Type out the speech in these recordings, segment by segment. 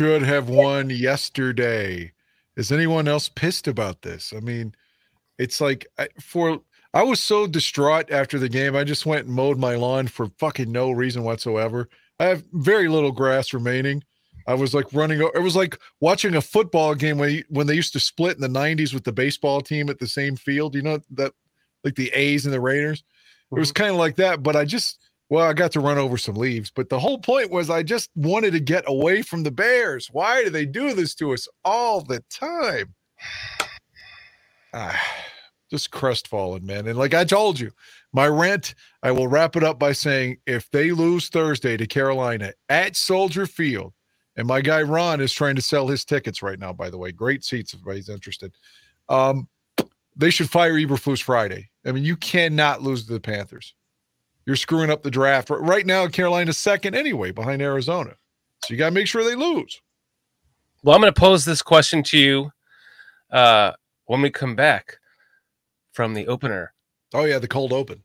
should have won yesterday. Is anyone else pissed about this? I mean, it's like I, for I was so distraught after the game. I just went and mowed my lawn for fucking no reason whatsoever. I have very little grass remaining. I was like running. It was like watching a football game when when they used to split in the '90s with the baseball team at the same field. You know that, like the A's and the Raiders. It was mm-hmm. kind of like that. But I just, well, I got to run over some leaves. But the whole point was I just wanted to get away from the Bears. Why do they do this to us all the time? Ah, just crestfallen, man. And like I told you, my rent, I will wrap it up by saying if they lose Thursday to Carolina at Soldier Field, and my guy Ron is trying to sell his tickets right now, by the way. Great seats if anybody's interested. Um, they should fire Eberflus Friday. I mean, you cannot lose to the Panthers. You're screwing up the draft. Right now, Carolina's second anyway, behind Arizona. So you got to make sure they lose. Well, I'm going to pose this question to you uh, when we come back from the opener. Oh, yeah, the cold open.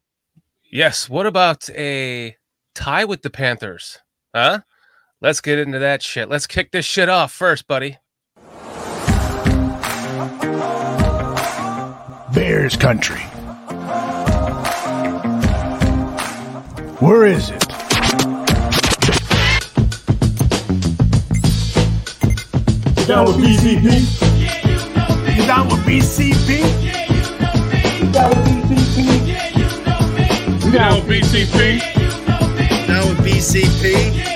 Yes. What about a tie with the Panthers? Huh? Let's get into that shit. Let's kick this shit off first, buddy. Bears country. Where is it? You down with BCP? You down with BCP? You down with BCP? You down with BCP? Down with BCP?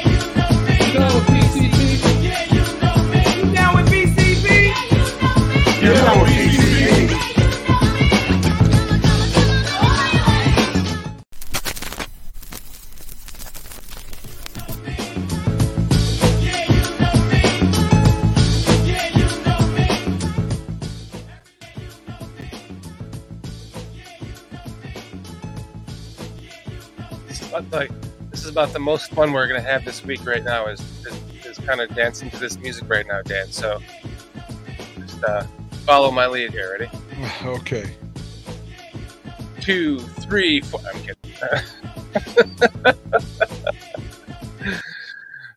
Like this is about the most fun we're gonna have this week right now. Is is, is kind of dancing to this music right now, Dan. So just uh, follow my lead here. Ready? Okay. Two, three, four. I'm kidding.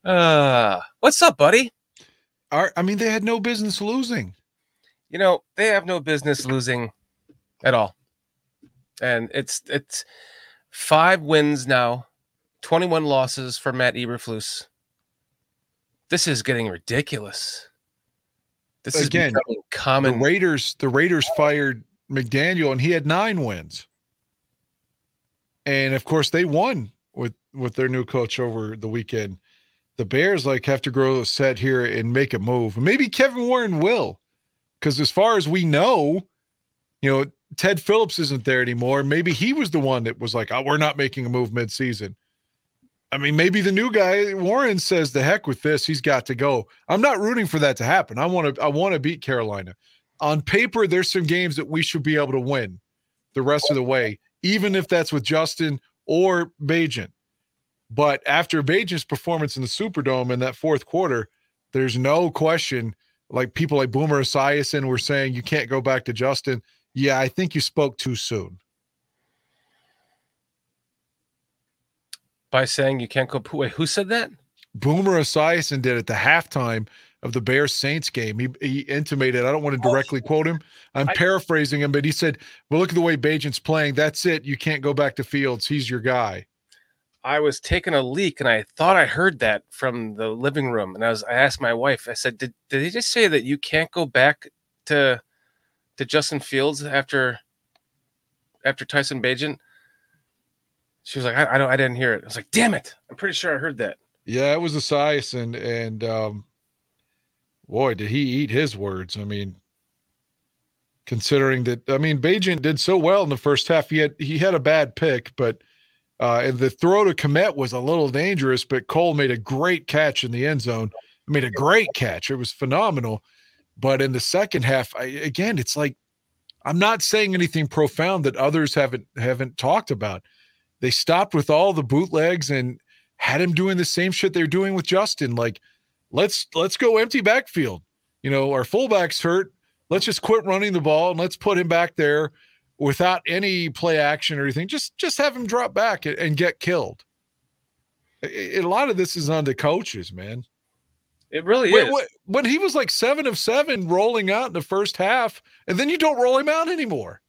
uh, what's up, buddy? I mean, they had no business losing. you know they have no business losing at all and it's it's five wins now 21 losses for matt eberflus this is getting ridiculous this is Again, becoming The Raiders, the Raiders fired McDaniel, and he had nine wins. And of course, they won with with their new coach over the weekend. The Bears like have to grow a set here and make a move. Maybe Kevin Warren will, because as far as we know, you know Ted Phillips isn't there anymore. Maybe he was the one that was like, "Oh, we're not making a move mid-season." I mean, maybe the new guy Warren says, "The heck with this, he's got to go." I'm not rooting for that to happen. I want to, I want to beat Carolina. On paper, there's some games that we should be able to win the rest of the way, even if that's with Justin or Bagent. But after Bagent's performance in the Superdome in that fourth quarter, there's no question. Like people like Boomer Esiason were saying, you can't go back to Justin. Yeah, I think you spoke too soon. by saying you can't go wait who said that Boomer Esiason did at the halftime of the Bears Saints game. He, he intimated, I don't want to oh, directly quote him. I'm I- paraphrasing him, but he said, Well, look at the way Bagent's playing. That's it. You can't go back to Fields. He's your guy. i was taking a leak and i thought i heard that from the living room and i was i asked my wife i said did, did he just say that you can't go back to to justin fields after after tyson Bagent? she was like I, I don't i didn't hear it i was like damn it i'm pretty sure i heard that Yeah, it was Esiason. And and um, boy, did he eat his words. I mean, considering that, I mean, Bagent did so well in the first half. He had he had a bad pick, but uh, and the throw to Kmet was a little dangerous, but Cole made a great catch in the end zone. I made a great catch. It was phenomenal. But in the second half, I, again, it's like I'm not saying anything profound that others haven't haven't talked about. They stopped with all the bootlegs and had him doing the same shit they're doing with Justin. Like, let's let's go empty backfield. You know, our fullback's hurt. Let's just quit running the ball and let's put him back there without any play action or anything. Just just have him drop back and, and get killed. A, a lot of this is on the coaches, man. It really When, is. when- when he was like seven of seven rolling out in the first half, and then you don't roll him out anymore.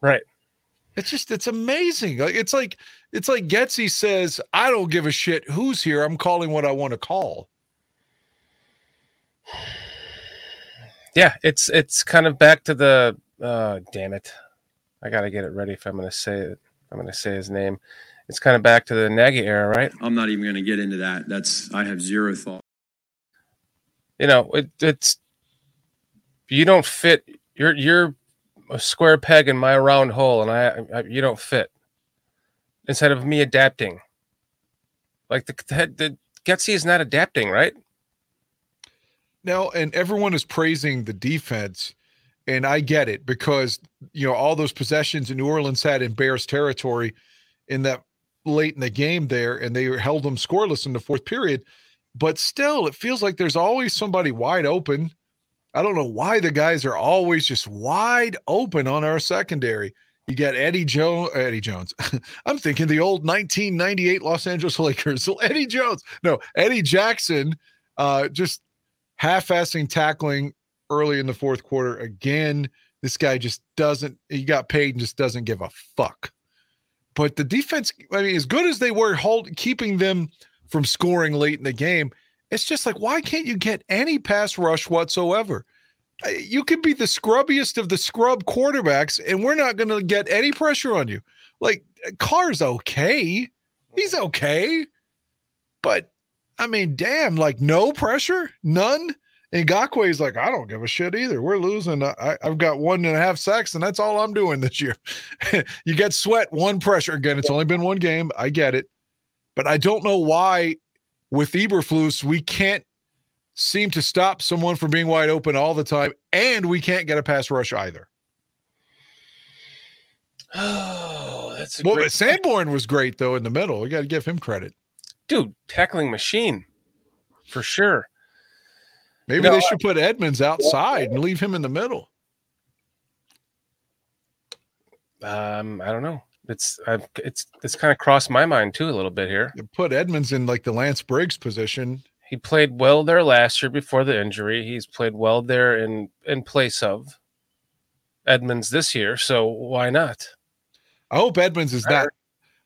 Right. It's just it's amazing. Like it's like it's like Getsy says, I don't give a shit who's here. I'm calling what I want to call. Yeah, it's it's kind of back to the uh damn it. I gotta get it ready if I'm gonna say it. I'm gonna say his name. It's kind of back to the Nagy era, right? I'm not even going to get into that. That's I have zero thought. You know, it, it's you don't fit. You're you're a square peg in my round hole, and I, I you don't fit. Instead of me adapting, like the the, the Getsy is not adapting, right? No, and everyone is praising the defense, and I get it because you know all those possessions in New Orleans had in Bears territory in that late in the game there, and they held them scoreless in the fourth period. But still, it feels like there's always somebody wide open. I don't know why the guys are always just wide open on our secondary. You got Eddie Jones. Eddie Jones. I'm thinking the old 1998 Los Angeles Lakers. So Eddie Jones. No, Eddie Jackson. Uh, just half-assing tackling early in the fourth quarter again. This guy just doesn't. He got paid and just doesn't give a fuck. But the defense, I mean, as good as they were, hold keeping them from scoring late in the game, it's just like why can't you get any pass rush whatsoever? You could be the scrubbiest of the scrub quarterbacks, and we're not going to get any pressure on you. Like Carr's okay, he's okay, but I mean, damn, like no pressure, none. And Ngakoue's like, I don't give a shit either. We're losing. I, I've got one and a half sacks, and that's all I'm doing this year. you get sweat, one pressure. Again, it's only been one game. I get it. But I don't know why with Eberflus, we can't seem to stop someone from being wide open all the time, and we can't get a pass rush either. Oh, that's a Well, great Sanborn was great, though, in the middle. We got to give him credit. dude. Tackling machine, for sure. Maybe No, they should put Edmonds outside and leave him in the middle. Um, I don't know. It's I've, it's it's kind of crossed my mind too a little bit here. Put Edmonds in like the Lance Briggs position. He played well there last year before the injury. He's played well there in in place of Edmonds this year. So why not? I hope Edmonds is not.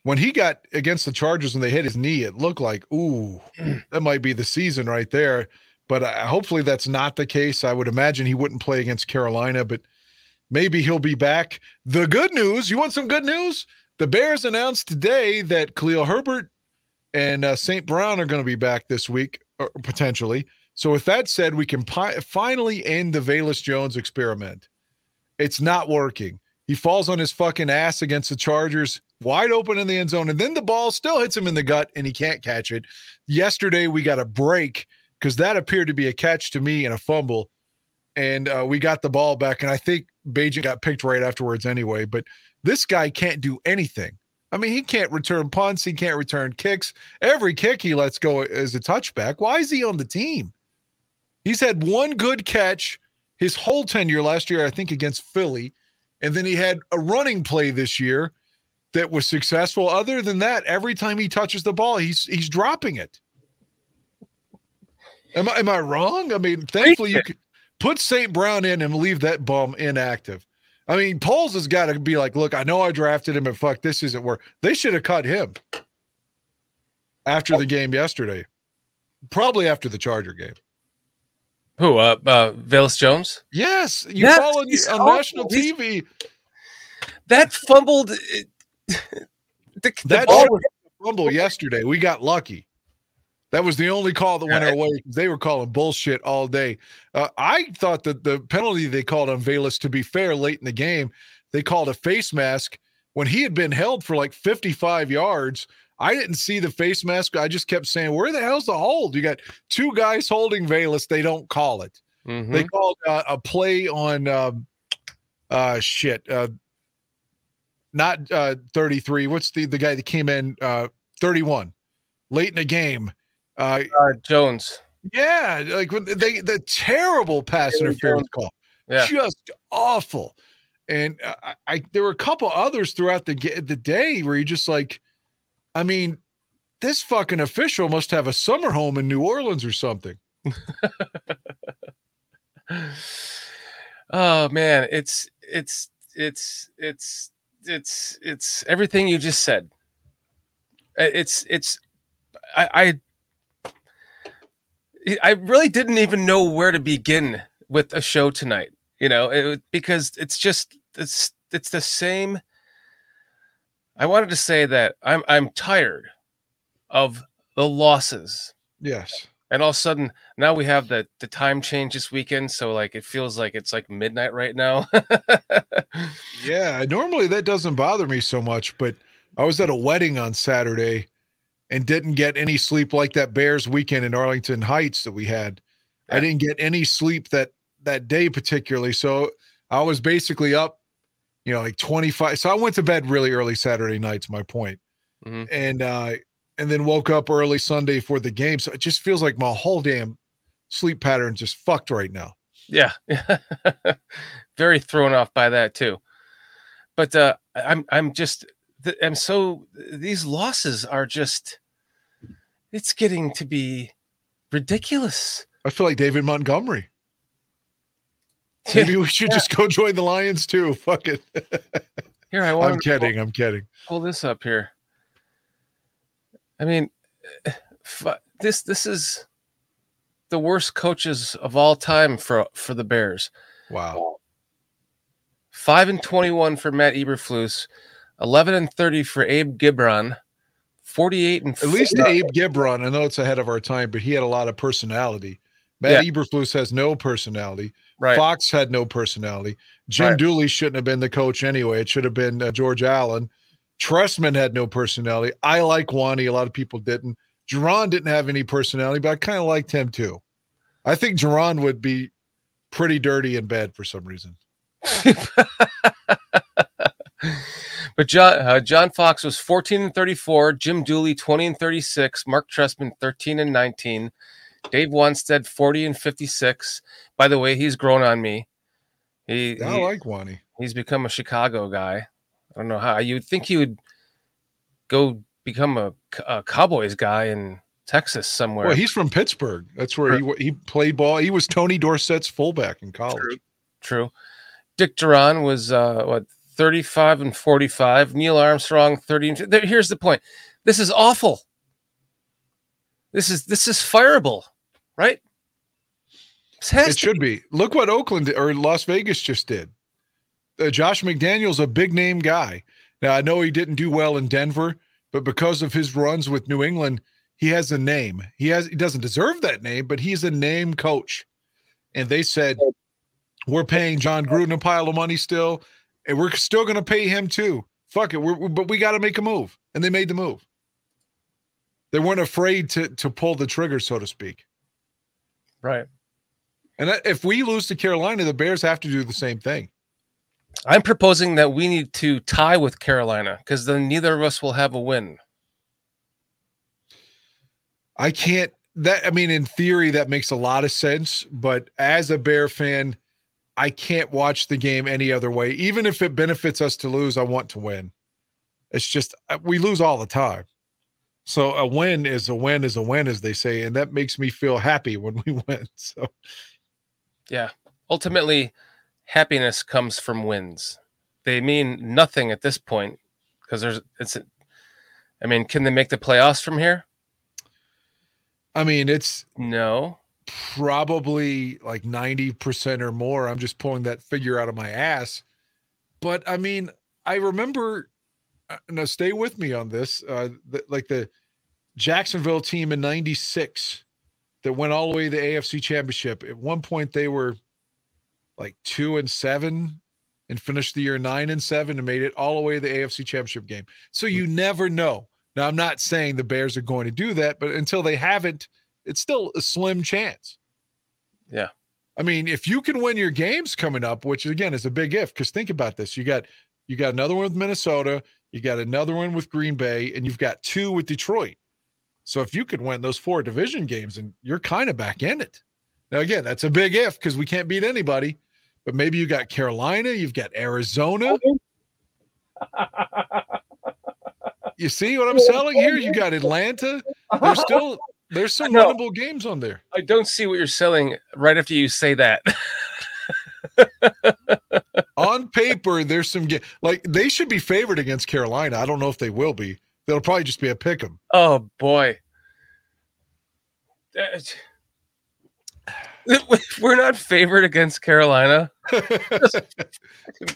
When he got against the Chargers and they hit his knee, it looked like, ooh, that might be the season right there. But uh, hopefully that's not the case. I would imagine he wouldn't play against Carolina, but maybe he'll be back. The good news you want some good news? The Bears announced today that Khalil Herbert and uh, St. Brown are going to be back this week, or potentially. So, with that said, we can pi- finally end the Velus Jones experiment. It's not working. He falls on his fucking ass against the Chargers, wide open in the end zone, and then the ball still hits him in the gut and he can't catch it. Yesterday, we got a break because that appeared to be a catch to me and a fumble. And uh, we got the ball back. And I think Bagent got picked right afterwards anyway. But this guy can't do anything. I mean, he can't return punts, he can't return kicks. Every kick he lets go is a touchback. Why is he on the team? He's had one good catch his whole tenure last year, I think, against Philly. And then he had a running play this year that was successful. Other than that, every time he touches the ball, he's he's dropping it. Am I am I wrong? I mean, thankfully you could put St. Brown in and leave that bum inactive. I mean, Poles has got to be like, look, I know I drafted him, but fuck, this isn't work. They should have cut him after the game yesterday. Probably after the Charger game. Who? Uh, uh Velus Jones. Yes, you Yes, followed on awful. national He's- TV. That fumbled. the, the That ball should was- fumble yesterday. We got lucky. That was the only call that went our way. They were calling bullshit all day. Uh, I thought that the penalty they called on Velus, to be fair, late in the game, they called a face mask when he had been held for like 55 yards. I didn't see the face mask. I just kept saying, "Where the hell's the hold?" You got two guys holding Velus. They don't call it. Mhm. They called uh, a play on um, uh shit. Uh not uh 33. What's the the guy that came in uh 31 late in the game? Uh uh, Jones. yeah, like they the terrible pass interference Jones. call. Yeah. Just awful. And uh, I, I there were a couple others throughout the the day where you just like I mean this fucking official must have a summer home in New Orleans or something. oh man, it's it's it's it's it's it's everything you just said. It's it's I I I really didn't even know where to begin with a show tonight. You know, it, because it's just it's it's the same. I wanted to say that I'm I'm tired of the losses Yes. and all of a sudden now we have the the time change this weekend so like it feels like it's like midnight right now Yeah, normally that doesn't bother me so much, but I was at a wedding on Saturday and didn't get any sleep like that Bears weekend in Arlington Heights that we had. I didn't get any sleep that that day particularly. So I was basically up, you know, like 25. So I went to bed really early Saturday night, to my point. Mhm. And uh and then woke up early Sunday for the game. So it just feels like my whole damn sleep pattern just fucked right now. yeah very thrown off by that too but uh i'm i'm just i'm so these losses are just it's getting to be ridiculous I feel like David Montgomery. Maybe we should just go join the Lions too. Fuck it. here i want I'm kidding. I'm kidding. pull this up here. I mean, this this is the worst coaches of all time for for the Bears. Wow. Five and twenty-one for Matt Eberflus, eleven and thirty for Abe Gibron, forty-eight and At least 40 Abe Gibron, I know it's ahead of our time, but he had a lot of personality. Matt Eberflus has no personality. right. Fox had no personality. Jim Right. Dooley shouldn't have been the coach anyway. It should have been uh, George Allen. Trestman had no personality. I like Wani. A lot of people didn't. Jauron didn't have any personality, but I kind of liked him too. I think Jauron would be pretty dirty in bed for some reason. But John uh, John Fox was 14 and 34, Jim Dooley 20 and 36, Mark Trestman 13 and 19, Dave Wannstedt 40 and 56. By the way, he's grown on me. He, I he- like Wani. he's become a Chicago guy. I don't know how you'd think he would go become a, a Cowboys guy in Texas somewhere. Well, he's from Pittsburgh. That's where he he played ball. He was Tony Dorsett's fullback in college. True. True. Dick Jauron was uh what 35 and 45. Neill Armstrong 30 and there, here's the point. This is awful. This is this is fireable, right? It should be. Look what Oakland or Las Vegas just did. Uh, Josh McDaniels a big name guy. Now I know he didn't do well in Denver, but because of his runs with New England, he has a name. He has he doesn't deserve that name, but he's a name coach. And they said we're paying Jon Gruden a pile of money still, and we're still going to pay him too. Fuck it, we're, we- but we got to make a move, and they made the move. They weren't afraid to to pull the trigger, so to speak. right. And if we lose to Carolina, the Bears have to do the same thing. I'm proposing that we need to tie with Carolina because then neither of us will have a win. I can't that I mean in theory that makes a lot of sense, but as a Bear fan, I can't watch the game any other way. Even if it benefits us to lose, I want to win. It's just uh, we lose all the time. So a win is a win is a win as they say, and that makes me feel happy when we win. So Yeah. Ultimately, happiness comes from wins. They mean nothing at this point because there's it's. I mean, can they make the playoffs from here? I mean, it's No. Probably like 90% or more. I'm just pulling that figure out of my ass. But I mean, I remember, uh, now stay with me on this, uh, the, like the Jacksonville team in 96 that went all the way to the AFC championship. At one point, they were like two and seven and finished the year nine and seven and made it all the way to the AFC championship game. So you never know. Now, I'm not saying the Bears are going to do that, but until they haven't, it's still a slim chance. Yeah. I mean, if you can win your games coming up, which again is a big if, because think about this: you got you got another one with Minnesota, you got another one with Green Bay, and you've got two with Detroit. So if you could win those four division games, and you're kind of back in it. Now, again, that's a big if because we can't beat anybody. But maybe you got Carolina, you've got Arizona. You see what I'm selling here? You got Atlanta. There's still there's some winnable games on there. I don't see what you're selling right after you say that. on paper, there's some ga- like they should be favored against Carolina. I don't know if they will be. They'll probably just be a pick 'em. oh boy. We're not favored against Carolina,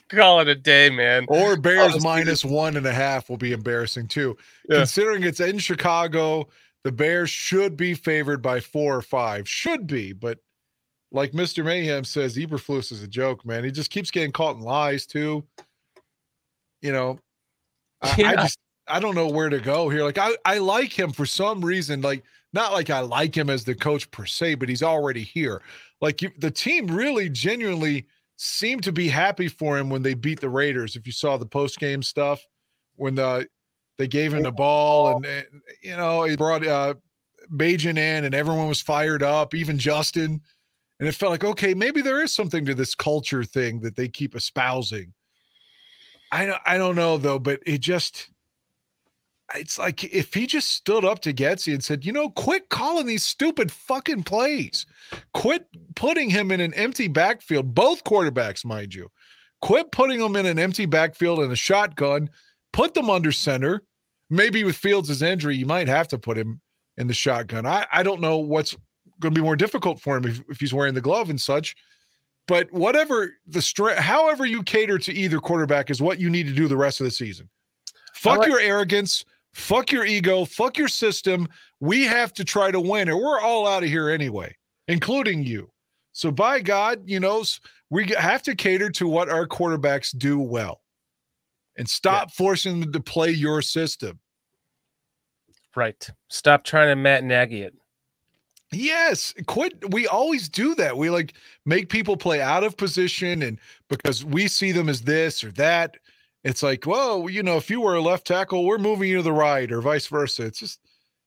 call it a day, man. or Bears minus one and a half will be embarrassing too. Yeah. Considering it's in Chicago, the Bears should be favored by four or five. Should be, but like Mr. Mayhem says, Eberflus is a joke, man. He just keeps getting caught in lies too. You know, I, I just I don't know where to go here. Like I, I like him for some reason. Like not like I like him as the coach per se, but he's already here. Like you, the team really genuinely seemed to be happy for him when they beat the Raiders. If you saw the post game stuff, when the they gave him the ball and, you know he brought uh Bagent in and everyone was fired up, even Justin. And it felt like okay, maybe there is something to this culture thing that they keep espousing. I don't, I don't know though, but it just it's like if he just stood up to Getsy and said, you know, quit calling these stupid fucking plays. Quit putting him in an empty backfield, both quarterbacks, mind you. Quit putting him in an empty backfield and a shotgun. Put them under center. Maybe with Fields' injury, you might have to put him in the shotgun. I, I don't know what's going to be more difficult for him if, if he's wearing the glove and such. But whatever the strength, however you cater to either quarterback is what you need to do the rest of the season. Fuck like- your arrogance. Fuck your ego. Fuck your system. We have to try to win, or we're all out of here anyway, including you. So, by God, you know, we have to cater to what our quarterbacks do well and stop forcing them to play your system. Right. Stop trying to Matt Nagy it. Yes, quit. We always do that. We like make people play out of position, and because we see them as this or that, it's like, whoa, you know, if you were a left tackle, we're moving you to the right, or vice versa. It's just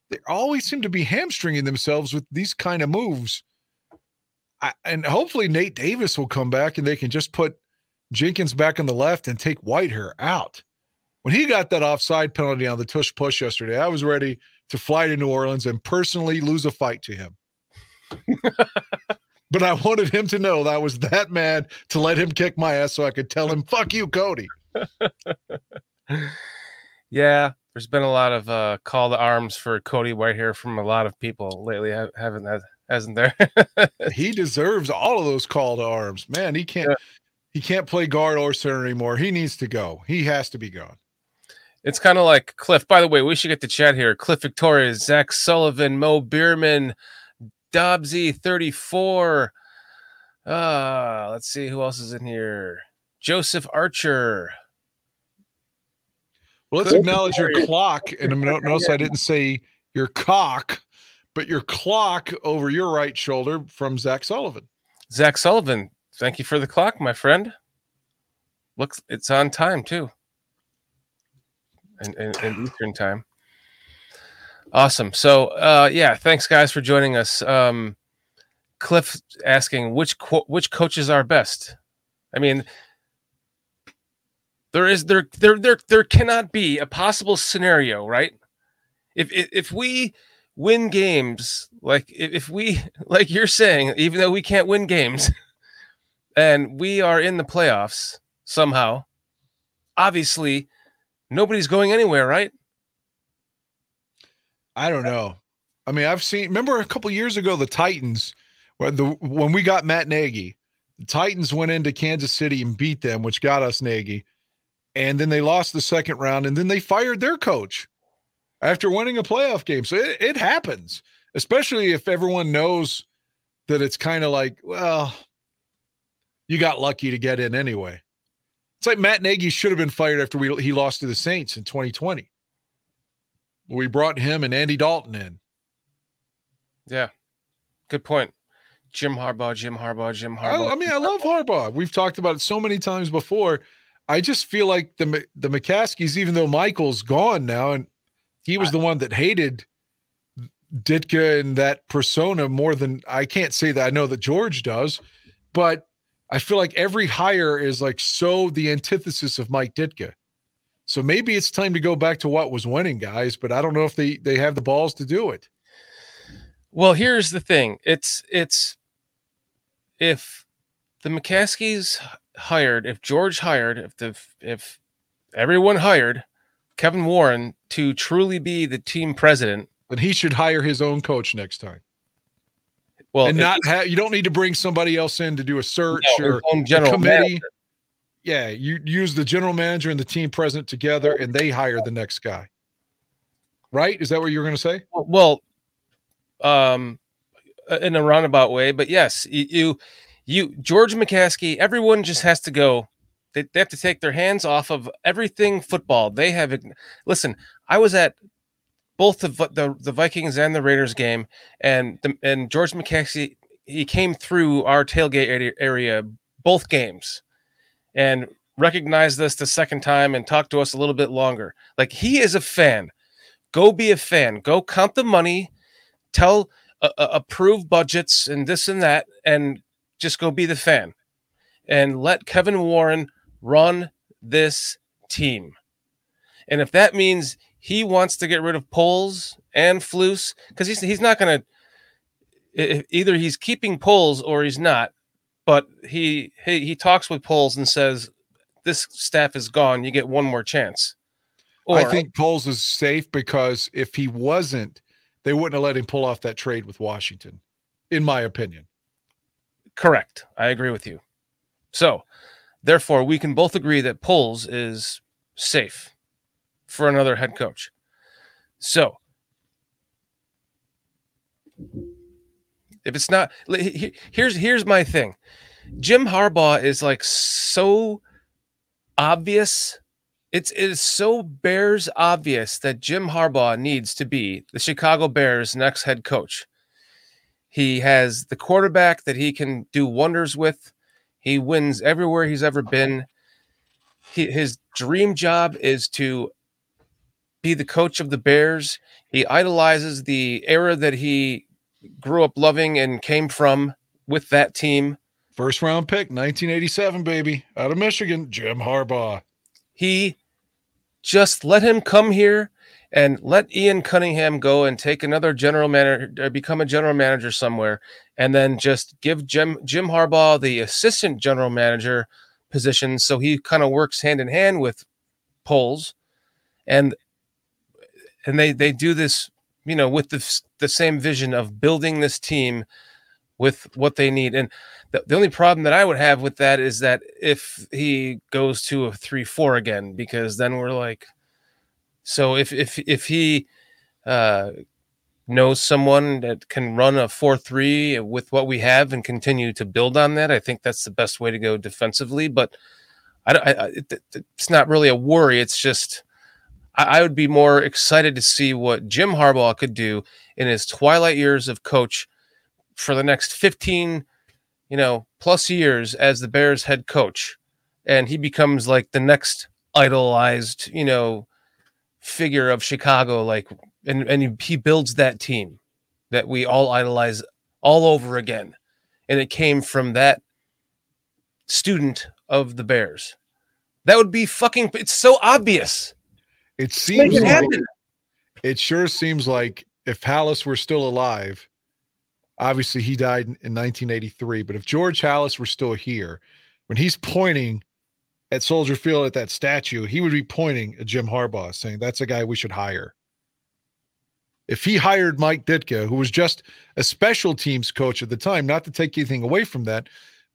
they always seem to be hamstringing themselves with these kind of moves. I, and hopefully Nate Davis will come back and they can just put Jenkins back on the left and take Whitehair out. When he got that offside penalty on the tush push yesterday, I was ready to fly to New Orleans and personally lose a fight to him. but I wanted him to know that I was that mad to let him kick my ass so I could tell him, fuck you, Cody. Yeah, there's been a lot of uh, call to arms for Cody Whitehair from a lot of people lately, ha- haven't that hasn't there? He deserves all of those call to arms. Man, he can't Yeah. He can't play guard or center anymore. He needs to go. He has to be gone. it's kind of like Cliff. By the way, we should get the chat here. Cliff Victoria, Zach Sullivan, Mo Bierman, Dobbsy, 34. Uh, let's see who else is in here. Joseph Archer. Well, let's Good. acknowledge your clock. And I'm- notice I didn't say your cock, but your clock over your right shoulder from Zach Sullivan. Zach Sullivan, thank you for the clock, my friend. Looks it's on time too. And in, in Eastern time. Awesome. So uh yeah, thanks guys for joining us. Um Cliff asking which co- which coaches are best. I mean there is there there there there cannot be a possible scenario, right? If if, if we win games like if, if we like you're saying even though we can't win games and we are in the playoffs somehow obviously nobody's going anywhere right I don't know. I mean, I've seen. Remember a couple years ago, the Titans, when the when we got Matt Nagy, the Titans went into Kansas City and beat them, which got us Nagy, and then they lost the second round, and then they fired their coach after winning a playoff game. So it, it happens, especially if everyone knows that it's kind of like, well, you got lucky to get in anyway. It's like Matt Nagy should have been fired after we he lost to the Saints in 2020. We brought him and Andy Dalton in. yeah good point jim harbaugh jim harbaugh jim harbaugh I, I mean, I love Harbaugh. We've talked about it so many times before. I just feel like the the McCaskies, even though Michael's gone now, and he was the one that hated Ditka and that persona more than I can't say that I know that George does, but I feel like every hire is like so the antithesis of Mike Ditka. So maybe it's time to go back to what was winning, guys. But I don't know if they they have the balls to do it. Well, here's the thing. It's it's if the McCaskies hired, if George hired, if the if everyone hired Kevin Warren to truly be the team president, But he should hire his own coach next time. Well, and not have you don't need to bring somebody else in to do a search no, or a committee. manager. Yeah, you use the general manager and the team president together and they hire the next guy. Right? Is that what you were going to say? Well, um, in a roundabout way, but yes, you, you, you, George McCaskey, everyone just has to go. They, they have to take their hands off of everything football. They have, listen, I was at both the, the, the Vikings and the Raiders game, and the, and George McCaskey, he came through our tailgate area, both games and recognized us the second time and talked to us a little bit longer. Like he is a fan. Go be a fan. Go count the money. Tell uh, uh, approve budgets and this and that and just go be the fan. And let kevin warren run this team. And if that means he wants to get rid of Poles and Flus because he's he's not going to either he's keeping Poles or he's not but he, he he talks with Poles and says this staff is gone you get one more chance I think Poles is safe because if he wasn't, they wouldn't have let him pull off that trade with Washington, in my opinion. Correct. I agree with you. So, therefore, we can both agree that Poles is safe for another head coach. So, if it's not, he- he- here's here's my thing. Jim Harbaugh is like so obvious. It's it is so Bears obvious that Jim Harbaugh needs to be the Chicago Bears' next head coach. He has the quarterback that he can do wonders with. He wins everywhere he's ever been. He, his dream job is to be the coach of the Bears. He idolizes the era that he grew up loving and came from with that team. First round pick, 1987, baby, out of Michigan, Jim Harbaugh. He just let him come here and let Ian Cunningham go and take another general manager, become a general manager somewhere, and then just give Jim Jim Harbaugh the assistant general manager position, so he kind of works hand in hand with Poles, and and they they do this, you know, with the the same vision of building this team with what they need. And the, the only problem that I would have with that is that if he goes to a three four again, because then we're like, so if if if he uh, knows someone that can run a four three with what we have and continue to build on that, I think that's the best way to go defensively. But I, I it, it's not really a worry. It's just I, would be more excited to see what Jim Harbaugh could do in his twilight years of coach for the next 15 you know plus years as the bears head coach. And he becomes like the next idolized you know figure of chicago like and and he builds that team that we all idolize all over again. And it came from that student of the bears. That would be fucking it's so obvious It seems it like, it sure seems like if Halas were still alive, obviously he died in in 1983, but if George Halas were still here, when he's pointing at Soldier Field at that statue, he would be pointing at Jim Harbaugh saying, That's a guy we should hire. If he hired Mike Ditka, who was just a special teams coach at the time, not to take anything away from that,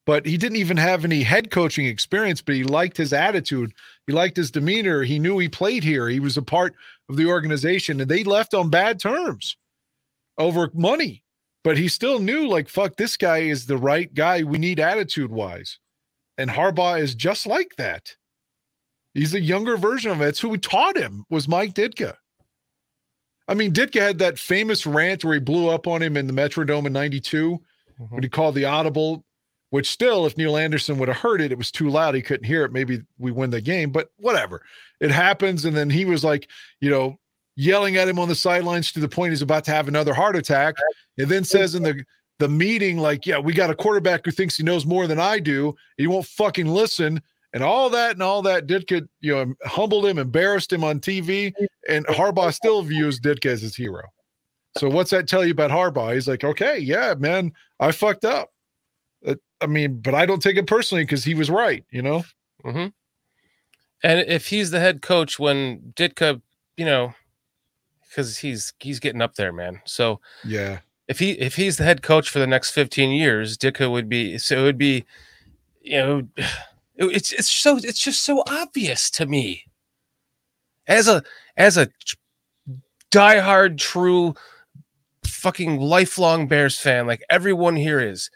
but he didn't even have any head coaching experience, but he liked his attitude. He liked his demeanor. He knew he played here. He was a part of the organization, and they left on bad terms over money. But he still knew, like, fuck, this guy is the right guy we need attitude wise. And Harbaugh is just like that. He's a younger version of it. That's who we taught him was Mike Ditka. I mean, Ditka had that famous rant where he blew up on him in the Metrodome in 92 mm-hmm. when he called the audible, which still, if Neal Anderson would have heard it, it was too loud. He couldn't hear it. Maybe we win the game, but whatever. It happens. And then he was like, you know, yelling at him on the sidelines to the point he's about to have another heart attack. And then says in the the meeting, like, yeah, we got a quarterback who thinks he knows more than I do. He won't fucking listen. And all that and all that Ditka, you know, humbled him, embarrassed him on TV, and Harbaugh still views Ditka as his hero. So what's that tell you about Harbaugh? He's like, okay, yeah, man, I fucked up. I mean, but I don't take it personally because he was right. You know. hmm And if he's the head coach when Ditka, you know, because he's he's getting up there, man. So Yeah. if he if he's the head coach for the next 15 years, Ditka would be so it would be, you know, it- it's it's so it's just so obvious to me. As a as a diehard true fucking lifelong Bears fan, like everyone here is,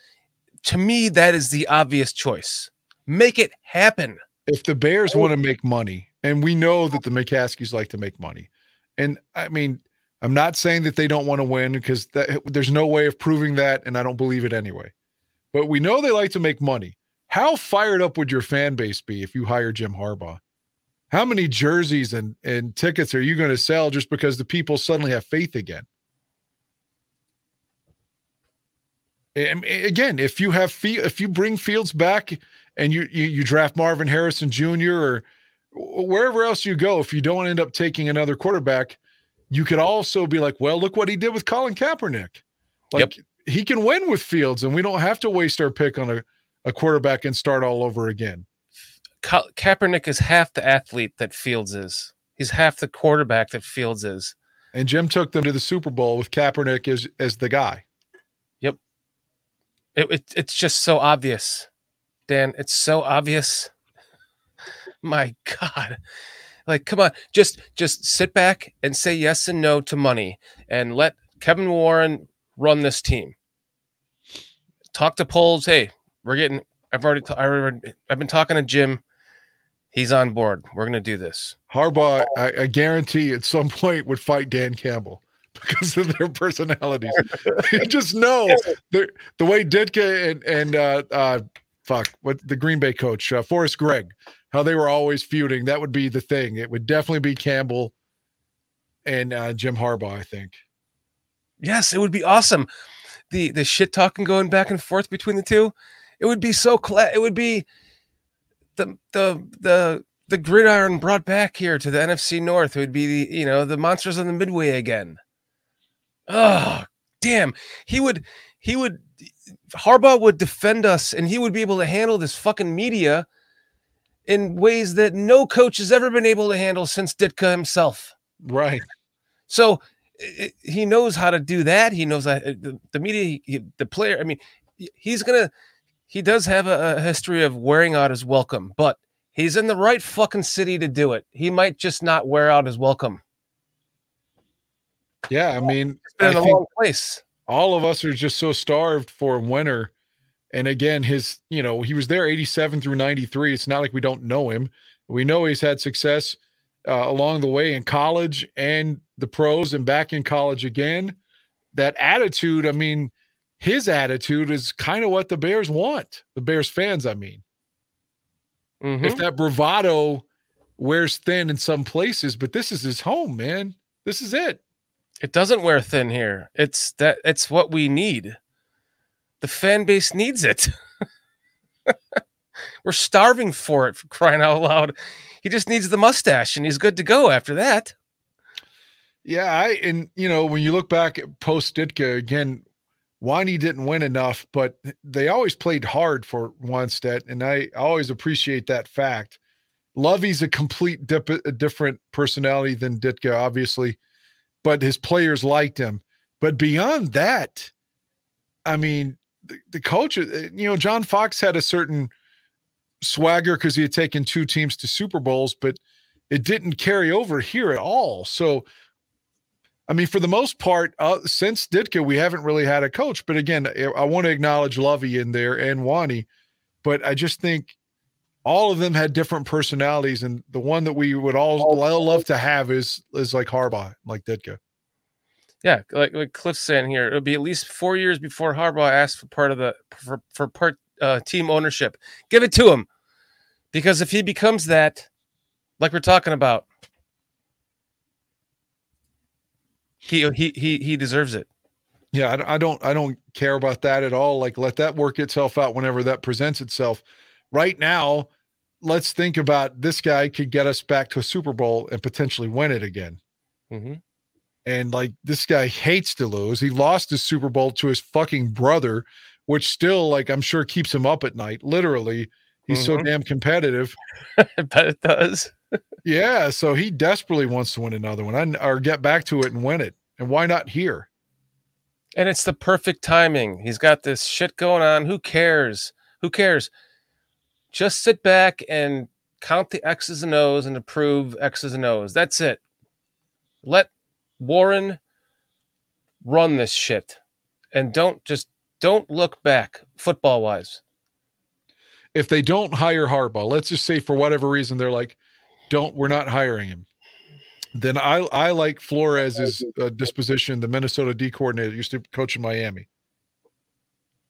to me that is the obvious choice. Make it happen. if the Bears want to make money, and we know that the McCaskies like to make money, and I mean, I'm not saying that they don't want to win because that, there's no way of proving that, and I don't believe it anyway. But we know they like to make money. How fired up would your fan base be if you hire Jim Harbaugh? How many jerseys and, and tickets are you going to sell just because the people suddenly have faith again? And again, if you have if you bring Fields back and you, you you draft Marvin Harrison Jr. or wherever else you go, if you don't end up taking another quarterback, you could also be like, well, look what he did with Colin Kaepernick. Like he can win with Fields, and we don't have to waste our pick on a, a quarterback and start all over again. Ka- Kaepernick is half the athlete that Fields is. He's half the quarterback that Fields is. And Jim took them to the Super Bowl with Kaepernick as as the guy. It, it, it's just so obvious, Dan. It's so obvious. My God, like, come on, just just sit back and say yes and no to money, and let Kevin Warren run this team. Talk to Poles. Hey, we're getting. I've already. ta- I already I've been talking to Jim. He's on board. We're gonna do this. Harbaugh, I, I guarantee, at some point would fight Dan Campbell because of their personalities. you just know the the way Ditka and and uh, uh, fuck what the Green Bay coach uh, Forrest Gregg, how they were always feuding. That would be the thing. It would definitely be Campbell and uh, Jim Harbaugh. I think. Yes, it would be awesome. The the shit talking going back and forth between the two, it would be so cla- it would be the the the the gridiron brought back here to the NFC North. It would be the you know the monsters on the midway again. Oh damn. He would he would Harbaugh would defend us and he would be able to handle this fucking media in ways that no coach has ever been able to handle since Ditka himself. Right. So i- i- he knows how to do that. He knows that uh, the, the media, he- the player. I mean, he's gonna. He does have a, a history of wearing out his welcome, but he's in the right fucking city to do it. He might just not wear out his welcome. Yeah. I mean, in think wrong place. all of us are just so starved for winter. And again, his, you know, he was there 87 through 93. It's not like we don't know him. We know he's had success uh, along the way in college and the pros and back in college again. That attitude, I mean, his attitude is kind of what the Bears want, the Bears fans, I mean. Mhm. If that bravado wears thin in some places, but this is his home, man. This is it. It doesn't wear thin here. It's that. It's what we need. The fan base needs it. We're starving for it. For crying out loud! He just needs the mustache, and he's good to go after that. Yeah, I and you know when you look back at post Ditka again, Wani didn't win enough, but they always played hard for Wannstedt, and I always appreciate that fact. Lovie's a complete dip, a different personality than Ditka, obviously, but his players liked him. But beyond that, I mean, the, the coach, uh, you know, John Fox had a certain swagger because he had taken two teams to Super Bowls, but it didn't carry over here at all. So I mean, for the most part, uh, since Ditka, we haven't really had a coach. But again, I, I want to acknowledge Lovie in there and Wani, but I just think all of them had different personalities, and the one that we would all love to have is is like Harbaugh, like Ditka. Yeah, like like Cliff's saying here, it'll be at least four years before Harbaugh asks for part of the for, for part uh, team ownership. Give it to him, because if he becomes that, like we're talking about, he he he he deserves it. Yeah, I, I don't I don't care about that at all. Like let that work itself out whenever that presents itself. Right now, let's think about this guy could get us back to a Super Bowl and potentially win it again. hmm And like this guy hates to lose. He lost his Super Bowl to his fucking brother, which still like I'm sure keeps him up at night. Literally, he's so Mhm. damn competitive. I bet it does. Yeah, so he desperately wants to win another one and, or get back to it and win it. And why not here? And it's the perfect timing. He's got this shit going on. Who cares? Who cares? Just sit back and count the X's and O's and approve X's and O's. That's it. Let Warren run this shit. And don't just don't look back football wise. If they don't hire Harbaugh, let's just say for whatever reason they're like, don't we're not hiring him. Then I I like Flores's uh, disposition. The Minnesota D coordinator used to coach in Miami.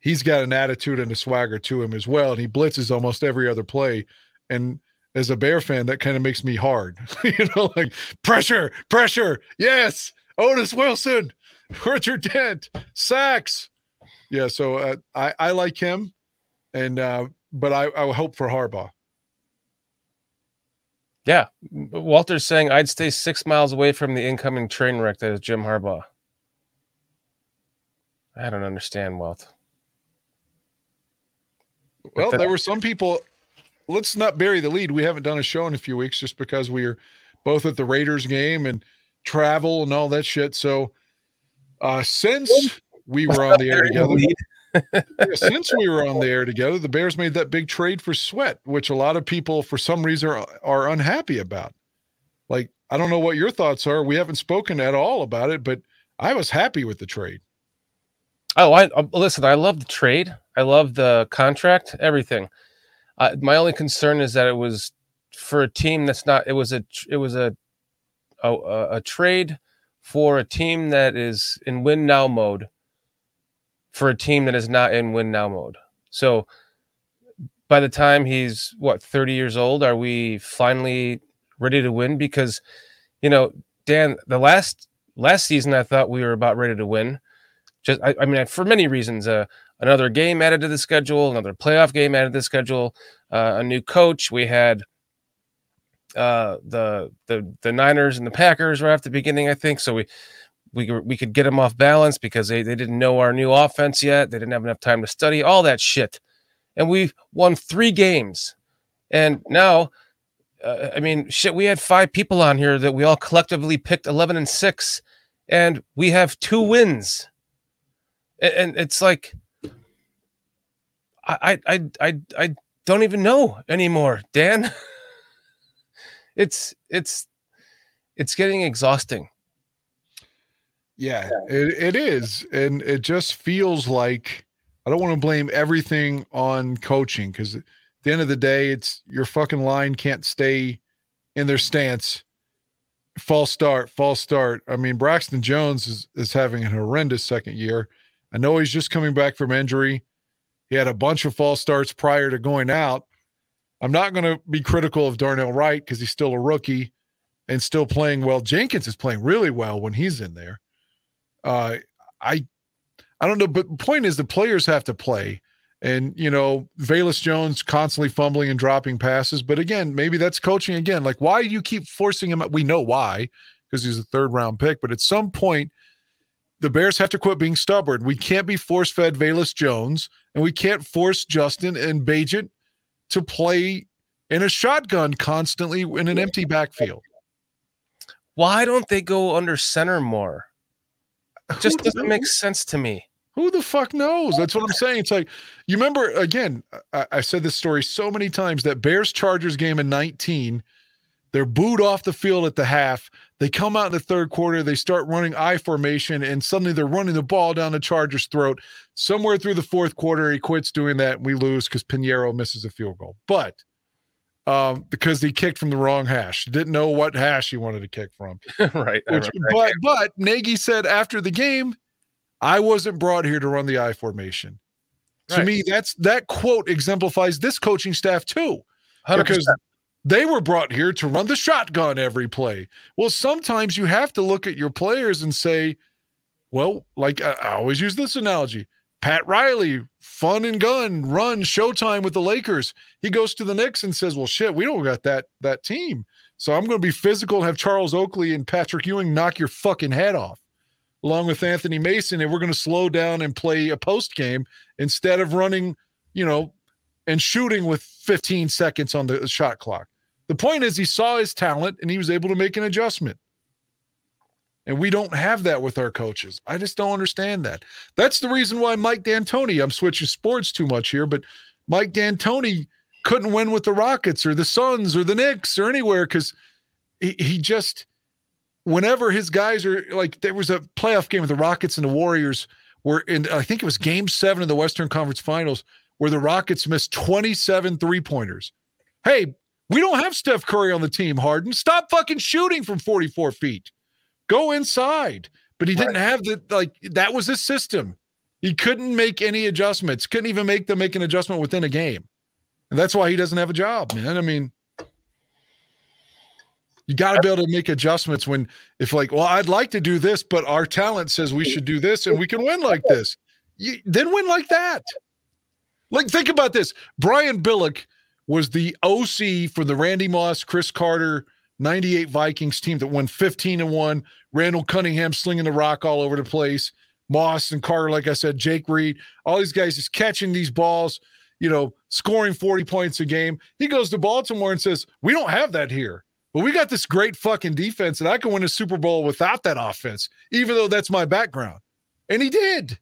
He's got an attitude and a swagger to him as well, and he blitzes almost every other play. And as a Bear fan, that kind of makes me hard. you know, like pressure, pressure, yes, Otis Wilson, Richard Dent, sacks. Yeah, so uh, I I like him, and uh, but I I hope for Harbaugh. Yeah. Walter's saying I'd stay six miles away from the incoming train wreck that is Jim Harbaugh. I don't understand, Walt. Well, there were some people. Let's not bury the lead. We haven't done a show in a few weeks just because we are both at the Raiders game and travel and all that shit. So, uh, since we were on the air together, yeah, since we were on the air together, the Bears made that big trade for Sweat, which a lot of people, for some reason, are, are unhappy about. Like, I don't know what your thoughts are. We haven't spoken at all about it, but I was happy with the trade. Oh, I uh, listen. I love the trade. I love the contract. Everything. Uh, my only concern is that it was for a team that's not. It was a. It was. A, a, a trade for a team that is in win now mode. For a team that is not in win now mode. So, by the time he's what thirty years old, are we finally ready to win? Because, you know, Dan, the last last season, I thought we were about ready to win just I, I mean for many reasons uh, another game added to the schedule another playoff game added to the schedule uh, a new coach. We had uh, the the the niners and the packers right at the beginning i think. So we we, we could get them off balance because they, they didn't know our new offense yet. They didn't have enough time to study all that shit. And we won three games. And now uh, i mean shit we had five people on here that we all collectively picked 11 and 6 and we have two wins a- and it's like I I I I, I don't even know anymore, Dan. it's it's it's getting exhausting. Yeah, it, it is. And it just feels like I don't want to blame everything on coaching because at the end of the day, it's your fucking line can't stay in their stance. False start, false start. I mean, Braxton Jones is, is having an horrendous second year. I know he's just coming back from injury. He had a bunch of false starts prior to going out. I'm not going to be critical of Darnell Wright because he's still a rookie and still playing well. Jenkins is playing really well when he's in there. Uh, I, I don't know, but the point is the players have to play, and you know, Velus Jones constantly fumbling and dropping passes. But again, maybe that's coaching again. Like, why do you keep forcing him? We know why, because he's a third round pick. But at some point, the Bears have to quit being stubborn. We can't be force fed Velus Jones, and we can't force Justin and Bagent to play in a shotgun constantly in an empty backfield. Why don't they go under center more? It just doesn't make sense to me. Who the fuck knows? That's what I'm saying. It's like you remember again. I, I said this story so many times that Bears Chargers game in 19. They're booed off the field at the half. They come out in the third quarter. They start running I formation, and suddenly they're running the ball down the Chargers' throat. Somewhere through the fourth quarter, he quits doing that, and we lose because Piñeiro misses a field goal. But um, because he kicked from the wrong hash, didn't know what hash he wanted to kick from. right. Which, but but Nagy said after the game, I wasn't brought here to run the I formation. To me, that's that quote exemplifies this coaching staff too, 100%. because they were brought here to run the shotgun every play. Well, sometimes you have to look at your players and say, well, like I, always use this analogy. Pat Riley, fun and gun, run showtime with the Lakers. He goes to the Knicks and says, "Well, shit, we don't got that that team." So I'm going to be physical and have Charles Oakley and Patrick Ewing knock your fucking head off, along with Anthony Mason, and we're going to slow down and play a post game instead of running, you know, and shooting with 15 seconds on the shot clock. The point is, he saw his talent and he was able to make an adjustment. And we don't have that with our coaches. I just don't understand that. That's the reason why Mike D'Antoni, I'm switching sports too much here, but Mike D'Antoni couldn't win with the Rockets or the Suns or the Knicks or anywhere because he, he just, whenever his guys are like, there was a playoff game with the Rockets and the Warriors where in, I think it was game seven of the Western Conference Finals where the Rockets missed 27 three pointers. Hey, we don't have Steph Curry on the team, Harden. Stop fucking shooting from 44 feet. Go inside. But he didn't have the like that was his system. He couldn't make any adjustments. Couldn't even make them make an adjustment within a game. And that's why he doesn't have a job, man. I mean, you got to be able to make adjustments when if like, well, I'd like to do this, but our talent says we should do this and we can win like this. You, then win like that. Like think about this. Brian Billick was the OC for the Randy Moss, Cris Carter, 98 Vikings team that won 15 and 1. Randall Cunningham slinging the rock all over the place. Moss and Carter, like I said, Jake Reed, all these guys just catching these balls, you know, scoring 40 points a game. He goes to Baltimore and says, We don't have that here. But we got this great fucking defense, and I can win a Super Bowl without that offense, even though that's my background. And he did.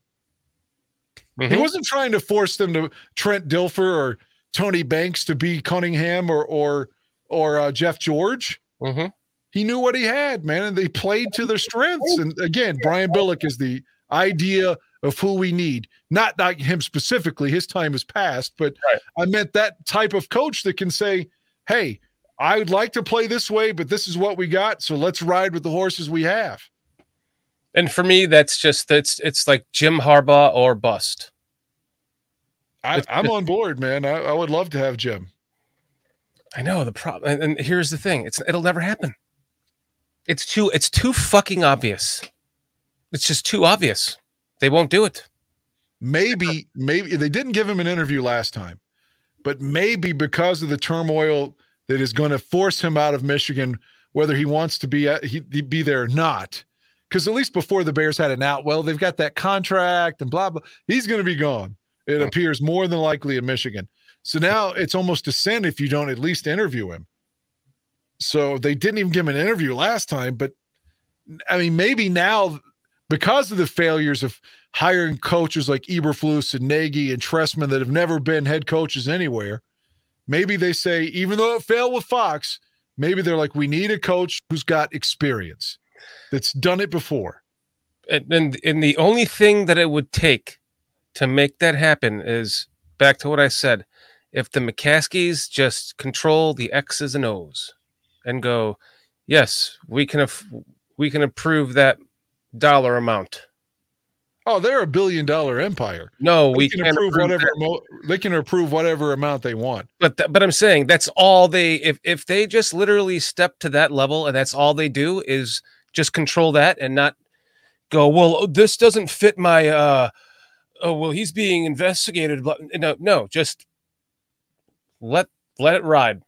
He Mhm. wasn't trying to force them to Trent Dilfer or Tony Banks to be Cunningham or or or uh, Jeff George. Mhm. He knew what he had, man, and they played to their strengths. And again, Brian Billick is the idea of who we need. Not not him specifically; his time is past. But Right. I meant that type of coach that can say, "Hey, I would like to play this way, but this is what we got. So let's ride with the horses we have." And for me, that's just that's it's like Jim Harbaugh or bust. I, I'm on board, man. I, I would love to have Jim. I know the problem, and, and here's the thing: it's it'll never happen. It's too it's too fucking obvious. It's just too obvious. They won't do it. maybe maybe they didn't give him an interview last time but maybe because of the turmoil that is going to force him out of michigan whether he wants to be at, he, he be there or not because at least before the bears had an out well they've got that contract and blah blah he's going to be gone it appears more than likely in michigan so now it's almost a sin if you don't at least interview him so they didn't even give him an interview last time but i mean maybe now because of the failures of hiring coaches like Eberflus and Nagy and Trestman that have never been head coaches anywhere. Maybe they say, even though it failed with Fox, maybe they're like, we need a coach who's got experience that's done it before. And, and and the only thing that it would take to make that happen is back to what I said. If the McCaskies just control the X's and O's and go, yes, we can af- we can approve that dollar amount. Oh, they're a billion dollar empire. No, They we can approve approve whatever mo- they can approve whatever amount they want. but th- but I'm saying that's all they if if they just literally step to that level and that's all they do is just control that and not go well this doesn't fit my uh oh well he's being investigated no no just let let it ride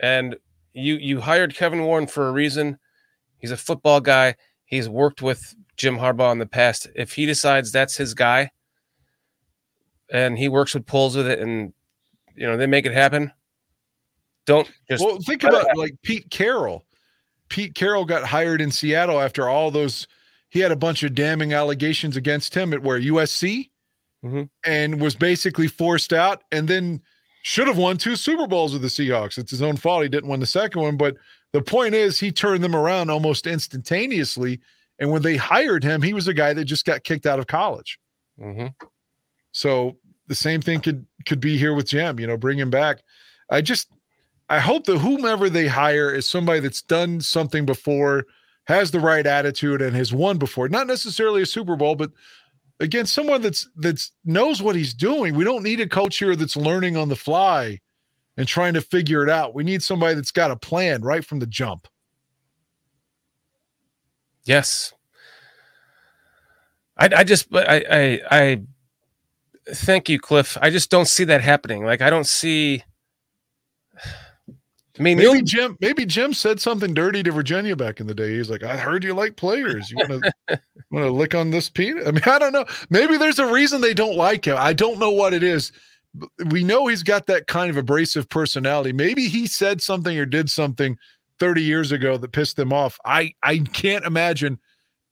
and you you hired Kevin Warren for a reason he's a football guy he's worked with Jim Harbaugh in the past if he decides that's his guy and he works with Poles with it and you know they make it happen don't just well, think about like Pete Carroll. Pete Carroll got hired in Seattle after all those. He had a bunch of damning allegations against him at where USC, Mhm. and was basically forced out, and then should have won two Super Bowls with the Seahawks. It's his own fault he didn't win the second one, but the point is he turned them around almost instantaneously. And when they hired him, he was a guy that just got kicked out of college. Mhm. So the same thing could could be here with Jim. You know, bring him back. I just I hope that whomever they hire is somebody that's done something before, has the right attitude, and has won before. Not necessarily a Super Bowl, but again, someone that's that's knows what he's doing. We don't need a coach here that's learning on the fly and trying to figure it out. We need somebody that's got a plan right from the jump. Yes. I, I just I, I I thank you, Cliff. I just don't see that happening. Like I don't see I mean, Maybe Jim. Maybe Jim said something dirty to Virginia back in the day. He's like, "I heard you like players. You want to want to lick on this peanut?" I mean, I don't know. Maybe there's a reason they don't like him. I don't know what it is. We know he's got that kind of abrasive personality. Maybe he said something or did something 30 years ago that pissed them off. I I can't imagine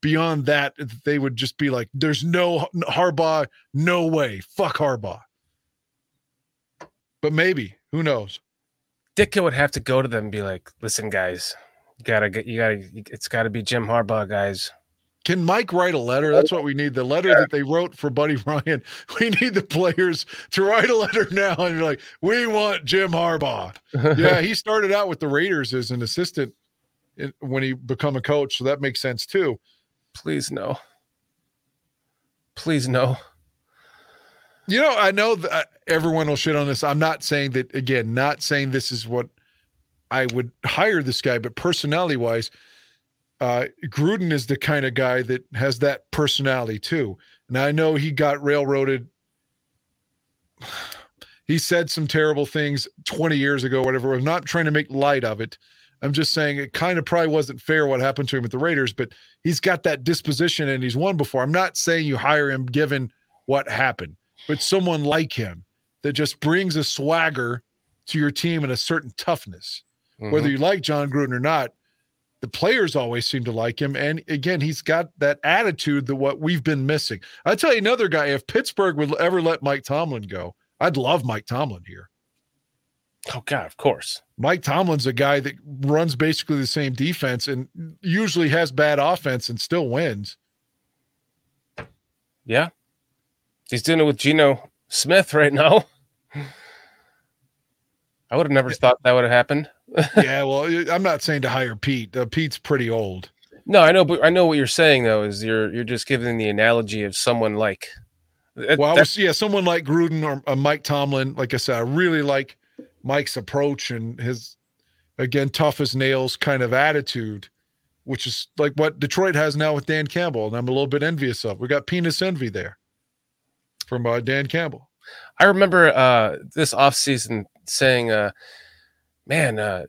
beyond that that they would just be like, "There's no Harbaugh, no way, fuck Harbaugh." But maybe who knows? Ditka would have to go to them and be like, "Listen, guys, you gotta get, you gotta, it's got to be Jim Harbaugh, guys." Can Mike write a letter? That's what we need. The letter that they wrote for Buddy Ryan. We need the players to write a letter now and be like, we want Jim Harbaugh. Yeah, he started out with the Raiders as an assistant in- when he become a coach, so that makes sense too. Please no. Please no. You know, I know that uh, everyone will shit on this. I'm not saying that again, not saying this is what I would hire this guy, but personality wise, uh, Gruden is the kind of guy that has that personality too. And I know he got railroaded. He said some terrible things 20 years ago, whatever. I'm not trying to make light of it. I'm just saying it kind of probably wasn't fair what happened to him at the Raiders, but he's got that disposition and he's won before. I'm not saying you hire him given what happened, but someone like him that just brings a swagger to your team and a certain toughness. Whether Mhm. you like Jon Gruden or not, the players always seem to like him. And again, he's got that attitude that what we've been missing. I tell you another guy, if Pittsburgh would ever let Mike Tomlin go, I'd love Mike Tomlin here. oh God, of course. Mike Tomlin's a guy that runs basically the same defense and usually has bad offense and still wins. Yeah, he's doing it with Geno Smith right now. I would have never thought that would have happened. yeah, well, I'm not saying to hire Pete. Uh, Pete's pretty old. No, I know, but I know what you're saying though. Is you're you're just giving the analogy of someone like. That- Well, I was, yeah, someone like Gruden or uh, Mike Tomlin. Like I said, I really like Mike's approach and his, again, tough as nails kind of attitude, which is like what Detroit has now with Dan Campbell. And I'm a little bit envious of. We got penis envy there from uh, Dan Campbell. I remember uh, this offseason saying, uh, "Man, uh,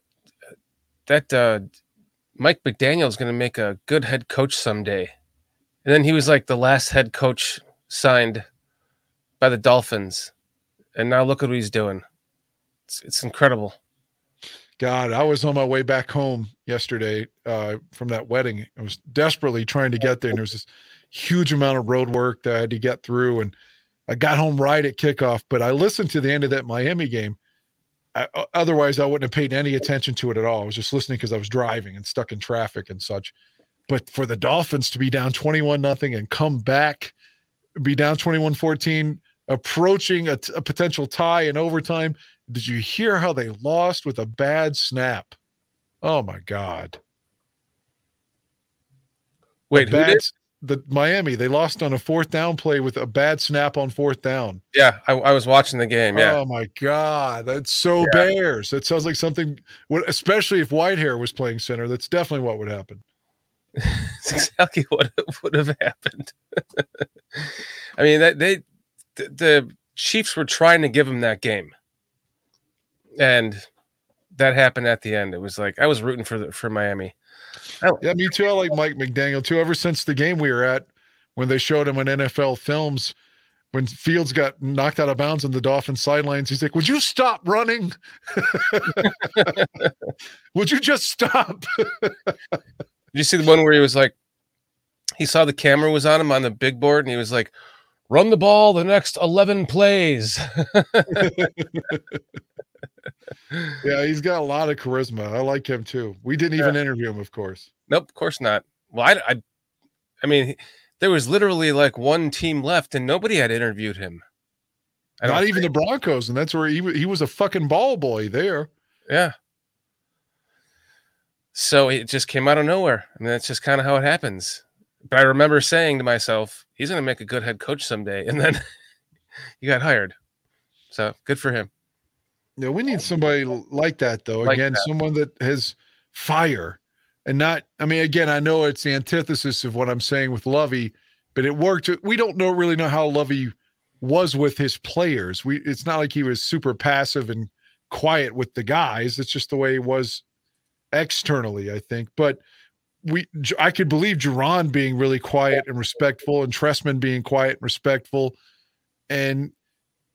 that uh, Mike McDaniel is going to make a good head coach someday." And then he was like the last head coach signed by the Dolphins, and now look at what he's doing. It's, it's incredible. God, I was on my way back home yesterday uh, from that wedding. I was desperately trying to get there, and there was this huge amount of road work that I had to get through. And I got home right at kickoff, but I listened to the end of that Miami game. I, otherwise, I wouldn't have paid any attention to it at all. I was just listening because I was driving and stuck in traffic and such. But for the Dolphins to be down 21 nothing and come back, be down 21 14, approaching a, potential tie in overtime, did you hear how they lost with a bad snap? Oh my God. Wait, who did? The Miami, they lost on a fourth down play with a bad snap on fourth down. Yeah, I, I was watching the game. Yeah, Oh my God. That's so Yeah. Bears. That sounds like something, especially if Whitehair was playing center. That's definitely what would happen. It's exactly what would have happened. I mean, that they the, the Chiefs were trying to give him that game, and that happened at the end. It was like I was rooting for the, for Miami. Oh. Yeah, me too. I like Mike McDaniel too. Ever since the game we were at, when they showed him on NFL films, when Fields got knocked out of bounds on the Dolphins sidelines, he's like, "Would you stop running? Would you just stop?" Did you see the one where he was like, he saw the camera was on him on the big board, and he was like, "Run the ball the next eleven plays." yeah, he's got a lot of charisma. I like him too. We didn't even interview him, of course. Nope, of course not. Well, I, I, I mean, there was literally like one team left, and nobody had interviewed him. Not even the Broncos, and that's where he he was a fucking ball boy there. Yeah. So it just came out of nowhere. I mean, that's just kind of how it happens. But I remember saying to myself, he's going to make a good head coach someday. And then he got hired. So good for him. Yeah, we need somebody like that though. Like Again, that. someone that has fire and not. I mean, again, I know it's the antithesis of what I'm saying with Lovie, but it worked. We don't know really know how Lovie was with his players. We it's not like he was super passive and quiet with the guys. It's just the way he was externally, I think. But we, I could believe Jauron being really quiet and respectful, and Trestman being quiet and respectful. And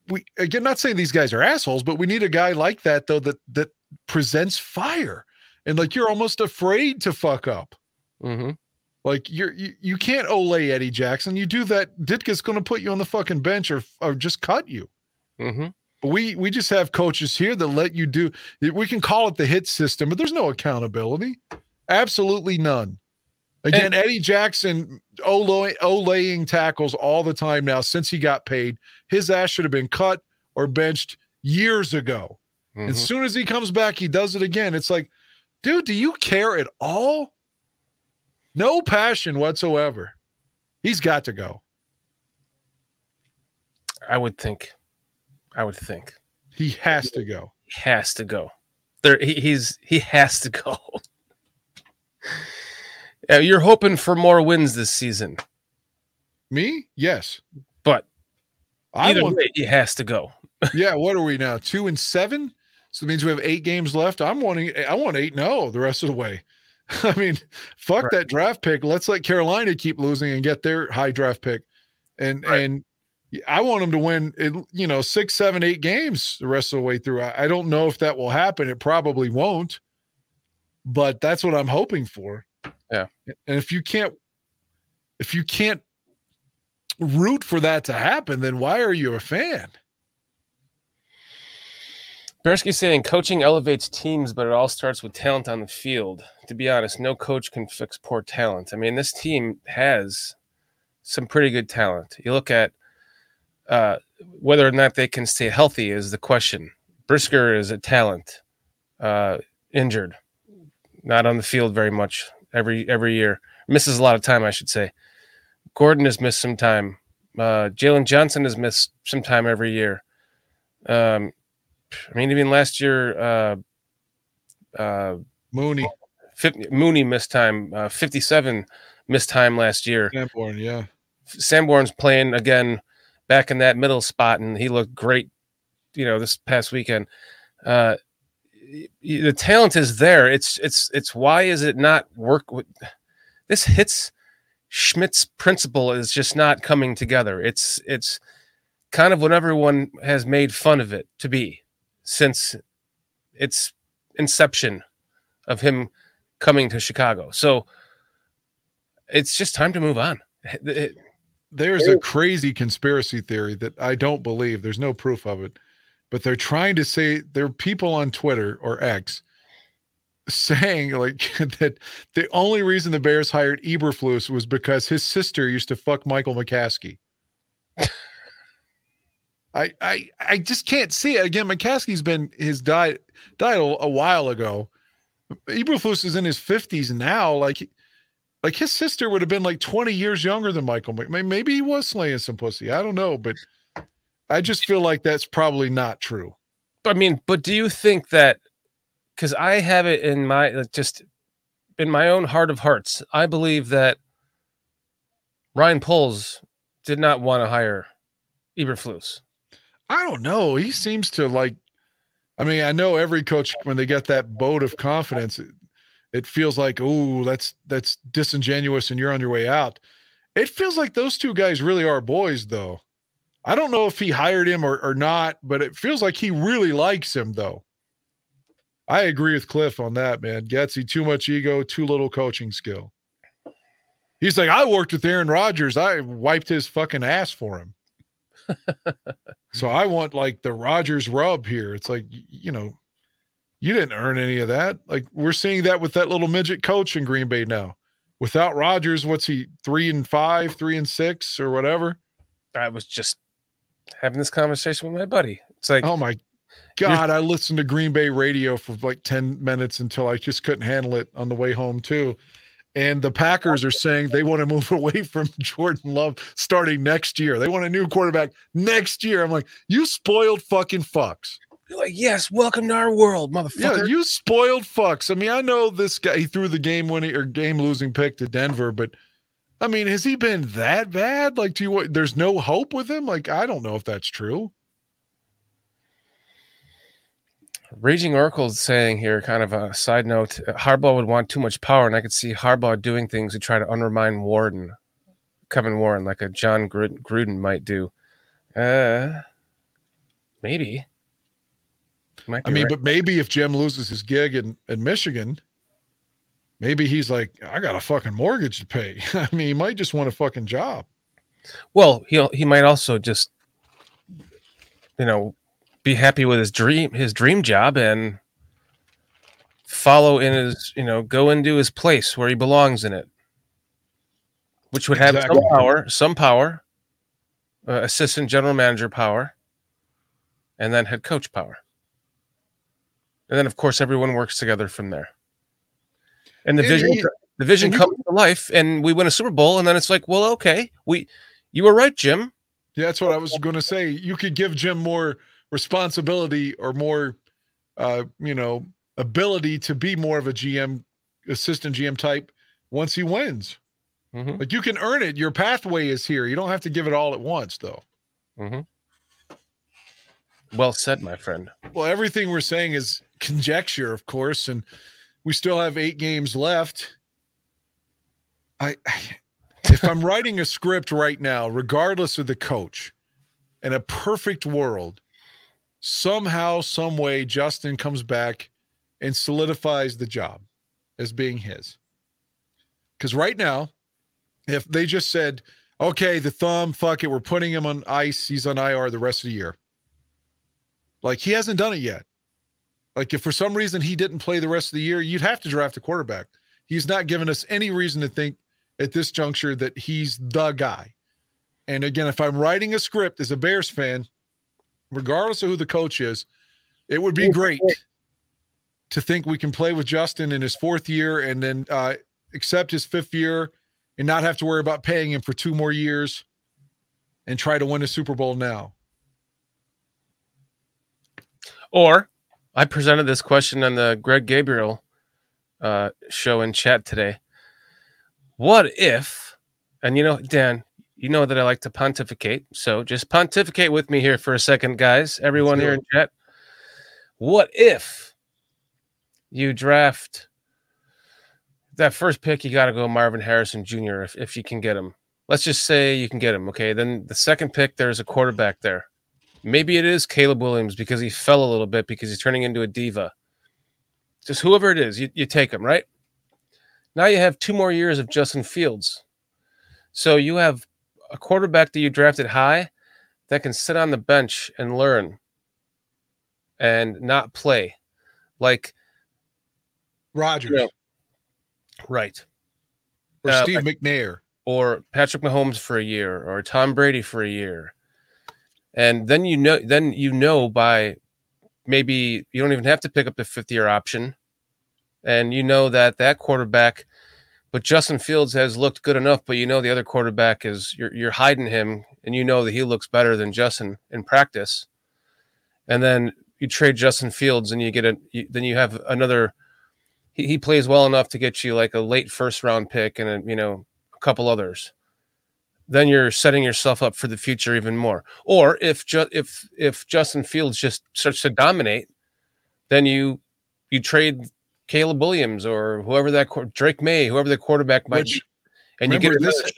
we again, not saying these guys are assholes, but we need a guy like that though that that presents fire, and like you're almost afraid to fuck up. Mm-hmm. Like you're you, you can't olay Eddie Jackson. You do that, Ditka's going to put you on the fucking bench or or just cut you. Mm-hmm. But we we just have coaches here that let you do. We can call it the hit system, but there's no accountability. Absolutely none. Again, And- Eddie Jackson olay, olaying tackles all the time now since he got paid. His ass should have been cut or benched years ago. Mm-hmm. As soon as he comes back, he does it again. It's like, dude, do you care at all? No passion whatsoever. He's got to go. I would think. I would think He has to go. he has to go. There, he, he's he has to go. Yeah, you're hoping for more wins this season, Me? Yes. but I either want way, he has to go. Yeah, what are we now? Two and seven? So it means we have eight games left. I'm wanting I want eight no oh the rest of the way. I mean, fuck Right. that draft pick. Let's let Carolina keep losing and get their high draft pick. And Right. and I want them to win it, you know, six, seven, eight games the rest of the way through. I, I don't know if that will happen. It probably won't, but that's what I'm hoping for. Yeah. And if you can't if you can't root for that to happen, then why are you a fan? Bersky saying coaching elevates teams, but it all starts with talent on the field. To be honest, no coach can fix poor talent. I mean, this team has some pretty good talent. You look at uh, whether or not they can stay healthy is the question. Brisker is a talent, uh, injured, not on the field very much every every year. Misses a lot of time, I should say. Gordon has missed some time. Uh, Jaylon Johnson has missed some time every year. Um, I mean, even last year, uh, uh, Mooney, 50, Mooney missed time, uh, 57 missed time last year. Sanborn, yeah. Sanborn's playing again back in that middle spot, and he looked great, you know, this past weekend. Uh, the talent is there. It's it's it's why is it not work? With, this hits Schmidt's principle is just not coming together. It's it's kind of what everyone has made fun of it to be since its inception of him coming to Chicago. So it's just time to move on. It- There's a crazy conspiracy theory that I don't believe. There's no proof of it, but they're trying to say there are people on Twitter or X saying like that the only reason the Bears hired Eberflus was because his sister used to fuck Michael McCaskey. I I I just can't see it. Again, McCaskey's been his died died a, while ago. Eberflus is in his 50s now. Like like his sister would have been like 20 years younger than Michael. Maybe he was slaying some pussy. I don't know, but I just feel like that's probably not true. I mean, but do you think that because I have it in my like, just in my own heart of hearts, I believe that Ryan Poles did not want to hire Eberflus. I don't know. He seems to like. I mean, I know every coach when they get that boat of confidence, it, it feels like, oh, that's that's disingenuous, and you're on your way out. It feels like those two guys really are boys, though. I don't know if he hired him or, or not, but it feels like he really likes him, though. I agree with Cliff on that, man. Getsy, too much ego, too little coaching skill. He's like, I worked with Aaron Rodgers. I wiped his fucking ass for him. so I want like the Rodgers rub here. It's like, you know, you didn't earn any of that. Like we're seeing that with that little midget coach in Green Bay now. Without Rodgers, what's he three and five, three and six, or whatever? I was just having this conversation with my buddy. It's like, Oh my God, I listened to Green Bay radio for like 10 minutes until I just couldn't handle it on the way home, too. And the Packers are saying they want to move away from Jordan Love starting next year. They want a new quarterback next year. I'm like, you spoiled fucking fucks. you're like, yes, welcome to our world, Yeah, motherfucker. you spoiled fucks. I mean, I know this guy, he threw the game winning or game losing pick to Denver, but I mean, has he been that bad? Like, do you? There's no hope with him? Like, I don't know if that's true. Raging Oracle is saying here, kind of a side note, Harbaugh would want too much power, and I could see Harbaugh doing things to try to undermine Warden, Kevin Warren, like a Jon Gruden, might do. Uh, maybe. I mean, right. but maybe if Jim loses his gig in, in Michigan, maybe he's like, I got a fucking mortgage to pay. I mean, he might just want a fucking job. well, he he might also just, you know, be happy with his dream his dream job and follow in his you know go into his place where he belongs in it, which would have Exactly. some power, some power, uh, assistant general manager power, and then head coach power, and then of course everyone works together from there. And the And vision, he- the vision you- comes to life, and we win a Super Bowl, and then it's like, well, okay, we, you were right, Jim. Yeah, that's what I was going to say. You could give Jim more responsibility or more, uh, you know, ability to be more of a GM, assistant GM type once he wins. Mhm. Like you can earn it. Your pathway is here. You don't have to give it all at once, though. Mm-hmm. Well said, my friend. Well, everything we're saying is conjecture, of course, and we still have eight games left. I, if I'm writing a script right now, regardless of the coach, in a perfect world, somehow, some way, Justin comes back and solidifies the job as being his. Because right now, if they just said, okay, the thumb, fuck it, we're putting him on ice, he's on IR the rest of the year. Like he hasn't done it yet. Like if for some reason he didn't play the rest of the year, you'd have to draft a quarterback. He's not given us any reason to think at this juncture that he's the guy. And again, if I'm writing a script as a Bears fan, regardless of who the coach is, it would be great to think we can play with Justin in his fourth year and then uh, accept his fifth year and not have to worry about paying him for two more years and try to win a Super Bowl now. Or I presented this question on the Greg Gabriel uh, show in chat today. What if, and you know, Dan, you know that I like to pontificate. So just pontificate with me here for a second, guys. Everyone here in chat. What if you draft that first pick? You got to go Marvin Harrison Jr. If, if you can get him. Let's just say you can get him. Okay. Then the second pick, there's a quarterback there. Maybe it is Caleb Williams because he fell a little bit because he's turning into a diva. Just whoever it is, you, you take him, right? Now you have two more years of Justin Fields. So you have a quarterback that you drafted high that can sit on the bench and learn and not play. Like, Rodgers Yeah. right. or Uh, Steve McNair. or Patrick Mahomes for a year or Tom Brady for a year. And then you know then you know by maybe you don't even have to pick up the fifth year option. And you know that that quarterback but Justin Fields has looked good enough, but you know the other quarterback is you're you're hiding him and you know that he looks better than Justin in practice. And then you trade Justin Fields and you get a you, then you have another he, he plays well enough to get you like a late first round pick and a, you know a couple others then you're setting yourself up for the future even more or if ju- if if Justin Fields just starts to dominate then you you trade Caleb Williams or whoever that Drake Maye whoever the quarterback might Which be and you get this. another-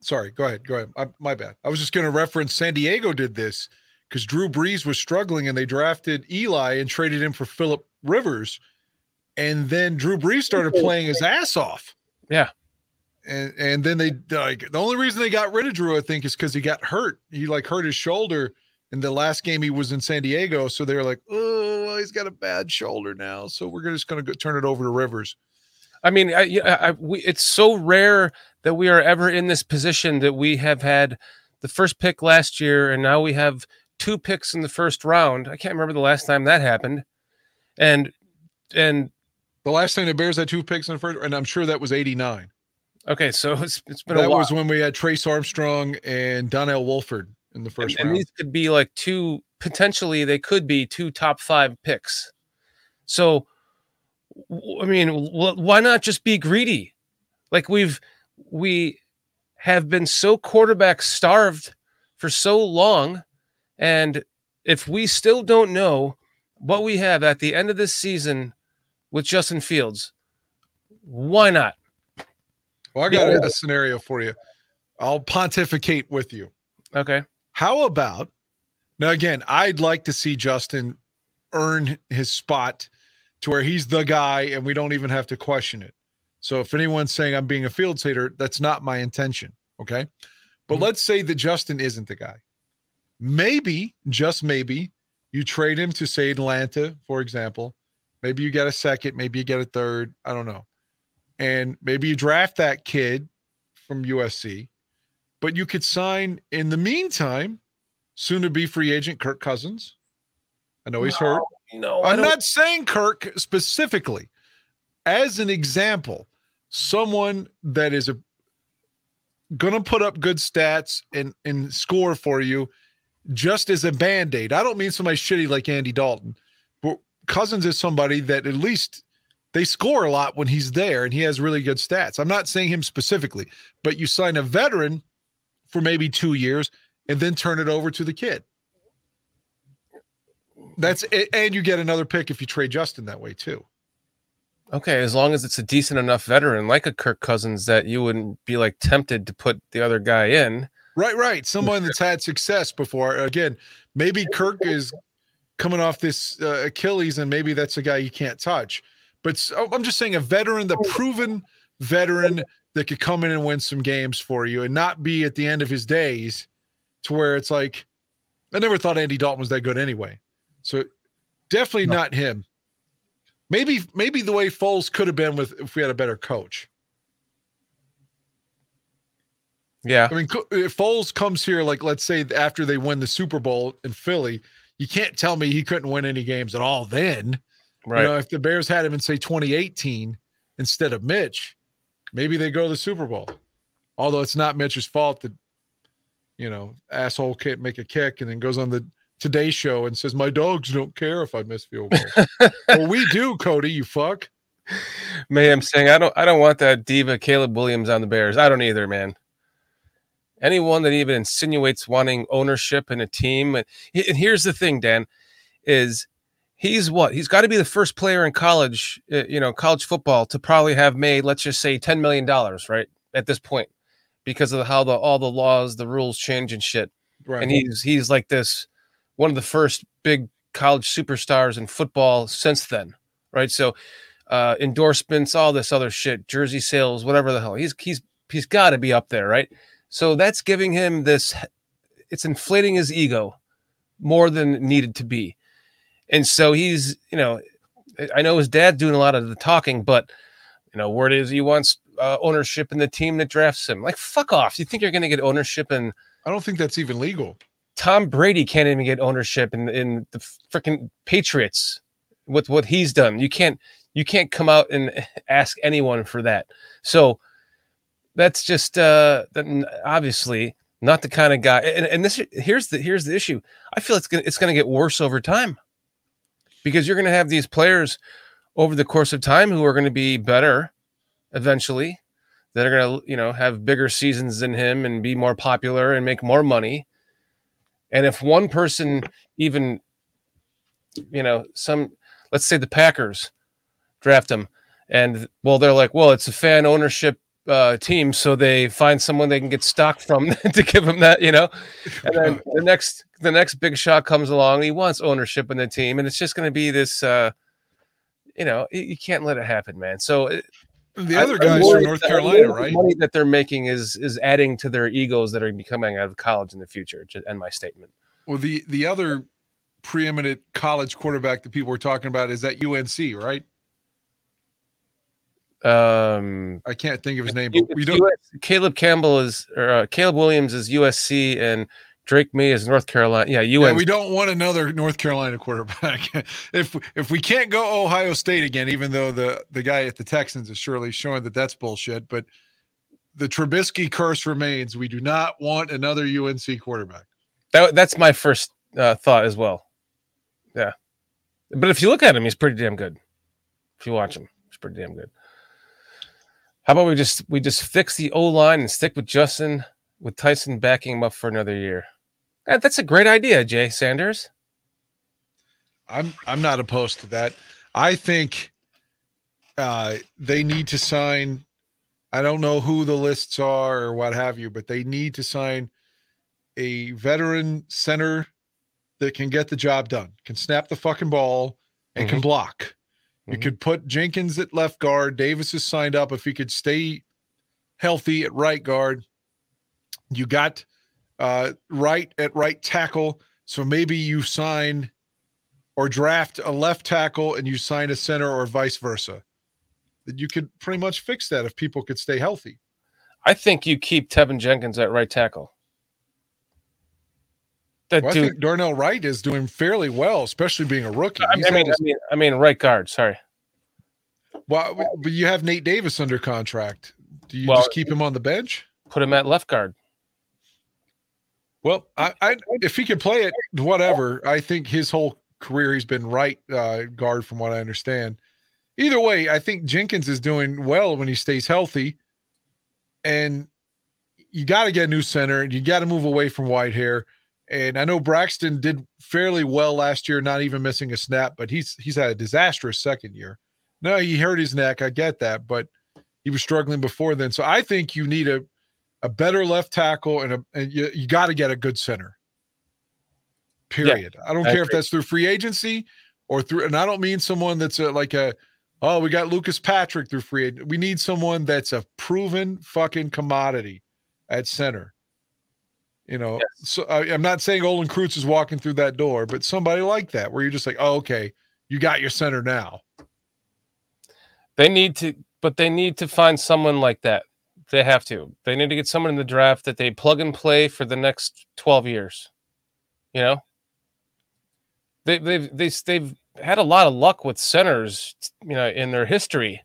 Sorry, go ahead. Go ahead. I, my bad. I was just going to reference San Diego did this because Drew Brees was struggling and they drafted Eli and traded him for Philip Rivers, and then Drew Brees started playing his ass off. Yeah. And and then they like the only reason they got rid of Drew, I think, is because he got hurt. He like hurt his shoulder in the last game he was in San Diego. So they were like, oh, he's got a bad shoulder now. So we're just going to go turn it over to Rivers. I mean, I, yeah, I, we, it's so rare that we are ever in this position that we have had the first pick last year, and now we have two picks in the first round. I can't remember the last time that happened, and and The last time the Bears had two picks in the first, and I'm sure that was 89. Okay, so it's it's been a That was when we had Trace Armstrong and Donnell Woolford in the first and, and round. these could be like two potentially they could be two top five picks. So, I mean, why not just be greedy? Like we've we have been so quarterback starved for so long, and if we still don't know what we have at the end of this season with Justin Fields, why not? Well, I got a, a scenario for you. I'll pontificate with you. Okay. How about now? Again, I'd like to see Justin earn his spot to where he's the guy and we don't even have to question it. So if anyone's saying I'm being a field hater, that's not my intention. Okay. But Mhm. let's say that Justin isn't the guy. Maybe, just maybe, you trade him to say Atlanta, for example. Maybe you get a second, maybe you get a third. I don't know. And maybe you draft that kid from USC, but you could sign in the meantime, soon to be free agent Kirk Cousins. I know he's hurt. No, I'm not saying Kirk specifically. As an example, someone that is a gonna put up good stats and and score for you just as a band-aid. I don't mean somebody shitty like Andy Dalton, but Cousins is somebody that at least they score a lot when he's there and he has really good stats. I'm not saying him specifically, but you sign a veteran for maybe two years and then turn it over to the kid. That's and you get another pick if you trade Justin that way too. Okay, as long as it's a decent enough veteran like a Kirk Cousins that you wouldn't be like tempted to put the other guy in. Right, right. Someone that's had success before. Again, maybe Kirk is coming off this uh, Achilles, and maybe that's a guy you can't touch. But s- oh, I'm just saying a veteran, the proven veteran that could come in and win some games for you, and not be at the end of his days to where it's like, I never thought Andy Dalton was that good anyway. So definitely No. not him. Maybe, maybe the way Foles could have been with if we had a better coach. Yeah. I mean, if Foles comes here, like let's say after they win the Super Bowl in Philly, you can't tell me he couldn't win any games at all. Then, Right. you know, if the Bears had him in say 2018 instead of Mitch, maybe they go to the Super Bowl. Although it's not Mitch's fault that you know asshole can't make a kick and then goes on the Today Show and says my dogs don't care if I miss field goals. well, we do, Cody. You fuck. Mayhem saying, I don't I don't want that diva Caleb Williams on the Bears. I don't either, man. Anyone that even insinuates wanting ownership in a team. And and here's the thing, Dan, is he's what? He's got to be the first player in college, uh, you know, college football to probably have made, let's just say, $10 million, right? At this point, because of how the all the laws, the rules change and shit. Right. And he's he's like this one of the first big college superstars in football since then, right? So uh endorsements, all this other shit, jersey sales, whatever the hell. He's he's he's got to be up there, right? So that's giving him this it's inflating his ego more than needed to be. And so he's, you know, I know his dad's doing a lot of the talking, but you know, word is he wants uh, ownership in the team that drafts him. Like, fuck off. You think you're going to get ownership in I don't think that's even legal. Tom Brady can't even get ownership in in the freaking Patriots with what he's done. You can't you can't come out and ask anyone for that. So that's just uh obviously not the kind of guy. And, and this here's the here's the issue. I feel it's gonna it's gonna get worse over time because you're gonna have these players over the course of time who are going to be better eventually that are going to you know have bigger seasons than him and be more popular and make more money. And if one person even you know some let's say the packers draft him and well they're like well it's a fan ownership uh, team so they find someone they can get stock from to give him that you know and then the next the next big shot comes along he wants ownership in the team and it's just going to be this uh you know you, can't let it happen man so it, The other I'm guys from North Carolina, the right? Money that they're making is is adding to their egos that are becoming out of college in the future. To end my statement. Well, the the other preeminent college quarterback that people were talking about is at UNC, right? Um, I can't think of his name, but we don't. US Caleb Campbell is or uh, Caleb Williams is USC and Drake Maye is North Carolina. Yeah, Yeah, we don't want another North Carolina quarterback. if if we can't go Ohio State again, even though the the guy at the Texans is surely showing that that's bullshit, but the Trubisky curse remains. We do not want another UNC quarterback. that, that's my first uh, thought as well. Yeah, but if you look at him, he's pretty damn good. If you watch him, he's pretty damn good. How about we just we just fix the O line and stick with Justin with Tyson backing him up for another year? That's a great idea, Jay Sanders. I'm I'm not opposed to that. I think uh, they need to sign. I don't know who the lists are or what have you, but they need to sign a veteran center that can get the job done, can snap the fucking ball, and can block. You Mhm. could put Jenkins at left guard. Davis is signed up. If he could stay healthy at right guard, you got uh, right at right tackle. So maybe you sign or draft a left tackle and you sign a center or vice versa. That you could pretty much fix that if people could stay healthy. I think you keep Teven Jenkins at right tackle. That Well, I think Darnell Wright is doing fairly well, especially being a rookie. I mean, I mean, his- I mean, I mean, right guard. Sorry. well, but you have Nate Davis under contract. Do you Well, just keep him on the bench? Put him at left guard. Well, I, I if he could play it, whatever. I think his whole career he's been right uh, guard, from what I understand. Either way, I think Jenkins is doing well when he stays healthy, and you got to get a new center. and You got to move away from White Whitehair. And I know Braxton did fairly well last year, not even missing a snap, but he's he's had a disastrous second year. No, he hurt his neck. I get that, but he was struggling before then. So I think you need a a better left tackle and a and you, you got to get a good center. Period. I don't I care if that's through free agency or through, and I don't mean someone that's a, like a, oh, we got Lucas Patrick through free agent. We need someone that's a proven fucking commodity at center. You know, so I, I'm not saying Olin Kreutz is walking through that door, but somebody like that where you're just like, oh, okay, you got your center now. They need to, but they need to find someone like that. They have to. They need to get someone in the draft that they plug and play for the next twelve years. You know, they they've they, they've had a lot of luck with centers. You know, in their history,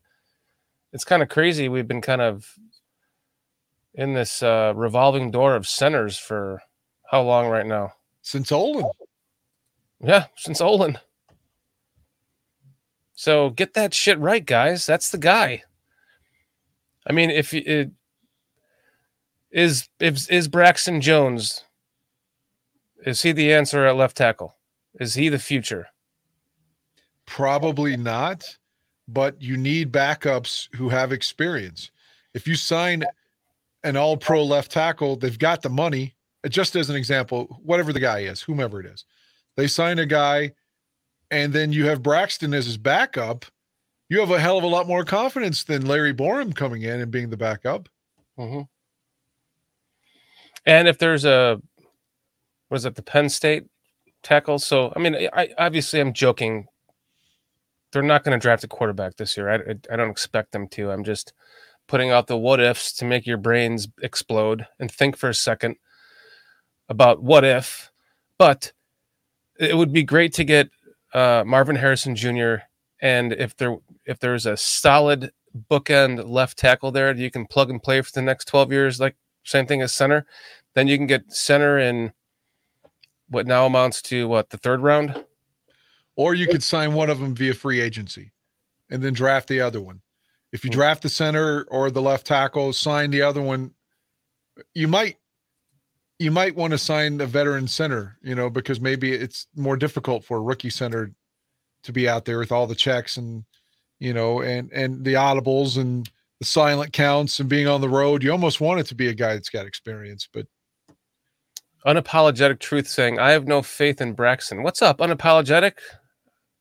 it's kind of crazy. We've been kind of in this uh, revolving door of centers for how long right now? Since Olin, Yeah, since Olin. So get that shit right, guys. That's the guy. I mean, if it is is is Braxton Jones, is he the answer at left tackle? Is he the future? Probably not, but you need backups who have experience. If you sign an all pro left tackle, they've got the money. uh, Just as an example, whatever the guy is, whomever it is, they sign a guy and then you have Braxton as his backup. You have a hell of a lot more confidence than Larry Borom coming in and being the backup. Mhm. And if there's a, was it the Penn State tackle? So I mean, I obviously I'm joking. They're not going to draft a quarterback this year. I, I, I don't expect them to. I'm just putting out the what ifs to make your brains explode and think for a second about what if. But it would be great to get uh, Marvin Harrison Jr. and if there if there's a solid bookend left tackle there that you can plug and play for the next 12 years, like same thing as center, then you can get center in what now amounts to what the third round. Or you could sign one of them via free agency and then draft the other one. If you Hmm. draft the center or the left tackle, sign the other one. You might you might want to sign a veteran center, you know, because maybe it's more difficult for a rookie center to be out there with all the checks and you know and and the audibles and the silent counts and being on the road. You almost want it to be a guy that's got experience, but Unapologetic truth saying, I have no faith in Braxton. What's up, unapologetic?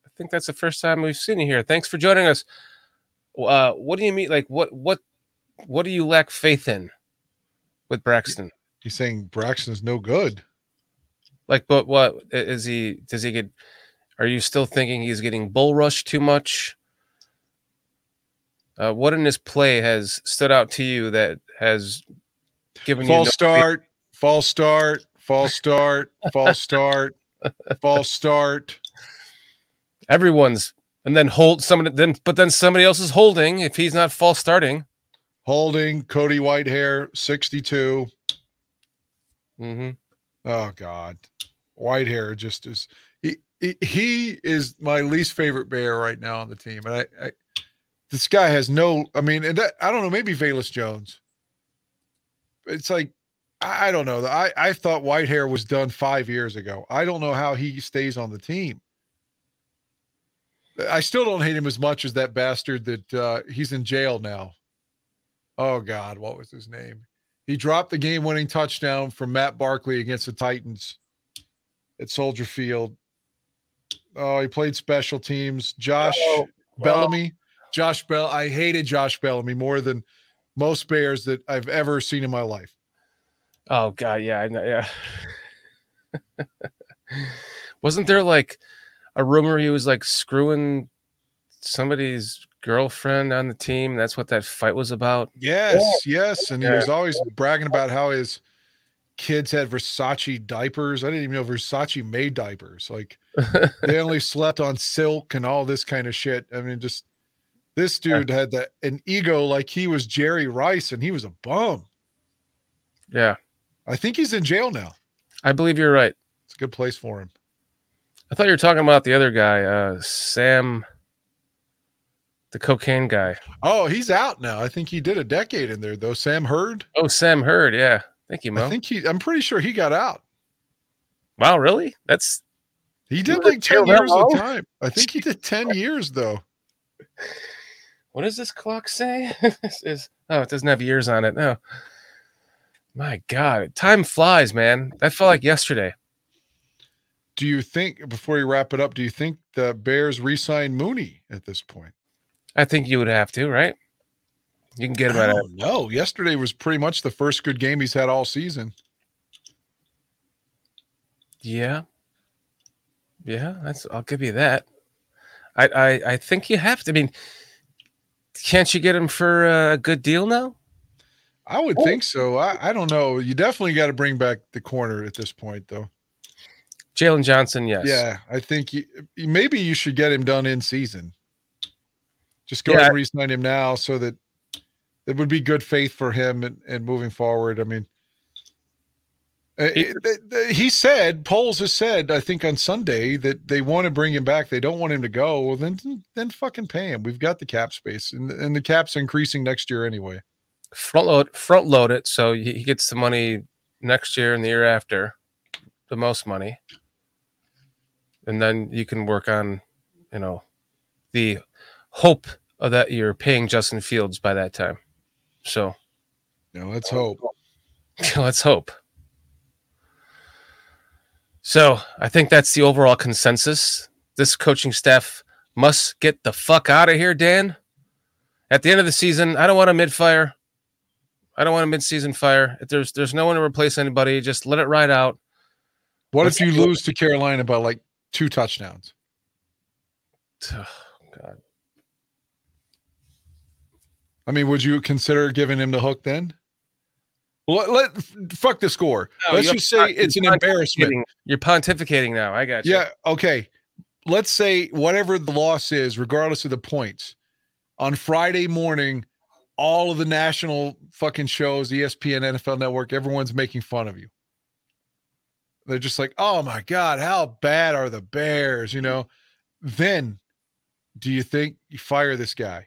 I think that's the first time we've seen you here. Thanks for joining us. Uh, what do you mean? Like, what, what, what do you lack faith in with Braxton? he's saying Braxton's no good. Like, but what is he? Does he get? Are you still thinking he's getting bull rushed too much? Uh, what in his play has stood out to you that has given you false no start, false start, false start, false start, false start. everyone's and then hold somebody then but then somebody else is holding if he's not false starting Holding Cody Whitehair, 62. mm-hmm. Oh God. Whitehair just is he, he he is my least favorite bear right now on the team. And I, I this guy has no I mean, and that, I don't know, maybe Velus Jones. It's like I, I don't know. I, I thought Whitehair was done five years ago. I don't know how he stays on the team. I still don't hate him as much as that bastard that uh, he's in jail now. Oh God, what was his name? He dropped the game-winning touchdown from Matt Barkley against the Titans at Soldier Field. Oh, he played special teams. Josh Oh, Bellamy. Josh Bell. I hated Josh Bellamy more than most Bears that I've ever seen in my life. Oh god, yeah, I know, yeah. Wasn't there like a rumor he was like screwing somebody's girlfriend on the team? That's what that fight was about. Yes, yes. And he was always bragging about how his kids had Versace diapers. I didn't even know Versace made diapers. Like they only slept on silk and all this kind of shit. I mean, just this dude had that an ego like he was Jerry Rice and he was a bum. Yeah, I think he's in jail now. I believe you're right. It's a good place for him. I thought you were talking about the other guy, uh, Sam, the cocaine guy. Oh, he's out now. I think he did a decade in there though. Sam Hurd. Oh, Sam Hurd. Yeah, thank you, Mo. I think he I'm pretty sure he got out. wow, really? That's He did like 10 years of time. I think he did 10 years though. what does this clock say? This is oh, it doesn't have years on it. No. My God, time flies, man. That felt like yesterday. Do you think before you wrap it up, do you think the Bears re-sign Mooney at this point? I think you would have to, right? You can get him at a No, yesterday was pretty much the first good game he's had all season. yeah, yeah. That's I'll give you that. I I, I think you have to. I mean, can't you get him for a good deal now? I would oh. think so. I, I don't know. You definitely got to bring back the corner at this point, though. Jaylon Johnson, yes. Yeah, I think you, maybe you should get him done in season. Just go Yeah. and re-sign him now, so that it would be good faith for him and, and moving forward. I mean, uh, He- th- he said Poles has said I think on Sunday that they want to bring him back. They don't want him to go. Well, then then fucking pay him. We've got the cap space, and, and the cap's increasing next year anyway. Front load, front load it so he gets the money next year and the year after, the most money, and then you can work on, you know, the hope of that you're paying Justin Fields by that time. So know, let's hope. let's hope. So I think that's the overall consensus. This coaching staff must get the fuck out of here, Dan. At the end of the season, I don't want a mid fire. I don't want a mid season fire. If there's there's no one to replace anybody, just let it ride out. What Let's if you lose to Carolina by like two touchdowns? Oh, God. I mean, would you consider giving him the hook then? Let, let fuck the score. No, Let's just say it's an embarrassment. You're pontificating now. I got you. Yeah. Okay. Let's say whatever the loss is, regardless of the points, on Friday morning, all of the national fucking shows, ESPN, NFL Network, everyone's making fun of you. They're just like, oh my God, how bad are the Bears? You know, then do you think you fire this guy?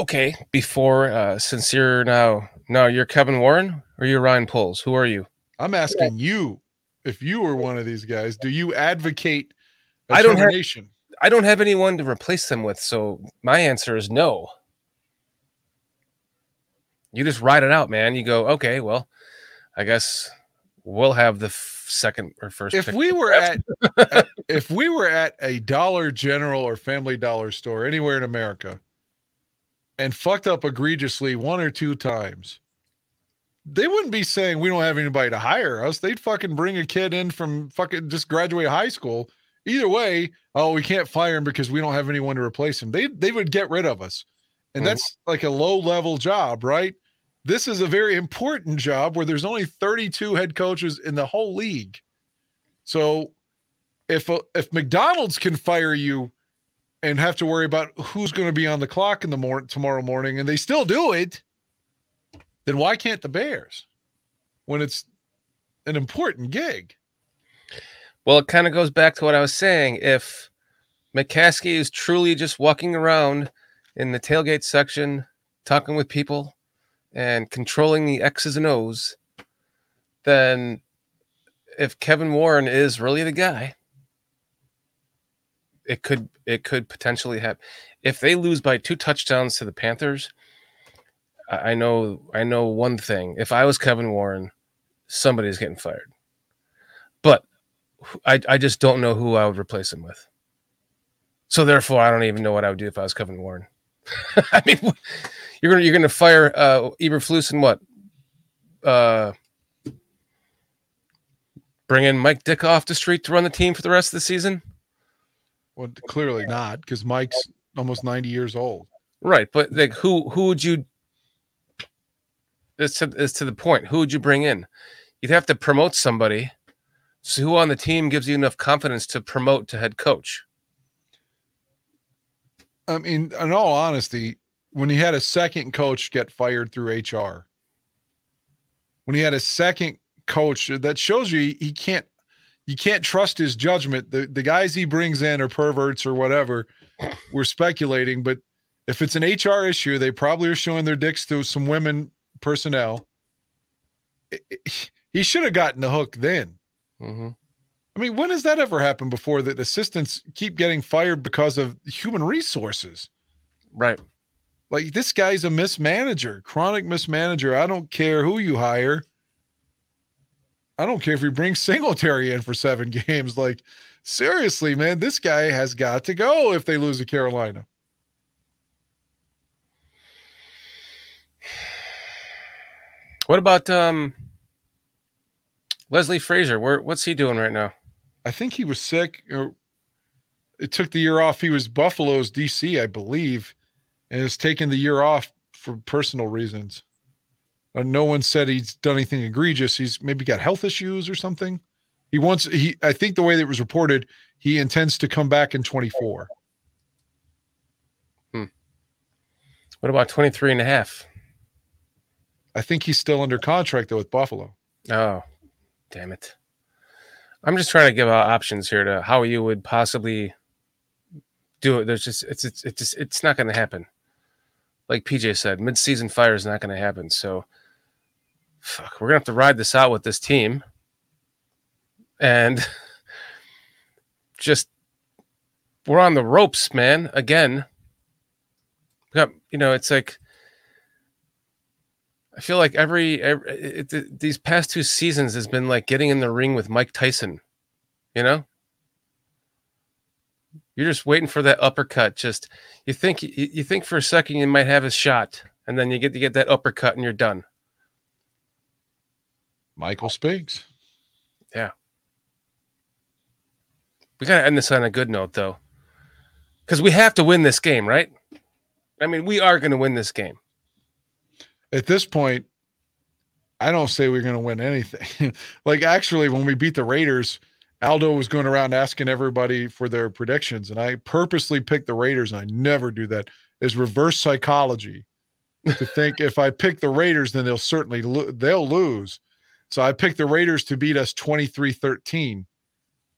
Okay. Before, uh, since you're now, now you're Kevin Warren or you're Ryan Poles? Who are you? I'm asking you if you were one of these guys, do you advocate a I don't have- I don't have anyone to replace them with, so my answer is no. You just ride it out, man. You go, okay, well, I guess we'll have the f- second or first. if we were at, at- if we were at a dollar general or family dollar store anywhere in america and fucked up egregiously one or two times they wouldn't be saying we don't have anybody to hire us they'd fucking bring a kid in from fucking just graduate high school either way oh we can't fire him because we don't have anyone to replace him they they would get rid of us and Mhm. that's like a low level job right this is a very important job where there's only 32 head coaches in the whole league so if uh, if McDonald's can fire you and have to worry about who's going to be on the clock in the morning tomorrow morning and they still do it, then why can't the Bears when it's an important gig? Well, it kind of goes back to what I was saying. If McCaskey is truly just walking around in the tailgate section, talking with people and controlling the X's and O's, then if Kevin Warren is really the guy, it could it could potentially happen. If they lose by two touchdowns to the Panthers, I I know I know one thing. If I was Kevin Warren, somebody's getting fired. But I I just don't know who I would replace him with. So therefore, I don't even know what I would do if I was Kevin Warren. I mean, you're gonna you're gonna fire uh, Eberflus and what? Uh, bring in Mike Ditka off the street to run the team for the rest of the season. Well, clearly not, because Mike's almost 90 years old. Right, but like who who would you? It's to, it's to the point. Who would you bring in? You'd have to promote somebody. So who on the team gives you enough confidence to promote to head coach? I mean, in all honesty, when he had a second coach get fired through HR, when he had a second coach, that shows you he can't you can't trust his judgment. The the guys he brings in are perverts or whatever. We're speculating, but if it's an HR issue, they probably are showing their dicks to some women personnel. He should have gotten the hook then. Mm-hmm. I mean, when has that ever happened before that assistants keep getting fired because of human resources? Right. Like this guy's a mismanager, chronic mismanager. I don't care who you hire. I don't care if you bring Singletary in for seven games. Like, seriously, man, this guy has got to go if they lose to Carolina. What about um Leslie Frazier? Where what's he doing right now? I think he was sick or it took the year off. He was Buffalo's DC, I believe, and has taken the year off for personal reasons. Uh, no one said he's done anything egregious. He's maybe got health issues or something. He wants he I think the way that it was reported, he intends to come back in 24. Hmm. What about 23 and a half? I think he's still under contract though with Buffalo. Oh, damn it. I'm just trying to give out options here to how you would possibly do it. There's just it's it's it's just it's not going to happen. Like PJ said, mid-season fire is not going to happen. So, fuck, we're gonna have to ride this out with this team, and just we're on the ropes, man. Again, we got you know, it's like I feel like every, every it, it- these past two seasons has been like getting in the ring with Mike Tyson. You know, you're just waiting for that uppercut. Just you think you, you think for a second you might have a shot, and then you get to get that uppercut, and you're done. Michael Spinks. Yeah. We gotta end this on a good note, though, because we have to win this game, right? I mean, we are going to win this game. At this point, I don't say we're going to win anything. like actually, when we beat the Raiders, Aldo was going around asking everybody for their predictions, and I purposely picked the Raiders. And I never do that. Is reverse psychology to think if I pick the Raiders, then they'll certainly lo- they'll lose. So I picked the Raiders to beat us 23-13.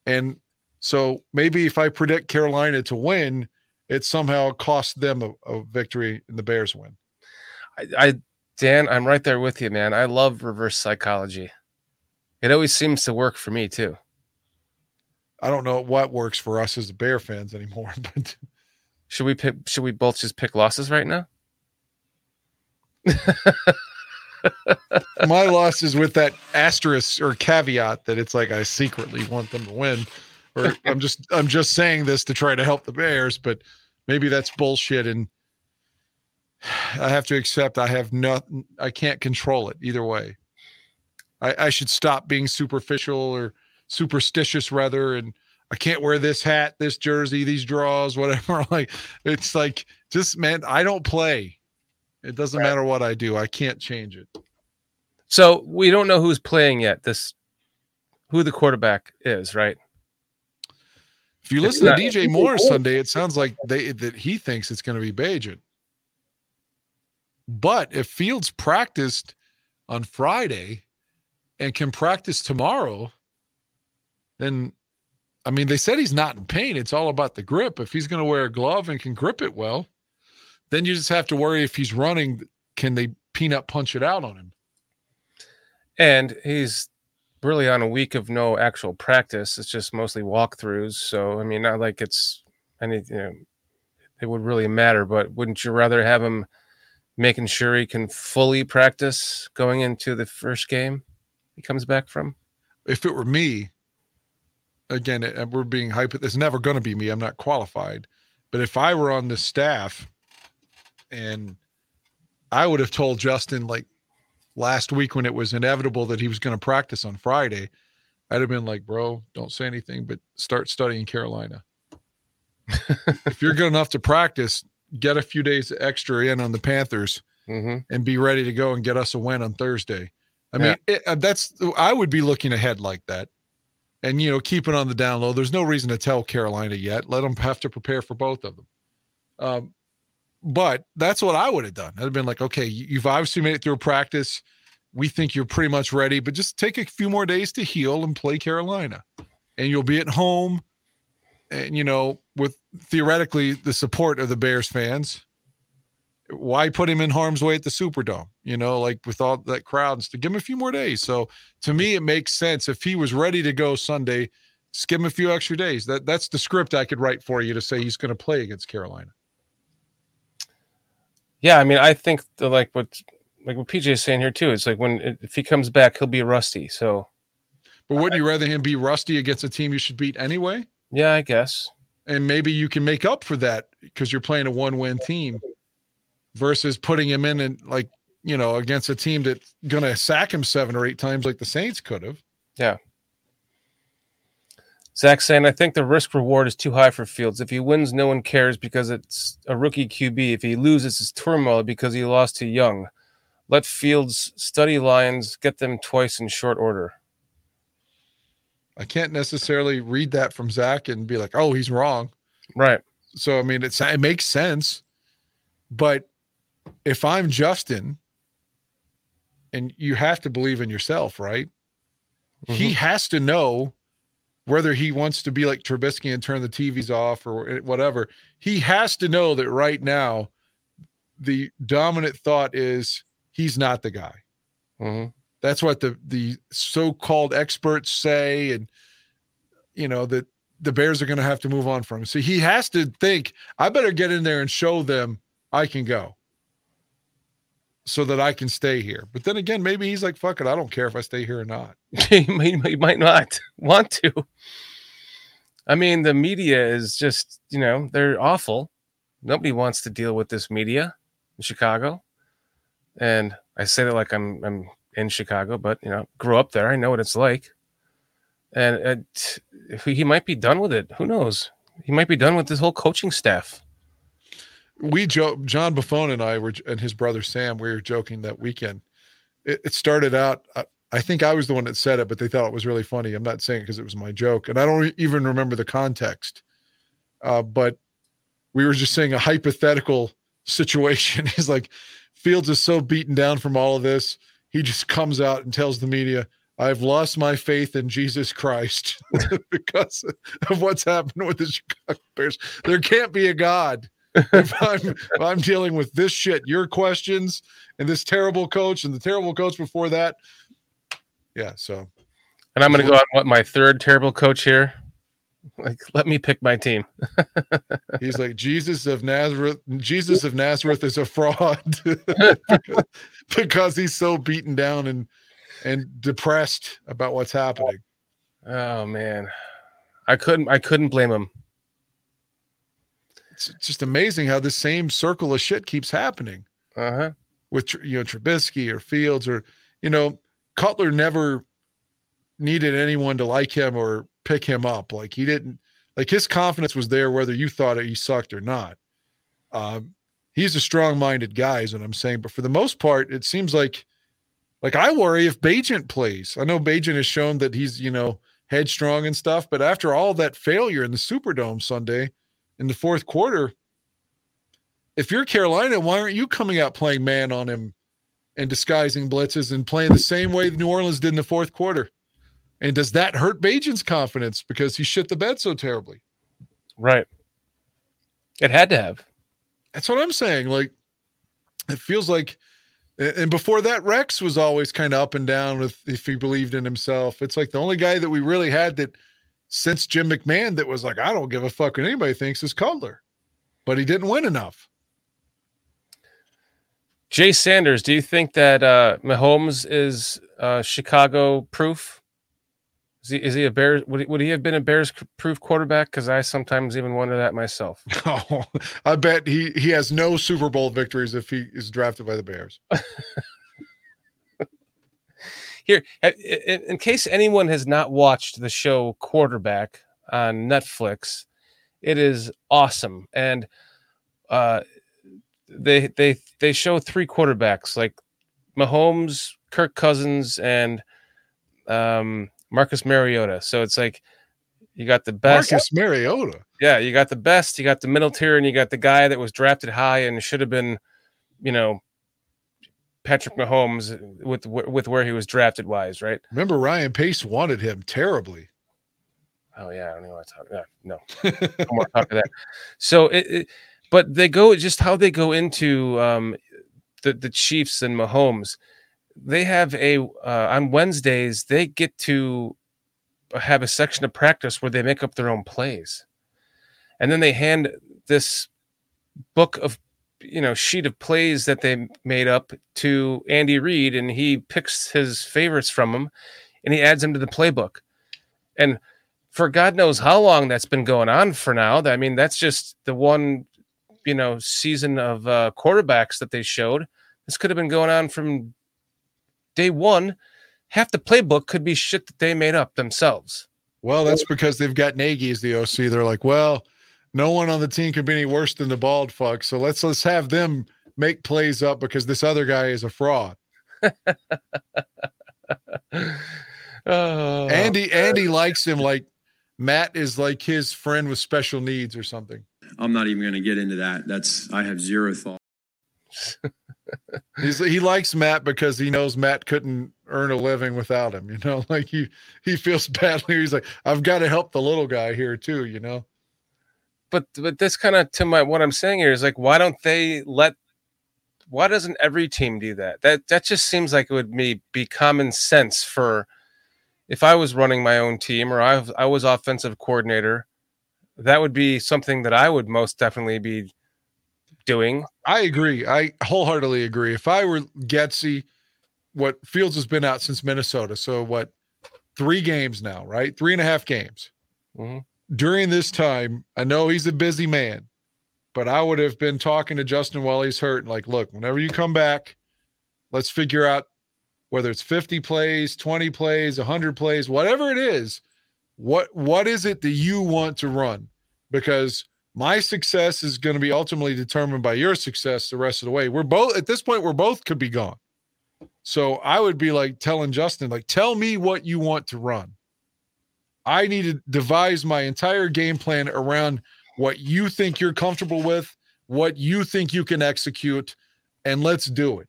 And so maybe if I predict Carolina to win, it somehow costs them a, a victory and the Bears win. I, I, Dan, I'm right there with you, man. I love reverse psychology. It always seems to work for me too. I don't know what works for us as the Bear fans anymore, but Should we pick? Should we both just pick losses right now? my loss is with that asterisk or caveat that it's like I secretly want them to win, or I'm just I'm just saying this to try to help the Bears, but maybe that's bullshit, and I have to accept I have nothing. I can't control it either way. I, I should stop being superficial or superstitious rather, and I can't wear this hat, this jersey, these draws, whatever. Like it's like just man, I don't play. It doesn't Right. matter what I do. I can't change it. So we don't know who's playing yet. This, who the quarterback is, right? If you listen not- to DJ Moore Sunday, it sounds like they that he thinks it's going to be Bagent. But if Fields practiced on Friday and can practice tomorrow, then I mean they said he's not in pain. It's all about the grip. If he's going to wear a glove and can grip it well, then you just have to worry if he's running, can they peanut punch it out on him? And he's really on a week of no actual practice. It's just mostly walkthroughs. So I mean, not like it's any you know, it would really matter. But wouldn't you rather have him making sure he can fully practice going into the first game he comes back from? If it were me, again, it- we're being hyper. It's never going to be me. I'm not qualified. But if I were on the staff, and I would have told Justin like last week when it was inevitable that he was going to practice on Friday, I'd have been like, "Bro, don't say anything, but start studying Carolina. if you're good enough to practice, get a few days extra in on the Panthers." hmm and be ready to go and get us a win on Thursday. I Yeah. mean, it, uh, that's I would be looking ahead like that, and you know, keep it on the down low. There's no reason to tell Carolina yet. Let them have to prepare for both of them. Um, but that's what I would have done. I'd have been like, okay, you- you've obviously made it through practice. We think you're pretty much ready, but just take a few more days to heal and play Carolina, and you'll be at home, and you know, with theoretically the support of the Bears fans why put him in harm's way at the Superdome? You know, like with all that crowd and stuff. Give him a few more days. So to me, it makes sense if he was ready to go Sunday. Give him a few extra days. That that's the script I could write for you to say he's going to play against Carolina. Yeah, I mean, I think the, like what like what PJ is saying here too. It's like when if he comes back, he'll be rusty. So But wouldn't you rather him be rusty against a team you should beat anyway? yeah, I guess. And maybe you can make up for that because you're playing a one-win team versus putting him in and like you know against a team that's going to sack him seven or eight times like the Saints could have. Yeah. Zach saying, I think the risk reward is too high for Fields. If he wins, no one cares because it's a rookie QB. If he loses, it's turmoil because he lost to Young. Let Fields study Lions, get them twice in short order. I can't necessarily read that from Zach and be like, oh, he's wrong. Right. So I mean, it's it makes sense, but if I'm Justin, and you have to believe in yourself, right? He has to know whether he wants to be like Trubisky and turn the TVs off or whatever. He has to know that right now, the dominant thought is he's not the guy. hmm That's what the the so-called experts say, and you know that the Bears are going to have to move on from him. So he has to think, I better get in there and show them I can go, so that I can stay here. But then again, maybe he's like, "Fuck it, I don't care if I stay here or not." he, might, he might not want to. I mean, the media is just, you know, they're awful. Nobody wants to deal with this media in Chicago. And I say that like I'm I'm in Chicago, but you know, grew up there. I know what it's like. And uh, it, he might be done with it. Who knows? He might be done with this whole coaching staff. We joke john buffon and i were and his brother sam we were joking that weekend. It, it started out I, I think i was the one that said it but they thought it was really funny. I'm not saying because it was my joke and i don't even remember the context. Uh, but we were just saying a hypothetical situation. He's like fields is so beaten down from all of this. He just comes out and tells the media i've lost my faith in jesus christ because of what's happened with the chicago bears. There can't be a god if I'm if I'm dealing with this shit, your questions and this terrible coach and the terrible coach before that. Yeah, so And I'm going to go on what my third terrible coach here. Like, let me pick my team. he's like Jesus of Nazareth. Jesus of Nazareth is a fraud because, because he's so beaten down and and depressed about what's happening. Oh man, I couldn't. I couldn't blame him. It's just amazing how this same circle of shit keeps happening. Uh huh. with you know Trubisky or Fields or you know Cutler never needed anyone to like him or pick him up. Like he didn't like his confidence was there whether you thought he sucked or not. Um, he's a strong-minded guy, is what I'm saying. But for the most part, it seems like like I worry if Bagent plays. I know Bagent has shown that he's you know headstrong and stuff, but after all that failure in the Superdome Sunday in the fourth quarter, if you're Carolina, why aren't you coming out playing man on him and disguising blitzes and playing the same way New Orleans did in the fourth quarter? And does that hurt Bagent's confidence because he shit the bed so terribly? Right. It had to have. That's what I'm saying. Like, it feels like and before that, Rex was always kind of up and down with if he believed in himself. It's like the only guy that we really had that since Jim McMahon that was like, I don't give a fuck what anybody thinks is Cutler. But he didn't win enough. Jay Sanders, do you think that uh, Mahomes is uh, Chicago proof? Is he, is he a Bears? Would he, would he have been a Bears proof quarterback? Because I sometimes even wonder that myself. Oh, I bet he he has no Super Bowl victories if he is drafted by the Bears. Here, in, in case anyone has not watched the show Quarterback on Netflix, it is awesome, and uh, they they they show three quarterbacks like Mahomes, Kirk Cousins, and um, Marcus Mariota. So it's like you got the best. Marcus Mariota. Yeah, you got the best. You got the middle tier, and you got the guy that was drafted high and should have been, you know, Patrick Mahomes with with where he was drafted wise, right? Remember Ryan Pace wanted him terribly. Oh yeah, I don't even want to talk. Yeah, no, want to talk to that. So it, it, but they go just how they go into um, the the Chiefs and Mahomes. They have a uh, on Wednesdays they get to have a section of practice where they make up their own plays, and then they hand this book of you know sheet of plays that they made up to Andy Reid, and he picks his favorites from them, and he adds them to the playbook, and for God knows how long that's been going on for now. I mean, that's just the one, you know, season of uh, quarterbacks that they showed. This could have been going on from day one. Half the playbook could be shit that they made up themselves. Well, that's because they've got Nagy as the OC. They're like, well, no one on the team could be any worse than the bald fuck. So let's let's have them make plays up because this other guy is a fraud. oh, Andy Andy likes him like Matt is like his friend with special needs or something. I'm not even going to get into that. That's I have zero thought. He's he likes Matt because he knows Matt couldn't earn a living without him. You know, like he he feels badly. He's like, I've got to help the little guy here too. You know. But but this kind of to my what I'm saying here is like, why don't they let? Why doesn't every team do that? That that just seems like it would be be common sense for if I was running my own team or I I was offensive coordinator, that would be something that I would most definitely be doing. I agree. I wholeheartedly agree. If I were Getsy, what Fields has been out since Minnesota, so what, three games now, right? Three and a half games. Mhm. During this time, I know he's a busy man, but I would have been talking to Justin while he's hurt. Like, look, whenever you come back, let's figure out whether it's 50 plays, 20 plays, 100 plays, whatever it is. What what is it that you want to run? Because my success is going to be ultimately determined by your success the rest of the way. We're both at this point, we're both could be gone. So I would be like telling Justin, like, tell me what you want to run. I need to devise my entire game plan around what you think you're comfortable with, what you think you can execute, and let's do it.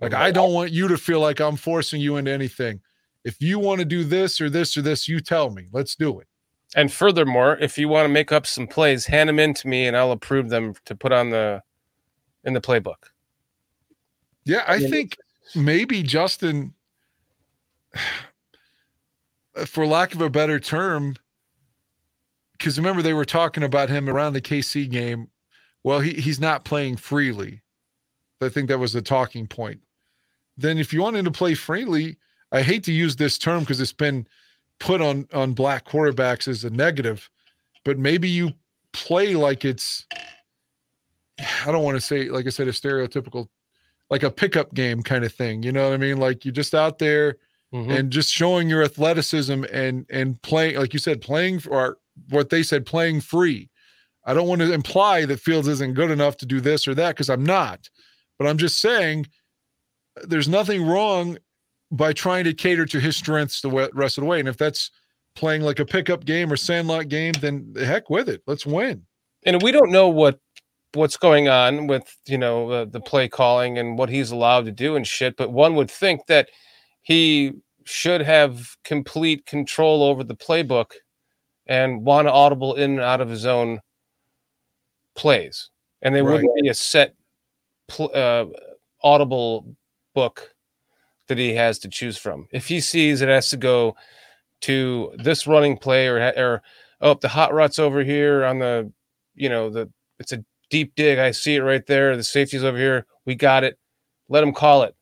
Like, I don't want you to feel like I'm forcing you into anything. If you want to do this or this or this, you tell me. Let's do it. And furthermore, if you want to make up some plays, hand them in to me, and I'll approve them to put on the in the playbook. Yeah, I think maybe Justin, for lack of a better term, because remember they were talking about him around the KC game. Well, he, he's not playing freely. I think that was the talking point. Then, if you want him to play freely, I hate to use this term because it's been put on on black quarterbacks as a negative, but maybe you play like it's. I don't want to say, like I said, a stereotypical like a pickup game kind of thing. You know what I mean? Like you're just out there Mhm. and just showing your athleticism and and playing, like you said, playing or what they said, playing free. I don't want to imply that Fields isn't good enough to do this or that because I'm not. But I'm just saying there's nothing wrong by trying to cater to his strengths the rest of the way. And if that's playing like a pickup game or sandlot game, then the heck with it. Let's win. and we don't know what what's going on with you know uh, the play calling and what he's allowed to do and shit but one would think that he should have complete control over the playbook and want to audible in and out of his own plays and they Right. wouldn't be a set pl- uh, audible book that he has to choose from. If he sees it has to go to this running play or or oh the hot ruts over here on the you know the it's a deep dig. I see it right there. The safety's over here. We got it. Let him call it.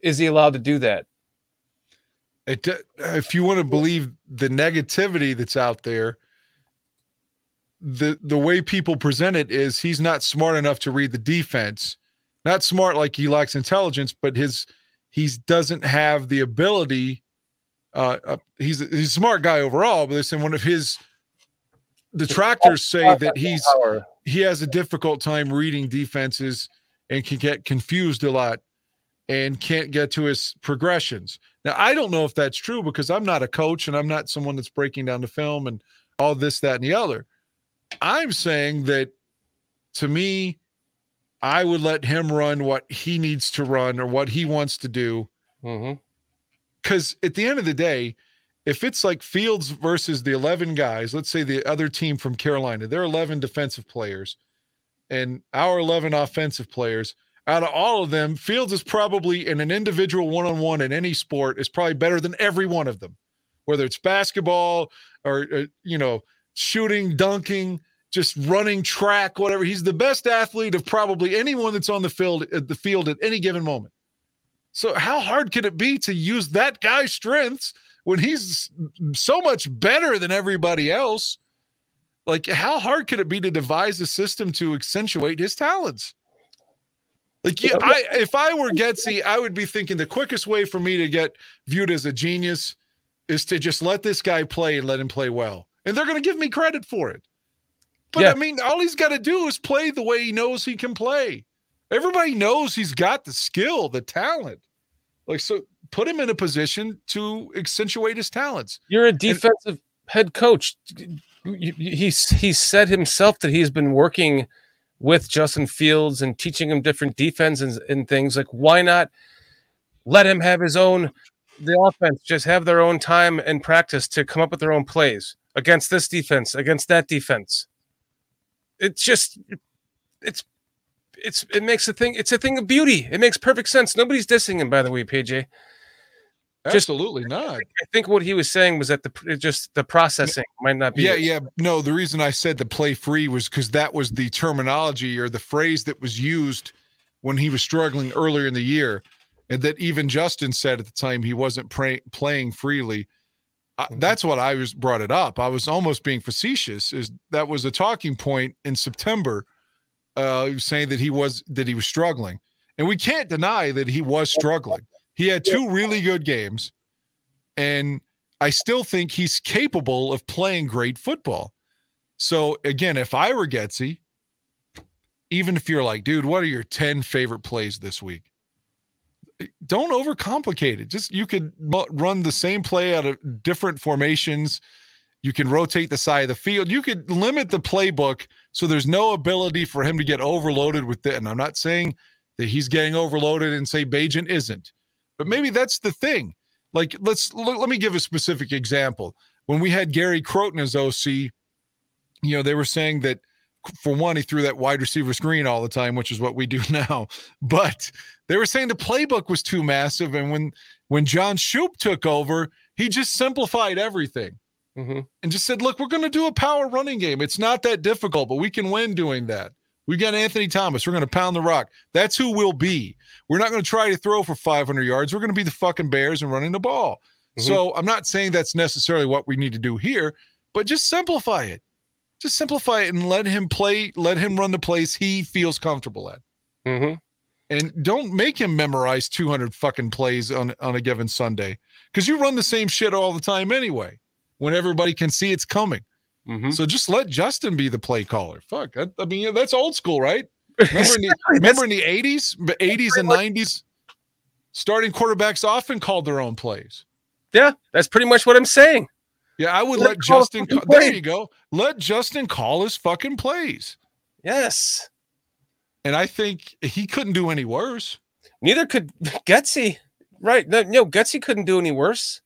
Is he allowed to do that? It, if you want to believe the negativity that's out there, the the way people present it is he's not smart enough to read the defense. Not smart like he lacks intelligence, but his he doesn't have the ability. Uh, uh, he's a- he's a smart guy overall, but listen, one of his detractors say that he's he has a difficult time reading defenses and can get confused a lot and can't get to his progressions. Now, I don't know if that's true because I'm not a coach and I'm not someone that's breaking down the film and all this, that, and the other. I'm saying that to me, I would let him run what he needs to run or what he wants to do. Mm-hmm. Because at the end of the day, if it's like Fields versus the 11 guys, let's say the other team from Carolina, they're 11 defensive players and our 11 offensive players. Out of all of them, Fields is probably in an individual one on one in any sport is probably better than every one of them, whether it's basketball or, uh, you know, shooting, dunking, just running track, whatever. He's the best athlete of probably anyone that's on the field at the field at any given moment. So how hard can it be to use that guy's strengths when he's so much better than everybody else? Like, how hard could it be to devise a system to accentuate his talents? Like, yeah, I if I were Getsy, I would be thinking the quickest way for me to get viewed as a genius is to just let this guy play and let him play well. And they're going to give me credit for it. But Yeah. I mean, all he's got to do is play the way he knows he can play. Everybody knows he's got the skill, the talent. Like, so put him in a position to accentuate his talents. You're a defensive head coach. You- he said himself that he's been working with Justin Fields and teaching him different defense and, and things. Like, why not let him have his own the offense, just have their own time and practice to come up with their own plays against this defense, against that defense. It's just it's it's it makes a thing it's a thing of beauty. It makes perfect sense. Nobody's dissing him, by the way, PJ. Just- Absolutely not. I think what he was saying was that the just the processing might not be Yeah, yeah. No, the reason I said the play free was because that was the terminology or the phrase that was used when he was struggling earlier in the year. And that even Justin said at the time he wasn't pray, playing freely. Uh, Mhm. that's what I was brought it up. I was almost being facetious. Is that was a talking point in September, uh, saying that he was that he was struggling, and we can't deny that he was struggling. He had two really good games, and I still think he's capable of playing great football. So again, if I were Getsy, even if you're like, dude, what are your 10 favorite plays this week? Don't overcomplicate it. Just you could run the same play out of different formations. You can rotate the side of the field. You could limit the playbook so there's no ability for him to get overloaded with it. And I'm not saying that he's getting overloaded and say Bagent isn't, but maybe that's the thing. Like, let's let, let me give a specific example. When we had Gary Crowton as OC, you know, they were saying that for one, he threw that wide receiver screen all the time, which is what we do now. But they were saying the playbook was too massive. And when when John Shoop took over, he just simplified everything Mhm. and just said, look, we're going to do a power running game. It's not that difficult, but we can win doing that. We got Anthony Thomas. We're going to pound the rock. That's who we'll be. We're not going to try to throw for 500 yards. We're going to be the fucking Bears and running the ball. So I'm not saying that's necessarily what we need to do here, but just simplify it. Just simplify it and let him play, let him run the place he feels comfortable at. Mhm. And don't make him memorize 200 fucking plays on, on a given Sunday because you run the same shit all the time anyway when everybody can see it's coming. Mhm. So just let Justin be the play caller. Fuck. I, I mean, that's old school, right? Remember in the, remember in the 80s, 80s and 90s, starting quarterbacks often called their own plays. Yeah, that's pretty much what I'm saying. Yeah, I would Let let call Justin. There you go. Let Justin call his fucking plays. Yes. And I think he couldn't do any worse. Neither could Getsy. Right. No, no, Getsy couldn't do any worse.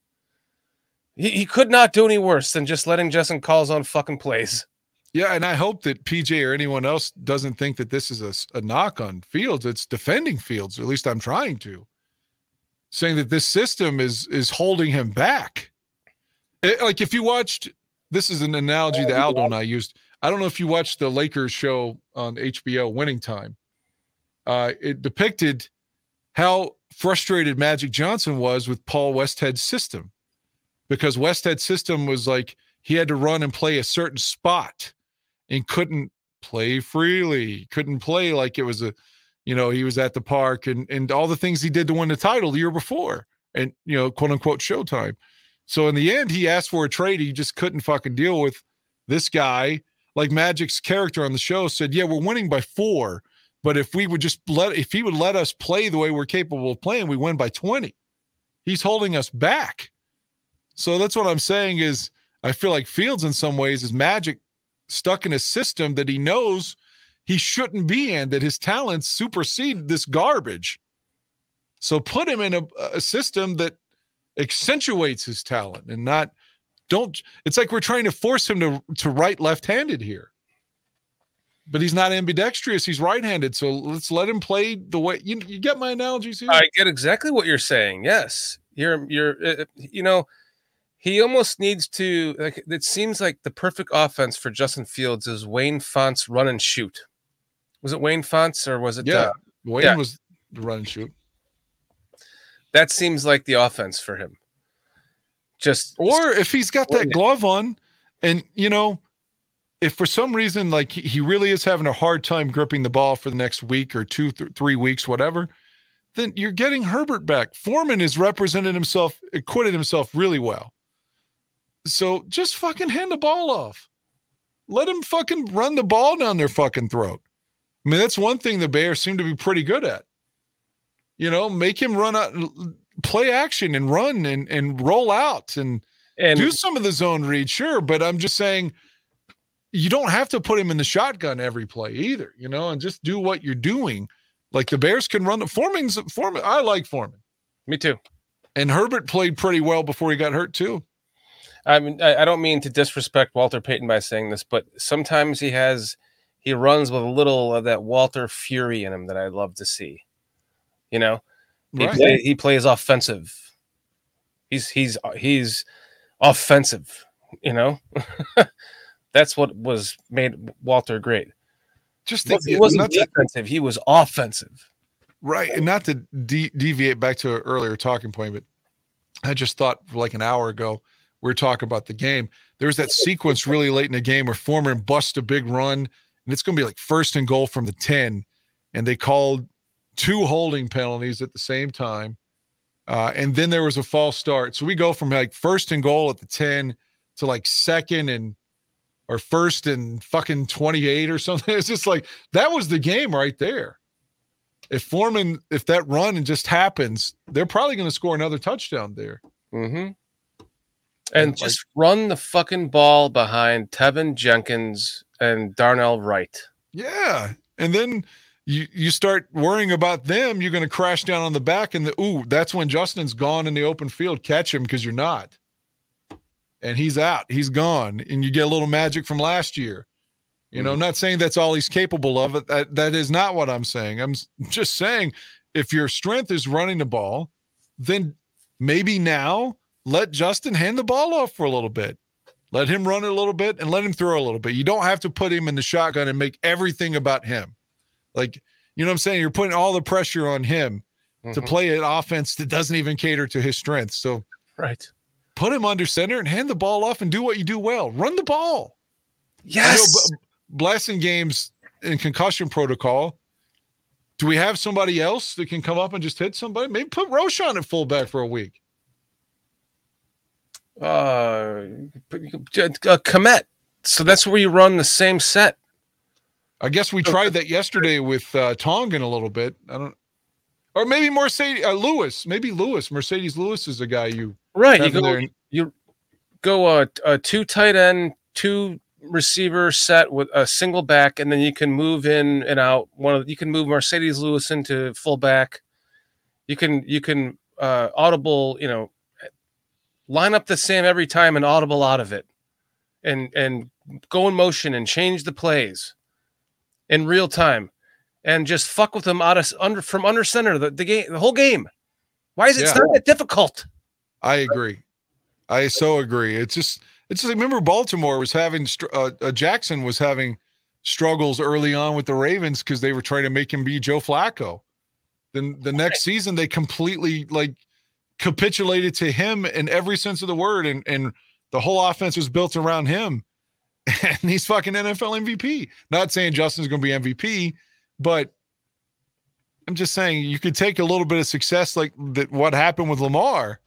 He, he could not do any worse than just letting Justin calls on fucking plays. Yeah, and I hope that PJ or anyone else doesn't think that this is a, a knock on Fields. It's defending Fields, at least I'm trying to. Saying that this system is is holding him back. It- like if you watched, this is an analogy that Aldo and I used. I don't know if you watched the Lakers show on HBO, Winning Time. Uh, it depicted how frustrated Magic Johnson was with Paul Westhead's system, because Westhead's system was like he had to run and play a certain spot and couldn't play freely couldn't play like it was a you know he was at the park and and all the things he did to win the title the year before and you know quote unquote showtime. So in the end he asked for a trade. He just couldn't fucking deal with this guy. Like magic's character on the show said yeah we're winning by four but if we would just let if he would let us play the way we're capable of playing we win by 20 he's holding us back so that's what i'm saying is i feel like fields in some ways is magic stuck in a system that he knows he shouldn't be in, that his talents supersede this garbage. So put him in a, a system that accentuates his talent and not don't it's like we're trying to force him to to write left-handed here. But he's not ambidextrous, he's right-handed. So let's let him play the way you, you get my analogies here? I get exactly what you're saying. Yes, you're you're uh, you know he almost needs to like it seems like the perfect offense for Justin Fields is Wayne Fontes' run and shoot. Was it Wayne Fontes or was it yeah. uh, Wayne yeah. was the run and shoot. that seems like the offense for him. Just Or if he's got that glove on, and you know, if for some reason like he, really is having a hard time gripping the ball for the next week or two, th- three weeks, whatever, then you're getting Herbert back. Foreman has represented himself, acquitted himself really well. So just fucking hand the ball off. Let him fucking run the ball down their fucking throat. I mean, that's one thing the Bears seem to be pretty good at. You know, make him run out, play action and run and and roll out and and do some of the zone read, sure, but I'm just saying you don't have to put him in the shotgun every play either, you know, and just do what you're doing. Like the Bears can run the Foreman's Foreman. I like Foreman. me too. And Herbert played pretty well before he got hurt too. I mean, I, I don't mean to disrespect Walter Payton by saying this, but sometimes he has he runs with a little of that Walter fury in him that I love to see. You know, he Right. play, he plays offensive. He's he's uh, he's offensive. You know, that's what was made Walter great. Just He uh, wasn't not to- defensive; he was offensive. right, and not to de- deviate back to an earlier talking point, but I just thought like an hour ago we were talking about the game. There's that sequence really late in the game where Foreman busts a big run, and it's going to be like first and goal from the ten, and they called two holding penalties at the same time, uh, and then there was a false start. So we go from like first and goal at the ten to like second and or first and fucking 28 or something. It's just like that was the game right there. If Foreman, if that run just happens, they're probably going to score another touchdown there. Mm-hmm. And, And like- just run the fucking ball behind Teven Jenkins and Darnell Wright. Yeah. And then you you start worrying about them, you're going to crash down on the back and the ooh, that's when Justin's gone in the open field. Catch him because you're not. And he's out. He's gone. And you get a little magic from last year. You know, hmm. I'm not saying that's all he's capable of. That that is not what I'm saying. I'm just saying if your strength is running the ball, then maybe now let Justin hand the ball off for a little bit. Let him run it a little bit and let him throw a little bit. You don't have to put him in the shotgun and make everything about him. Like, you know what I'm saying? You're putting all the pressure on him to Mhm. play an offense that doesn't even cater to his strengths. So Right. put him under center and hand the ball off and do what you do well. Run the ball. Yes. Blasingame's in concussion protocol. Do we have somebody else that can come up and just hit somebody? Maybe put Roschon at fullback for a week. Uh, uh, Kmet. So that's where you run the same set. I guess we tried that yesterday with uh, Tonyan a little bit. I don't, or maybe Marcedes uh, Lewis. Maybe Lewis. Marcedes Lewis is a guy you Right. You go, and- you go a, a two tight end, two receiver set with a single back, and then you can move in and out. One of you can move Marcedes Lewis into fullback. You can you can uh, audible. You know, line up the same every time and audible out of it, and and go in motion and change the plays in real time and just fuck with them out of under from under center the, the game the whole game. Why is it Yeah. not that difficult? I agree. I so agree. It's just it's just remember Baltimore was having uh, uh, Jackson was having struggles early on with the Ravens because they were trying to make him be Joe Flacco. Then the next season they completely like capitulated to him in every sense of the word, and and the whole offense was built around him. And he's fucking NFL MVP. Not saying Justin's going to be MVP, but I'm just saying you could take a little bit of success like that. What happened with Lamar?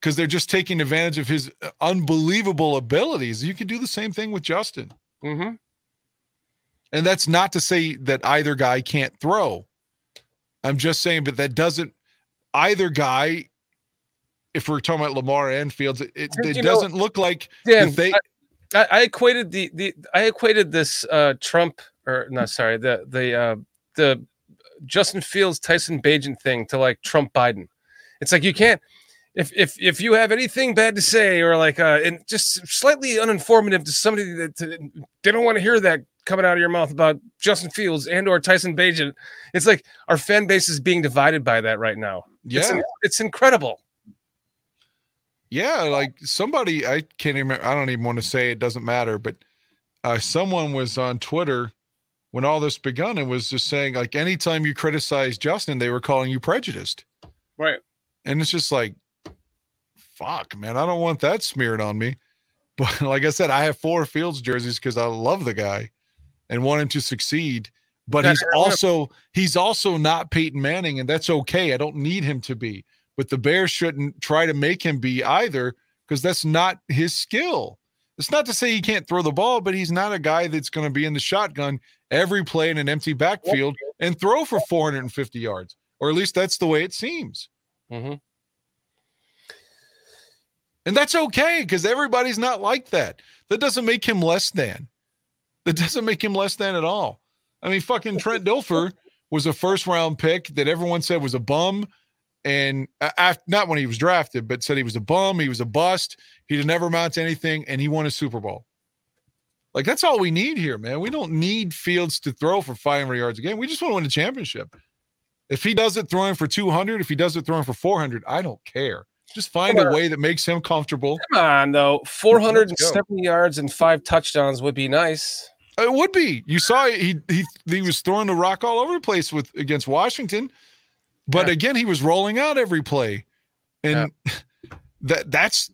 because they're just taking advantage of his uh, unbelievable abilities. You can do the same thing with Justin. Mm-hmm. And that's not to say that either guy can't throw. I'm just saying, but that doesn't either guy, if we're talking about Lamar and Fields, it, it, it doesn't look like Dan, they I, I equated the the I equated this uh Trump or no sorry the the uh the Justin Fields Tyson Bagent thing to like Trump Biden. It's like you can't if if if you have anything bad to say or like uh and just slightly uninformative to somebody that that- they don't want to hear that coming out of your mouth about Justin Fields and or Tyson Bagent. It's like our fan base is being divided by that right now. It's, yeah. in- it's incredible. Yeah, like somebody I can't even I don't even want to say it doesn't matter, but uh someone was on Twitter when all this begun and was just saying like anytime you criticize Justin, they were calling you prejudiced. Right. And it's just like fuck, man, I don't want that smeared on me. But like I said, I have four Fields jerseys because I love the guy and want him to succeed. But he's also he's also not Peyton Manning, and that's okay. I don't need him to be. But the Bears shouldn't try to make him be either, because that's not his skill. It's not to say he can't throw the ball, but he's not a guy that's going to be in the shotgun every play in an empty backfield and throw for 450 yards, or at least that's the way it seems. Mm-hmm. And that's okay because everybody's not like that. That doesn't make him less than. That doesn't make him less than at all. I mean, fucking Trent Dilfer was a first round pick that everyone said was a bum. And after, not when he was drafted, but said he was a bum. He was a bust. He'd never amount to anything. And he won a Super Bowl. Like, that's all we need here, man. We don't need Fields to throw for 500 yards a game. We just want to win a championship. If he does it throwing for 200, if he does it throwing for 400, I don't care. Just find a way that makes him comfortable. Come on, though. 470 yards and five touchdowns would be nice. It would be. You saw he he he was throwing the rock all over the place with against Washington, but Yeah. again he was rolling out every play, and that that's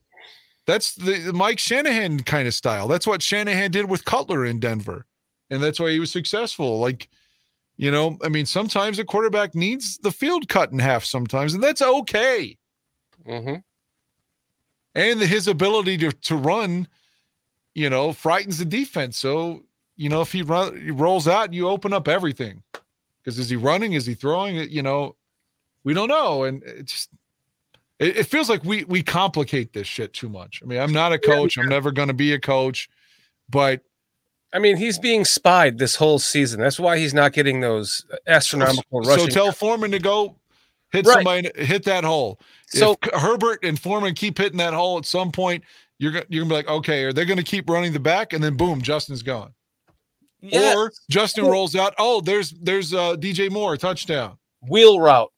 that's the, the Mike Shanahan kind of style. That's what Shanahan did with Cutler in Denver, and that's why he was successful. Like, you know, I mean, sometimes a quarterback needs the field cut in half sometimes, and that's okay. Mm-hmm. and his ability to to run, you know, frightens the defense. So you know, if he run he rolls out, you open up everything. Because is he running? Is he throwing? You know, we don't know, and it just it, it feels like we we complicate this shit too much. I mean, I'm not a coach. I'm never going to be a coach, but I mean, he's being spied this whole season. That's why he's not getting those astronomical so rushing. tell Foreman to go hit Right. somebody, hit that hole. So- if Herbert and Foreman keep hitting that hole at some point, you're you're gonna be like, okay, are they gonna keep running the back? And then boom, Justin's gone. Or Justin rolls out. Oh, there's there's uh DJ Moore touchdown. wheel route.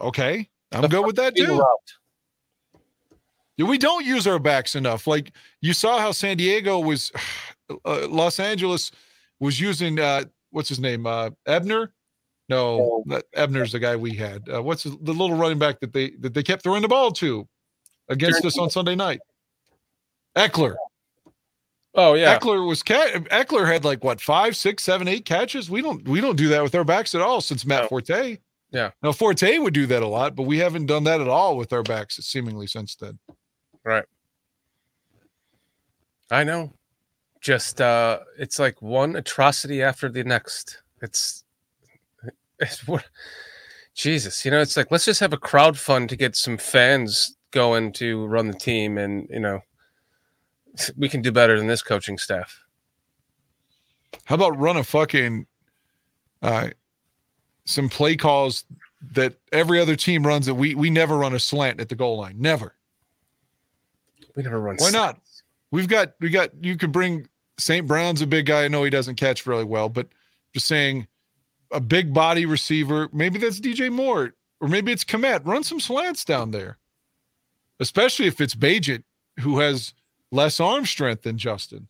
Okay, I'm The good with that too. route. We don't use our backs enough. Like you saw how San Diego was, uh, Los Angeles was using uh what's his name uh Ebner. No, Ebner's the guy we had. Uh, what's the little running back that they that they kept throwing the ball to against us on Sunday night? Ekeler. Oh yeah. Ekeler was ca- Ekeler had like what five, six, seven, eight catches. We don't we don't do that with our backs at all since Matt. Forte. Yeah. Now Forte would do that a lot, but we haven't done that at all with our backs seemingly since then. Right. I know. Just uh it's like one atrocity after the next. It's it's what Jesus, you know, it's like let's just have a crowd fund to get some fans going to run the team and you know we can do better than this coaching staff. How about run a fucking uh some play calls that every other team runs that we we never run a slant at the goal line. Never. We never run Why not? We've got we got you could bring St. Brown's a big guy. I know he doesn't catch really well, but just saying a big body receiver. Maybe that's DJ Moore, or maybe it's Kmet. Run some slants down there, especially if it's Bagent, who has less arm strength than Justin.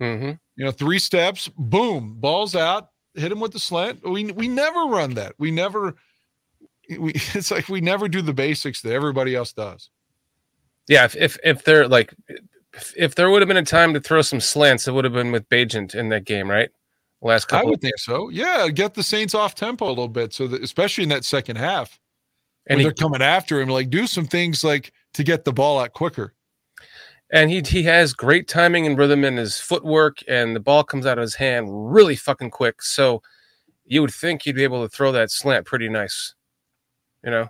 Mm-hmm. You know, three steps, boom, balls out, hit him with the slant. We we never run that. We never. We it's like we never do the basics that everybody else does. Yeah, if if, if they're like, if, there would have been a time to throw some slants, it would have been with Bagent in that game, right? Last couple. I would think so. Yeah, get the Saints off tempo a little bit, so that especially in that second half, and when he they're coming after him, like do some things like to get the ball out quicker. And he he has great timing and rhythm in his footwork, and the ball comes out of his hand really fucking quick. So you would think he'd be able to throw that slant pretty nice. You know,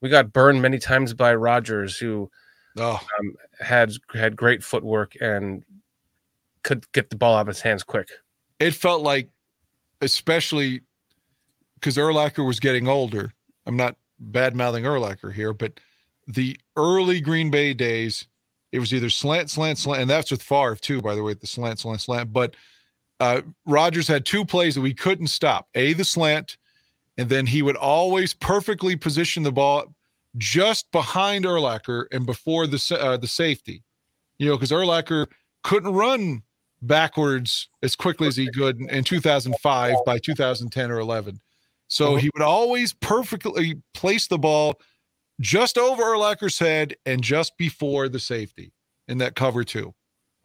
we got burned many times by Rodgers, who Oh, um, had had great footwork and could get the ball out of his hands quick. it felt like, especially because Urlacher was getting older. I'm not bad mouthing Urlacher here, but the early Green Bay days, it was either slant, slant, slant, and that's with Favre too, by the way, the slant, slant, slant. But uh, Rodgers had two plays that we couldn't stop. A the slant, and then he would always perfectly position the ball just behind Urlacher and before the uh, the safety. You know, because Urlacher couldn't run backwards as quickly as he could in, in 2005 by 2010 or 11. So he would always perfectly place the ball just over Urlacher's head and just before the safety in that cover two.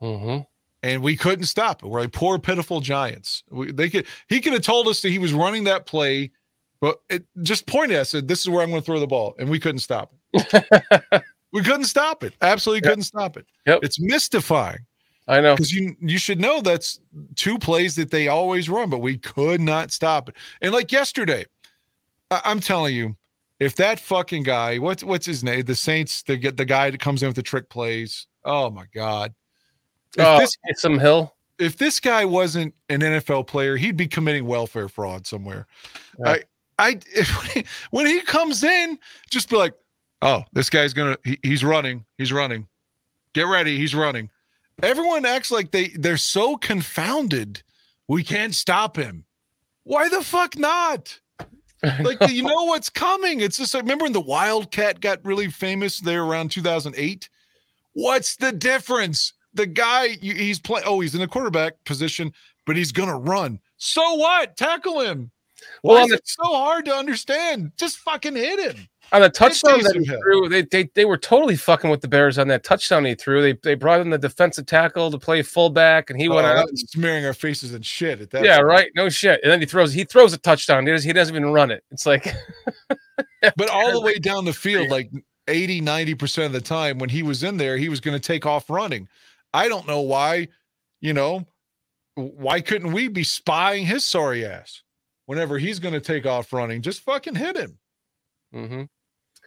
Mm-hmm. And we couldn't stop it. We're like poor, pitiful giants. We, they could he could have told us that he was running that play, but it just pointed at us said, This is where I'm going to throw the ball. And we couldn't stop it. we couldn't stop it. Absolutely Yep. couldn't stop it. Yep. It's mystifying I know. because you you should know that's two plays that they always run, but we could not stop it. And like yesterday, I, I'm telling you, if that fucking guy, what's what's his name? The Saints, they get the guy that comes in with the trick plays. Oh my god! If Oh, this some hill. if this guy wasn't an NFL player, he'd be committing welfare fraud somewhere. Yeah. I I if, when he comes in, just be like, oh, this guy's gonna he, he's running, he's running. Get ready, he's running. Everyone acts like they they're so confounded. We can't stop him. Why the fuck not? Like you know what's coming. It's just like remember when the Wildcat got really famous there around 2008? What's the difference? The guy he's playing oh, he's in the quarterback position, but he's gonna run. So what? Tackle him. Why Well, is on it so hard to understand? Just fucking hit him. On the touchdown that he threw, they, they they were totally fucking with the Bears on that touchdown he threw. They they brought in the defensive tackle to play fullback, and he went Oh, out. that smearing our faces and shit at that. Yeah, point. right. No shit. And then he throws he throws a touchdown. He doesn't he doesn't even run it. It's like But all the way down the field, like 80, 90% of the time when he was in there, he was going to take off running. I don't know why, you know, why couldn't we be spying his sorry ass whenever he's going to take off running? Just fucking hit him. Mhm.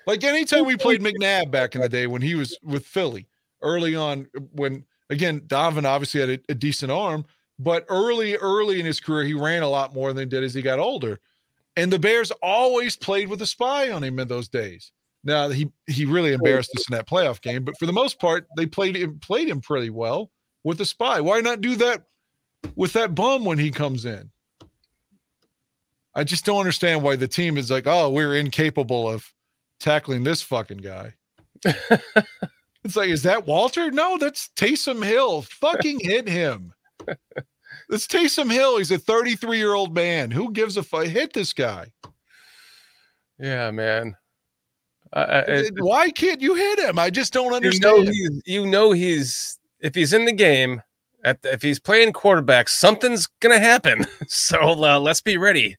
Like anytime we played McNabb back in the day when he was with Philly early on, when again, Donovan obviously had a, a decent arm, but early, early in his career, he ran a lot more than he did as he got older. And the Bears always played with a spy on him in those days. Now he he really embarrassed us in that playoff game, but for the most part, they played him played him pretty well with the spy. Why not do that with that bum when he comes in? I just don't understand why the team is like, oh, we're incapable of tackling this fucking guy. it's like, is that Walter? No, that's Taysom Hill. Fucking hit him. It's Taysom Hill. He's a 33 year old man. Who gives a fuck? Hit this guy. Yeah, man. I- it- Why can't you hit him? I just don't you understand. know he's you know he's if he's in the game at the, if he's playing quarterback, something's gonna happen. So uh, let's be ready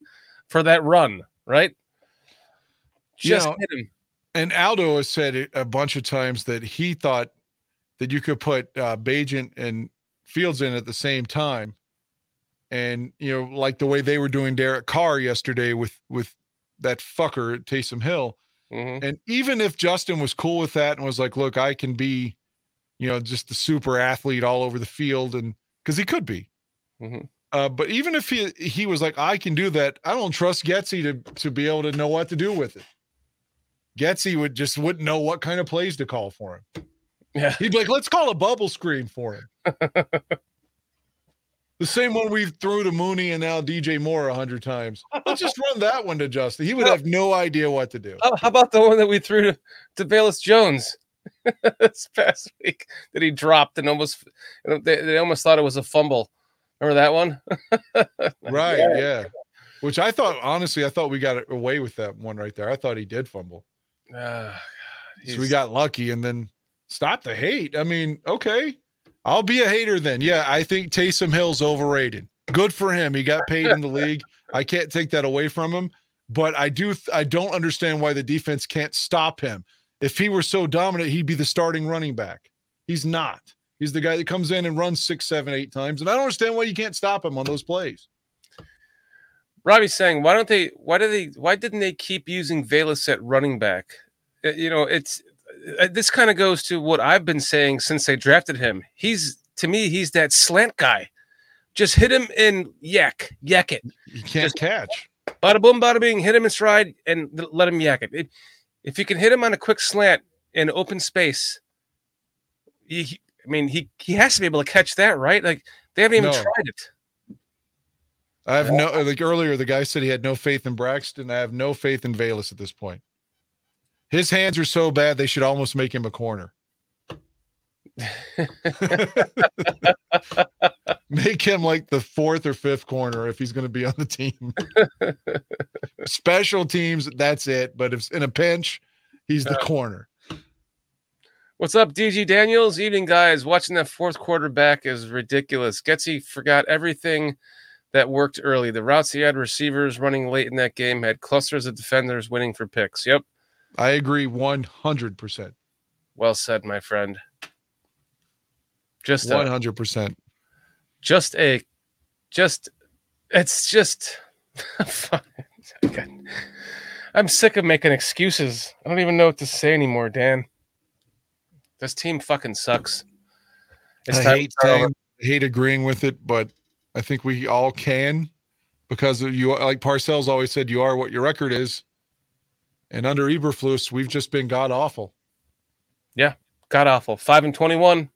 for that run, right? Just Yeah. hit him. and Aldo has said it a bunch of times that he thought that you could put uh, Bagent and Fields in at the same time, and you know, like the way they were doing Derek Carr yesterday with with that fucker Taysom Hill. Mhm. And even if Justin was cool with that and was like, "Look, I can be, you know, just the super athlete all over the field," and because he could be, Mhm. uh, but even if he he was like, "I can do that," I don't trust Getsy to to be able to know what to do with it. Getsy would just wouldn't know what kind of plays to call for him. Yeah. He'd be like, let's call a bubble screen for him. the same one we threw to Mooney and now DJ Moore a hundred times. Let's just run that one to Justin. He would have no idea what to do. Oh, how about the one that we threw to, to Velus Jones this past week that he dropped and almost they, they almost thought it was a fumble. Remember that one? Right, yeah. Which I thought, honestly, I thought we got away with that one right there. I thought he did fumble. Ah, So we got lucky and then stop the hate. I mean, okay. I'll be a hater then. Yeah, I think Taysom Hill's overrated. Good for him. He got paid in the league. I can't take that away from him, but I do I don't understand why the defense can't stop him. If he were so dominant, he'd be the starting running back. He's not. He's the guy that comes in and runs six, seven, eight times. And I don't understand why you can't stop him on those plays. Robbie's saying, why don't they? Why do they? Why didn't they keep using Velus at running back? Uh, You know, it's uh, this kind of goes to what I've been saying since they drafted him. He's to me, he's that slant guy. Just hit him and yak, yak it. You can't catch. Bada boom, bada bing. Hit him in stride and let him yak it. If, if you can hit him on a quick slant in open space, he, he- I mean, he he has to be able to catch that, right? Like they haven't even No. tried it. I have no like earlier the guy said he had no faith in Braxton. I have no faith in Velus at this point. His hands are so bad they should almost make him a corner. make him like the fourth or fifth corner if he's going to be on the team. Special teams, that's it. But if in a pinch, he's the corner. What's up, DG Daniels? Evening, guys. Watching that fourth quarter back is ridiculous. Getsy forgot everything that worked early. The routes he had receivers running late in that game had clusters of defenders winning for picks. Yep. I agree 100%. Well said, my friend. Just 100%. just a just it's just I'm sick of making excuses. I don't even know what to say anymore, Dan. This team fucking sucks. It's I hate to start over. saying, I hate agreeing with it, but I think we all can because you. Like Parcells always said, you are what your record is. And under Eberflus, we've just been god awful. Yeah, god awful. Five and twenty-one.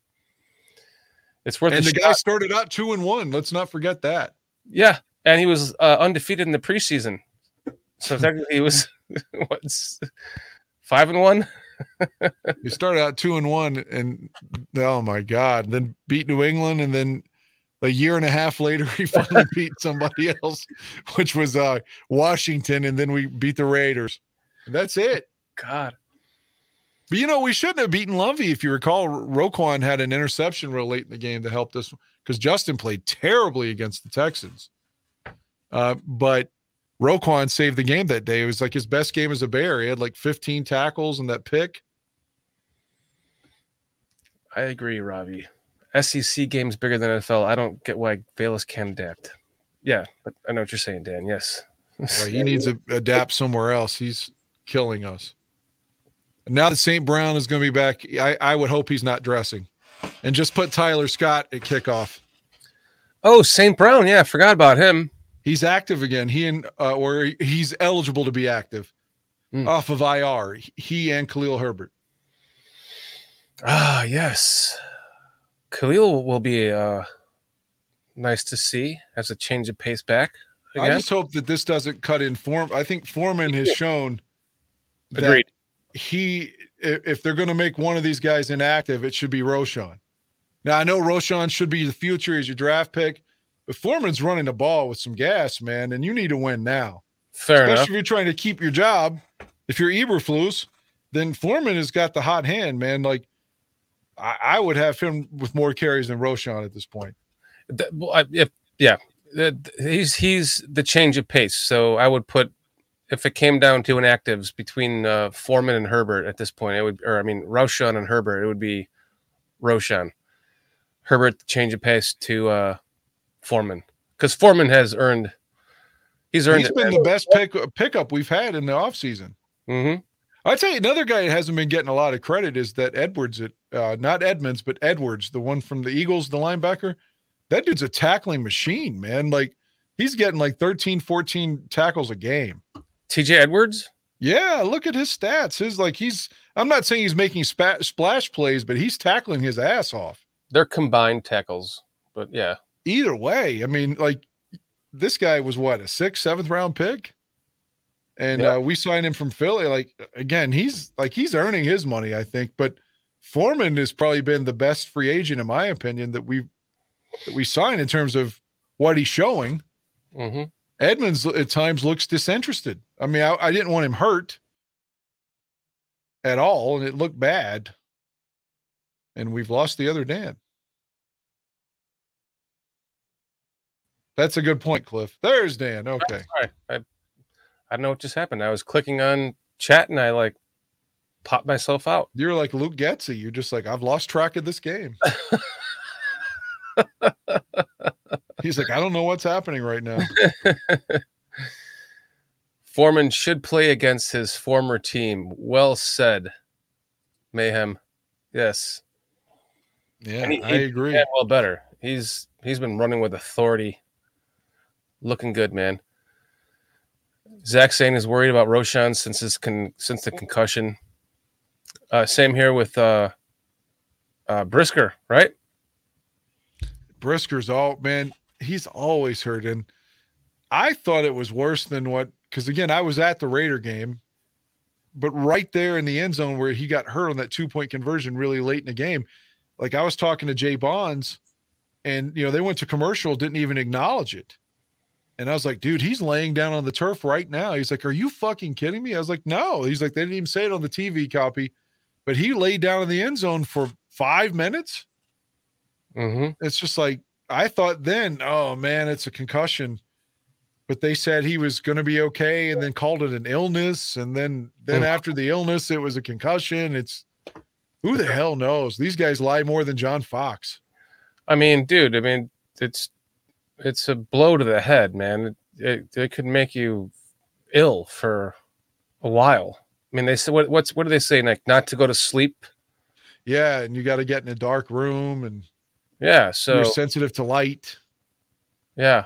It's worth And the shot. guy started out two and one. Let's not forget that. Yeah, and he was uh, undefeated in the preseason. So technically, he was what's five and one. He started out two and one, and oh my god! Then beat New England, and then a year and a half later, he finally beat somebody else, which was uh Washington, and then we beat the Raiders. And that's it. God, But you know, we shouldn't have beaten Lovie. If you recall, Roquan had an interception real late in the game to help this because Justin played terribly against the Texans. Uh, but Roquan saved the game that day. It was like his best game as a Bear. He had like 15 tackles and that pick. I agree, Robbie. SEC games bigger than NFL. I don't get why Velus can't adapt. Yeah, but I know what you're saying, Dan. Yes. Well, he needs to adapt somewhere else. He's killing us. And now that St. Brown is going to be back, I, I would hope he's not dressing. And just put Tyler Scott at kickoff. Oh, St. Brown. Yeah, I forgot about him. He's active again. He and uh, or he's eligible to be active Hmm. off of IR. He and Khalil Herbert. Ah, yes. Khalil will be uh, nice to see as a change of pace back I just hope that this doesn't cut in form. I think Foreman has shown Agreed. he if they're going to make one of these guys inactive, it should be Roschon. Now I know Roschon should be the future as your draft pick, but Foreman's running the ball with some gas, man, and you need to win now. Fair Especially enough. if you're trying to keep your job. If you're Eberflus, then Foreman has got the hot hand, man. Like I, I would have him with more carries than Roschon at this point. Th- well, I- if yeah, th- he's he's the change of pace. So I would put if it came down to inactives between uh, Foreman and Herbert at this point, it would or I mean Roschon and Herbert, it would be Roschon. Herbert change of pace to uh, Foreman because Foreman has earned he's earned He's it. been the best pick pickup we've had in the offseason. Mhm. I'd tell you another guy that hasn't been getting a lot of credit is that Edwards at uh, not Edmonds, but Edwards, the one from the Eagles, the linebacker. That dude's a tackling machine, man. Like he's getting like 13, 14 tackles a game. TJ Edwards. Yeah, look at his stats. His like he's. I'm not saying he's making spa- splash plays, but he's tackling his ass off. They're combined tackles, but yeah, Either way, I mean, like this guy was what a sixth, seventh round pick, and Yeah. uh, we signed him from Philly. Like again, he's like he's earning his money, I think. But Foreman has probably been the best free agent, in my opinion, that we that we signed in terms of what he's showing. hmm Edmonds at times looks disinterested. I mean, I, I didn't want him hurt at all, and it looked bad. And we've lost the other Dan. That's a good point, Cliff. There's Dan. Oh, okay. Sorry, I, I don't know what just happened. I was clicking on chat and I like popped myself out. You're like Luke Getsy. You're just like, I've lost track of this game. He's like, I don't know what's happening right now. Foreman should play against his former team. Well said, Mayhem. Yes, Yeah, he- I he- agree. yeah, well, better. He's he's been running with authority, looking good, man. Zach saying is worried about Roschon since his con- since the concussion. Uh, same here with uh, uh, Brisker, right? Brisker's all man, he's always hurt. And I thought it was worse than what because again, I was at the Raider game, but right there in the end zone where he got hurt on that two point conversion really late in the game. Like I was talking to Jay Bonds, and you know, they went to commercial, didn't even acknowledge it. And I was like, dude, he's laying down on the turf right now. He's like, Are you fucking kidding me? I was like, No. He's like, they didn't even say it on the TV copy, but he laid down in the end zone for five minutes Mm-hmm. it's just like I thought then, oh man, it's a concussion. But they said he was going to be okay and then called it an illness and then then Mhm. after the illness it was a concussion. It's who the hell knows? These guys lie more than John Fox. I mean, dude, I mean, it's it's a blow to the head, man. It, it, it could make you ill for a while. I mean, they said, what what's what do they say? Like not to go to sleep. Yeah, and you got to get in a dark room and Yeah. So you're sensitive to light. yeah,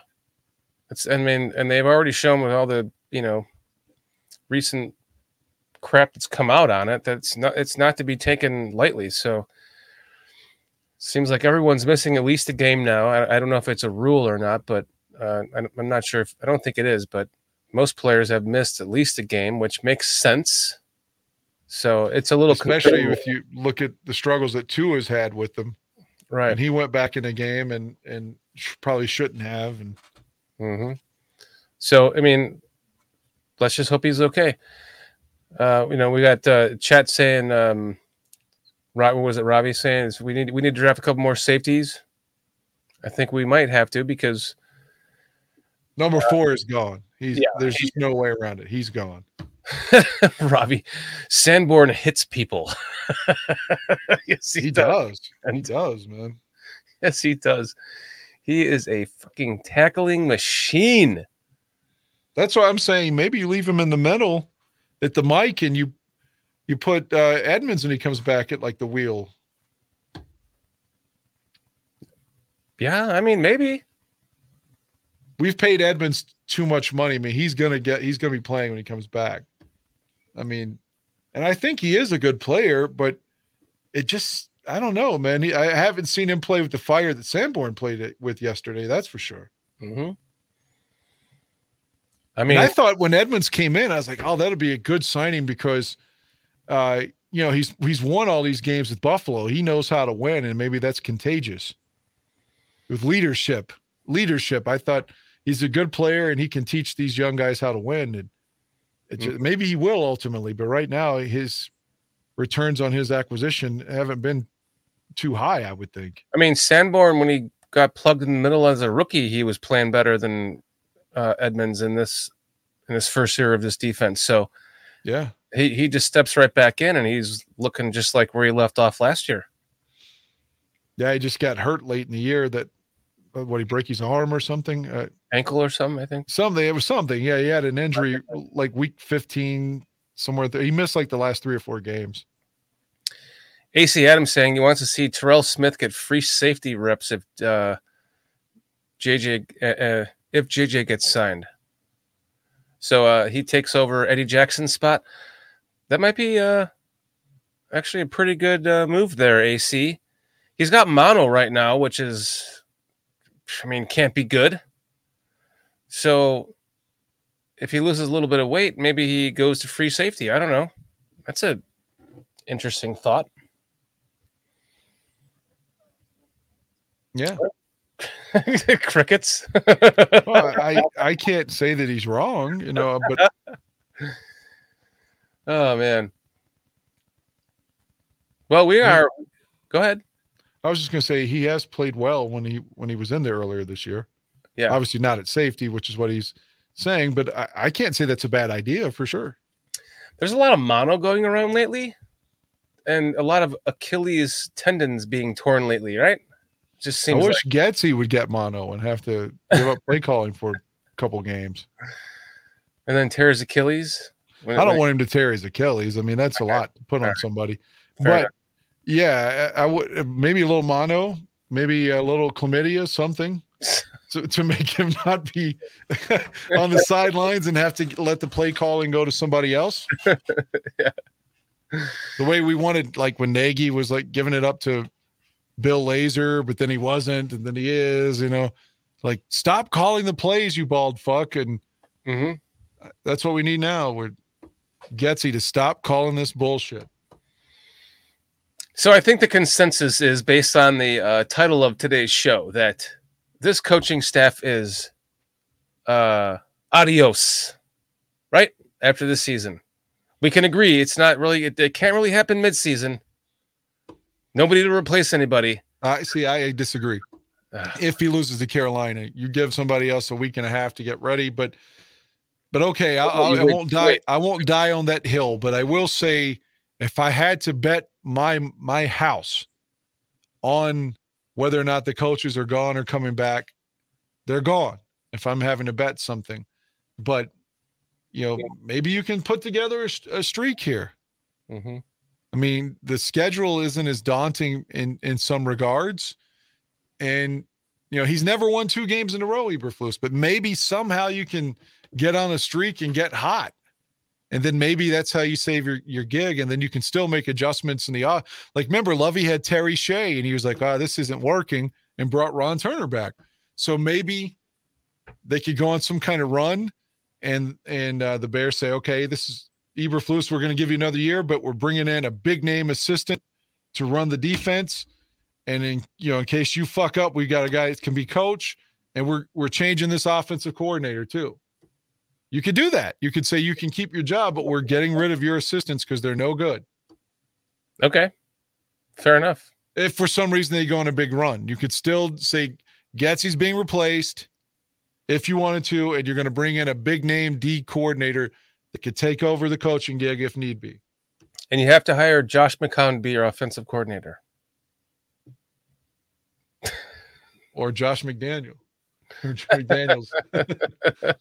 it's. I mean, and they've already shown with all the you know recent crap that's come out on it that's not it's not to be taken lightly. So seems like everyone's missing at least a game now. I, I don't know if it's a rule or not, but uh, I, I'm not sure. If, I don't think it is, but most players have missed at least a game, which makes sense. So it's a little Especially if you look at the struggles that Tua's had with them. Right. And he went back in the game and and probably shouldn't have. And hmm So, I mean, let's just hope he's okay. Uh, you know, we got uh, chat saying, um, Rob, what was it? Robbie saying is we need we need to draft a couple more safeties. I think we might have to because number four is gone. He's yeah, there's just no way around it. He's gone. Robbie Sanborn hits people. yes, he, He does. does. He does, man. yes, he does. He is a fucking tackling machine. That's why I'm saying maybe you leave him in the middle at the mic and you you put uh Edmonds and he comes back at like the wheel. Yeah, I mean, maybe. We've paid Edmonds too much money. I mean, he's gonna get he's gonna be playing when he comes back. I mean, and I think he is a good player, but it just I don't know, man. He, I haven't seen him play with the fire that Sanborn played it with yesterday. That's for sure. hmm I mean, mean, I thought when Edmonds came in, I was like, oh, that'll be a good signing because, uh, you know, he's he's won all these games with Buffalo. He knows how to win, and maybe that's contagious. With leadership, leadership, I thought he's a good player and he can teach these young guys how to win. And ju- maybe he will ultimately, but right now his returns on his acquisition haven't been too high. I would think. I mean, Sanborn when he got plugged in the middle as a rookie, he was playing better than uh, Edmonds in this in this first year of this defense. So Yeah, he he just steps right back in, and he's looking just like where he left off last year. yeah. He just got hurt late in the year. That uh, what he break his arm or something. Uh, Ankle or something, I think. Something. It was something. Yeah, he had an injury like week 15, somewhere there. He missed like the last three or four games. AC Adams saying he wants to see Terrell Smith get free safety reps if uh, JJ uh, uh, if JJ gets signed. So uh, he takes over Eddie Jackson's spot. That might be uh, actually a pretty good uh, move there, AC. He's got mono right now, which is, I mean, can't be good. So if he loses a little bit of weight, maybe he goes to free safety. I don't know. That's a interesting thought. Yeah. Crickets. Well, I I can't say that he's wrong, you know, but oh man. Well, we are. Go ahead. I was just gonna say he has played well when he when he was in there earlier this year. Yeah. Obviously not at safety, which is what he's saying, but I, I can't say that's a bad idea for sure. There's a lot of mono going around lately, and a lot of Achilles tendons being torn lately. Right? Just seems I wish Getsy would get mono and have to give up play calling for a couple games. and then tears Achilles. I don't when- want him to tear his Achilles. I mean, that's a lot to put on somebody. Fair but enough. yeah, I, I would maybe a little mono, maybe a little chlamydia, something to, to make him not be on the sidelines and have to let the play calling go to somebody else. yeah. The way we wanted, like when Nagy was like giving it up to Bill Lazor, but then he wasn't, and then he is, you know, like stop calling the plays, you bald fuck. And Mhm. that's what we need now. We're Getsy to stop calling this bullshit. So I think the consensus is based on the uh, title of today's show that this coaching staff is uh, adios, right? After this season, we can agree it's not really it, it can't really happen mid-season. Nobody to replace anybody. I see. I disagree. If he loses to Carolina, you give somebody else a week and a half to get ready. But, but okay, I, I, I won't die. I won't die on that hill. But I will say, if I had to bet my my house on whether or not the coaches are gone or coming back, they're gone. If I'm having to bet something, but you know, maybe you can put together a streak here. Mhm. I mean, the schedule isn't as daunting in in some regards, and you know he's never won two games in a row, Eberflus. But maybe somehow you can get on a streak and get hot, and then maybe that's how you save your your gig, and then you can still make adjustments in the off. Like remember, Lovie had Terry Shea, and he was like, "Ah, this isn't working," and brought Ron Turner back. So maybe they could go on some kind of run, and and uh, the Bears say, "Okay, this is Eberflus, we're going to give you another year, but we're bringing in a big name assistant to run the defense. And in you know, in case you fuck up, we got a guy that can be coach, and we're we're changing this offensive coordinator too. You could do that. You could say you can keep your job, but we're getting rid of your assistants because they're no good. Okay, fair enough. If for some reason they go on a big run, you could still say Getsy's being replaced if you wanted to, and you're going to bring in a big name D coordinator that could take over the coaching gig if need be. And you have to hire Josh McCown to be your offensive coordinator. or Josh McDaniel. McDaniels. but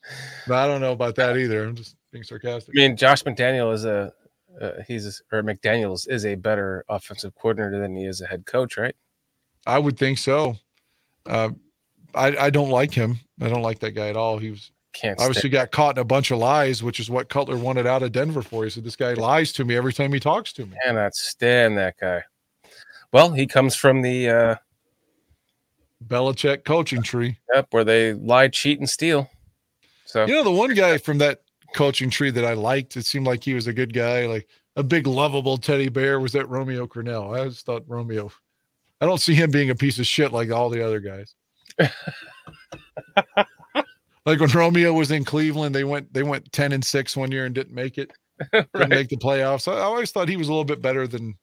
I don't know about that either. I'm just being sarcastic. I mean, Josh McDaniel is a uh, he's or McDaniel's is a better offensive coordinator than he is a head coach, right? I would think so. Uh, I, I don't like him. I don't like that guy at all. He was Can't obviously got caught in a bunch of lies, which is what Cutler wanted out of Denver for. He said, This guy lies to me every time he talks to me. cannot stand that guy. Well, he comes from the uh, Belichick coaching tree. yep, where they lie, cheat, and steal. So You know, the one guy from that coaching tree that I liked, it seemed like he was a good guy, like a big, lovable teddy bear, was that Romeo Crennel. I just thought Romeo, I don't see him being a piece of shit like all the other guys. like when Romeo was in Cleveland, they went they went 10 and 6 one year and didn't make it, right. make the playoffs. I always thought he was a little bit better than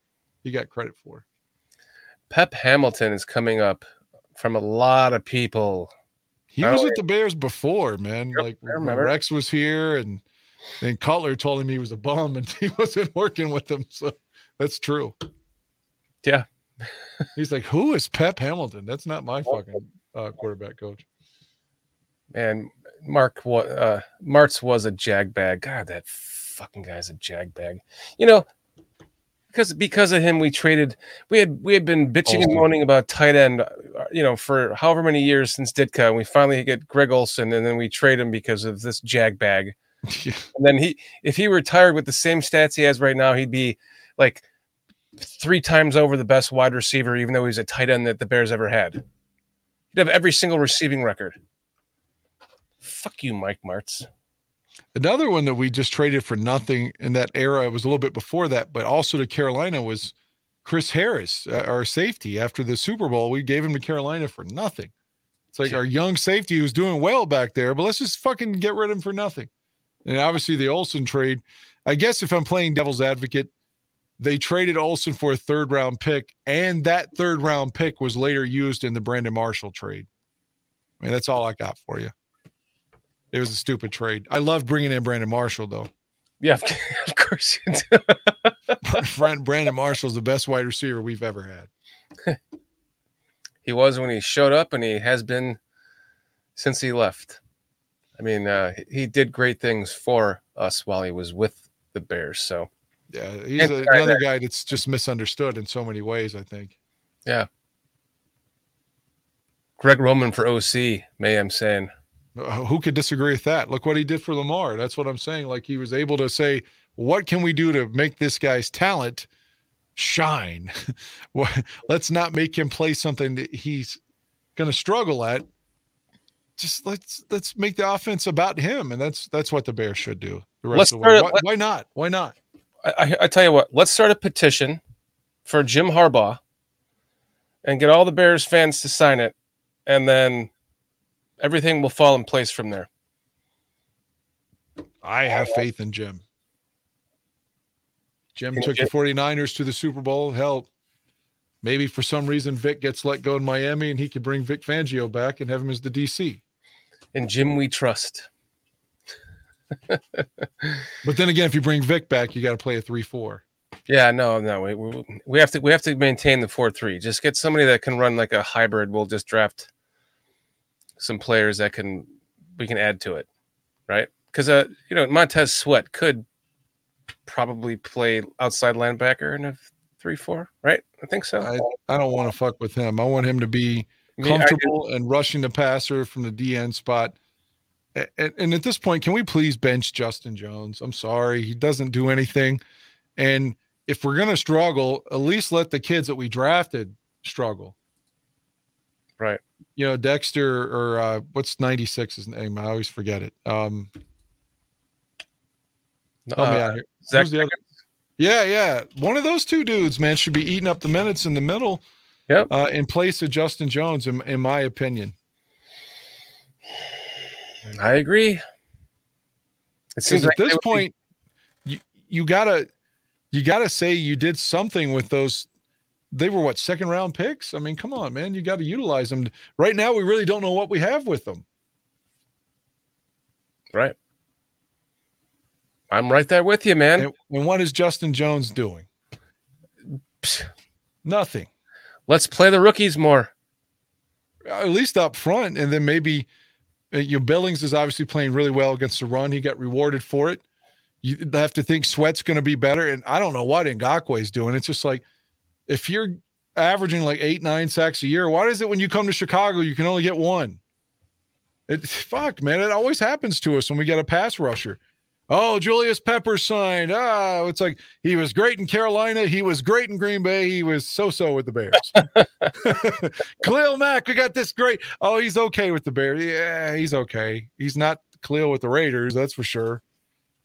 he got credit for. Pep Hamilton is coming up from a lot of people. He was with the Bears before, man. Yep, like. Rex was here and then Cutler told him he was a bum and he wasn't working with them. So that's true. Yeah. He's like, who is Pep Hamilton? That's not my fucking uh, quarterback coach. And Mark, wa- uh, Martz was a jag bag. God, that fucking guy's a jag bag. You know, because because of him, we traded. We had we had been bitching and moaning about tight end, uh, you know, for however many years since Ditka. And we finally get Greg Olsen, and then we trade him because of this jag bag. And then he, if he retired with the same stats he has right now, he'd be like three times over the best wide receiver, even though he's a tight end that the Bears ever had. He'd have every single receiving record. Fuck you, Mike Martz. Another one that we just traded for nothing in that era, it was a little bit before that, but also to Carolina was Chris Harris, uh, our safety. After the Super Bowl, we gave him to Carolina for nothing. It's like our young safety who's doing well back there, but let's just fucking get rid of him for nothing. And obviously the Olsen trade, I guess if I'm playing devil's advocate, they traded Olsen for a third round pick, and that third round pick was later used in the Brandon Marshall trade. I mean, that's all I got for you. It was a stupid trade. I love bringing in Brandon Marshall, though. Yeah, of course you do. Brand- Brandon Marshall's the best wide receiver we've ever had. he was when he showed up, and he has been since he left. I mean, uh, he did great things for us while he was with the Bears. So Yeah, he's And another that- guy that's just misunderstood in so many ways. I think. Yeah. Greg Roman for OC, may I'm saying. Uh, who could disagree with that? Look what he did for Lamar. That's what I'm saying. Like he was able to say, "What can we do to make this guy's talent shine? Let's not make him play something that he's going to struggle at. Just let's let's make the offense about him, and that's that's what the Bears should do. The rest Let's of the way. start Why, why not? Why not? I, I tell you what, let's start a petition for Jim Harbaugh and get all the Bears fans to sign it, and then everything will fall in place from there. I have faith in Jim. Jim took the Jim- 49ers to the Super Bowl. Hell, maybe for some reason Vic gets let go in Miami and he could bring Vic Fangio back and have him as the DC. And Jim, we trust. But then again, if you bring Vic back, you got to play a 3 4. Yeah, no, no, we, we, we have to we have to maintain the four three. Just get somebody that can run like a hybrid. We'll just draft some players that can we can add to it, right? Because uh, you know, Montez Sweat could probably play outside linebacker in a three four, right? I think so. I, I don't want to fuck with him. I want him to be I mean, comfortable and rushing the passer from the DN spot. And, and at this point, can we please bench Justin Jones? I'm sorry, he doesn't do anything. And if we're gonna struggle, at least let the kids that we drafted struggle. Right. You know, Dexter or uh, what's 96's name? I always forget it. Um, me uh, here. Zach Yeah, yeah. One of those two dudes, man, should be eating up the minutes in the middle. Yep. Uh, in place of Justin Jones, in, in my opinion. I agree. It seems at like they this would be- point, you you gotta you gotta say you did something with those. They were what second round picks. I mean, come on, man, you got to utilize them. Right now, we really don't know what we have with them. right. I'm right there with you, man. And, and what is Justin Jones doing? Nothing. Let's play the rookies more. at least up front, and then maybe uh, your Billings is obviously playing really well against the run. He got rewarded for it. You have to think Sweat's going to be better, and I don't know what Ngakoue is doing. It's just like if you're averaging like eight, nine sacks a year, why is it when you come to Chicago you can only get one? It fuck, man. It always happens to us when we get a pass rusher. Oh, Julius Peppers signed. Ah, it's like he was great in Carolina. He was great in Green Bay. He was so-so with the Bears. Khalil Mack, we got this great. Oh, he's okay with the Bears. Yeah, he's okay. He's not Khalil with the Raiders, that's for sure.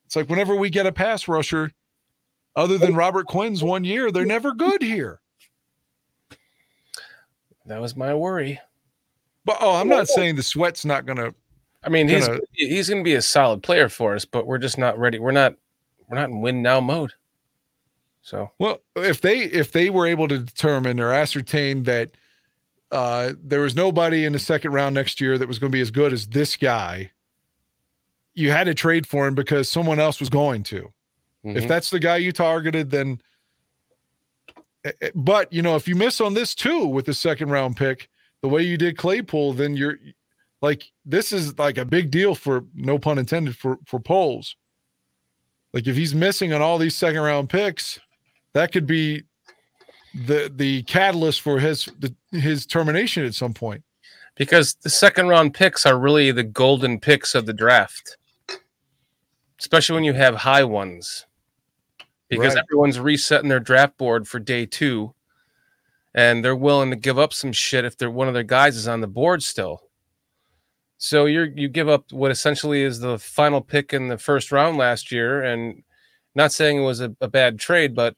It's like whenever we get a pass rusher, other than Robert Quinn's one year, they're never good here. That was my worry. But oh, I'm not saying the sweat's not gonna. I mean, he's Gonna- he's going to be a solid player for us, but we're just not ready. We're not we're not in win now mode. So Well, if they if they were able to determine or ascertain that uh, there was nobody in the second round next year that was going to be as good as this guy, you had to trade for him because someone else was going to. If mhm. that's the guy you targeted, then. eh, eh, But you know, if you miss on this too with the second round pick, the way you did Claypool, then you're like this is like a big deal for no pun intended for for Poles. Like if he's missing on all these second round picks, that could be the the catalyst for his the, his termination at some point. because the second round picks are really the golden picks of the draft. especially when you have high ones, because Right. everyone's resetting their draft board for day two, and they're willing to give up some shit if they're one of their guys is on the board still. So you're you give up what essentially is the final pick in the first round last year, and not saying it was a, a bad trade, but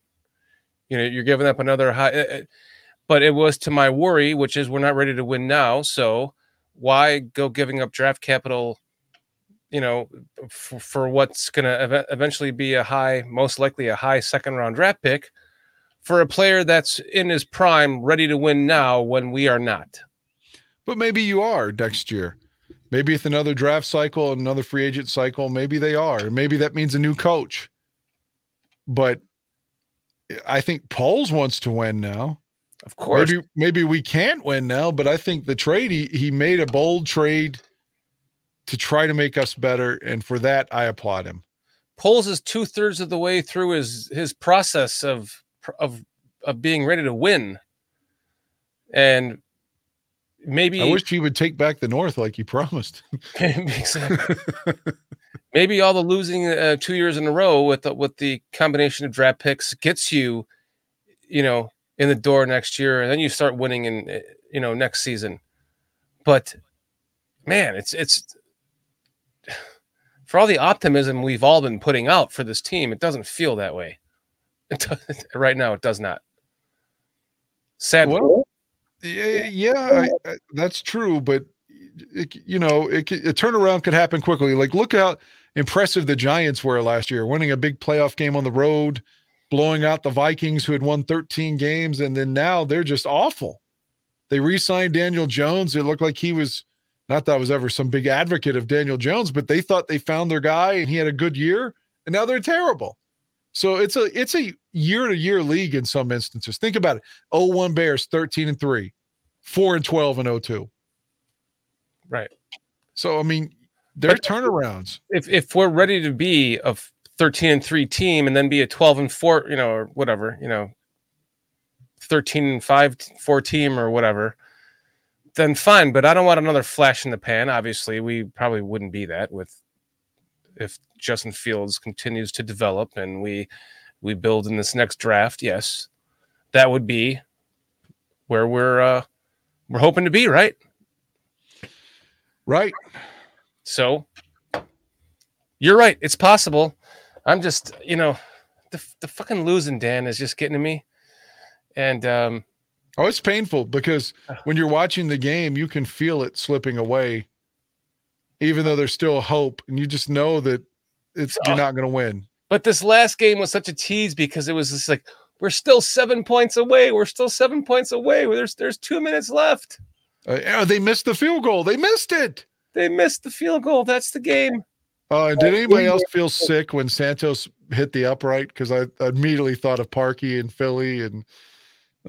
you know you're giving up another high. eh, eh, But it was to my worry, which is we're not ready to win now. So why go giving up draft capital? You know, for, for what's going to ev- eventually be a high, most likely a high second round draft pick for a player that's in his prime, ready to win now when we are not. But maybe you are next year. Maybe it's another draft cycle, another free agent cycle, maybe they are. Maybe that means a new coach. But I think Poles wants to win now. Of course, Maybe maybe we can't win now, but I think the trade he, he made a bold trade to try to make us better, and for that I applaud him. Poles is two thirds of the way through his his process of of of being ready to win, and maybe I wish he would take back the North like he promised. Exactly. maybe all the losing uh, two years in a row with the, with the combination of draft picks gets you, you know, in the door next year, and then you start winning in uh, you know next season. But man, it's it's for all the optimism we've all been putting out for this team, it doesn't feel that way. It does, right now, it does not. Sad. Well, yeah, yeah, I, I, that's true. But it, you know, it, c- a turnaround could happen quickly. Like, look how impressive the Giants were last year, winning a big playoff game on the road, blowing out the Vikings, who had won 13 games, and then now they're just awful. They re-signed Daniel Jones. It looked like he was not that I was ever some big advocate of Daniel Jones, but they thought they found their guy and he had a good year, and now they're terrible. So it's a it's a year to year league in some instances. Think about it. 01 Bears 13 and 3, 4 and 12 and 02. right. So I mean, they're turnarounds. if if we're ready to be a 13 and 3 team and then be a 12 and 4 you know or whatever you know 13 and 5 4 team or whatever then fine but i don't want another flash in the pan obviously we probably wouldn't be that with if justin fields continues to develop and we we build in this next draft yes that would be where we're uh we're hoping to be right Right. So you're right. It's possible. I'm just, you know, the, the fucking losing, Dan, is just getting to me. And um, Oh, it's painful because when you're watching the game, you can feel it slipping away, even though there's still hope, and you just know that it's you're not going to win. but this last game was such a tease because it was just like we're still seven points away. We're still seven points away. There's there's two minutes left. Uh, oh, they missed the field goal. They missed it. They missed the field goal. That's the game. Uh, and did anybody else feel sick when Santos hit the upright? Because I, I immediately thought of Parkey and Philly and.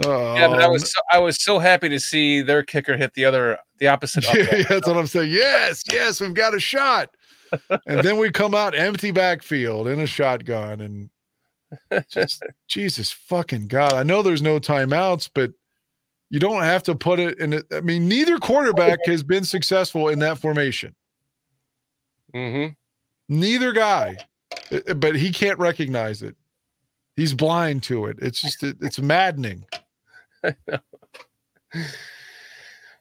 Uh, Yeah, but I was so, I was so happy to see their kicker hit the other the opposite. Yeah, upright. that's what I'm saying. Yes, yes, we've got a shot. and then we come out empty backfield in a shotgun and just Jesus fucking God. I know there's no timeouts, but you don't have to put it in it. I mean, neither quarterback has been successful in that formation. Mm-hmm. Neither guy. Uh, But he can't recognize it. He's blind to it. It's just it, it's maddening.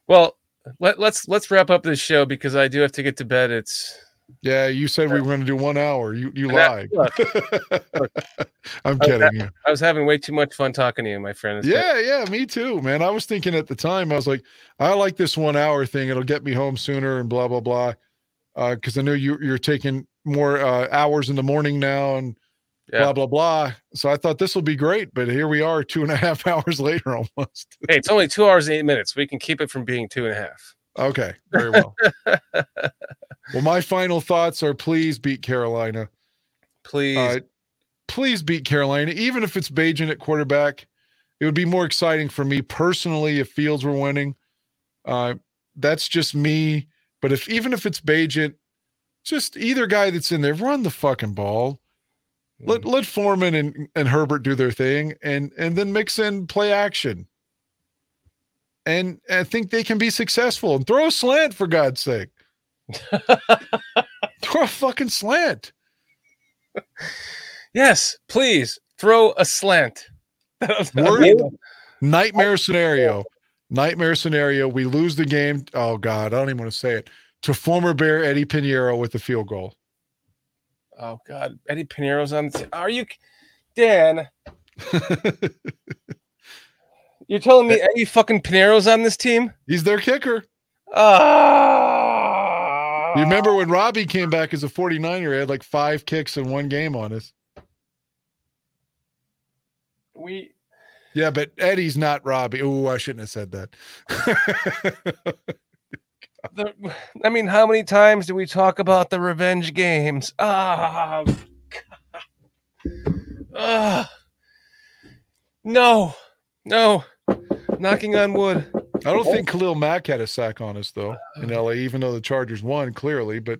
Well, let, let's let's wrap up this show because I do have to get to bed. It's Yeah, you said we were going to do one hour. You you lied. I'm kidding you. I was having way too much fun talking to you, my friend. It's been- Yeah, yeah, me too, man. I was thinking at the time, I was like, I like this one hour thing. It'll get me home sooner and blah blah blah. Uh, because I know you you're taking more uh, hours in the morning now and Yeah. blah blah blah. So I thought this will be great, but here we are, two and a half hours later almost. Hey, it's only two hours and eight minutes. We can keep it from being two and a half. Okay, very well. well, my final thoughts are: please beat Carolina. Please. Uh, please beat Carolina, even if it's Bagent at quarterback. It would be more exciting for me personally if Fields were winning. Uh, that's just me. But if even if it's Bagent, just either guy that's in there, run the fucking ball. Let let Foreman and, and Herbert do their thing, and and then mix in play action. And I think they can be successful. And throw a slant for God's sake. throw a fucking slant. yes, please throw a slant. Word- Nightmare scenario. Nightmare scenario. We lose the game. Oh God, I don't even want to say it. To former Bear Eddie Piñeiro with the field goal. Oh God, Eddie Piñeiro's on. The t- Are you, Dan? You're telling me Eddie fucking Piñeiro's on this team? He's their kicker. Ah, You remember when Robbie came back as a 49er, he had like five kicks in one game on us. we Yeah, but Eddie's not Robbie. Oh, I shouldn't have said that. the, I mean, how many times do we talk about the revenge games? Ah, ah, no, no, knocking on wood. I don't think Khalil Mack had a sack on us though in LA, even though the Chargers won clearly. But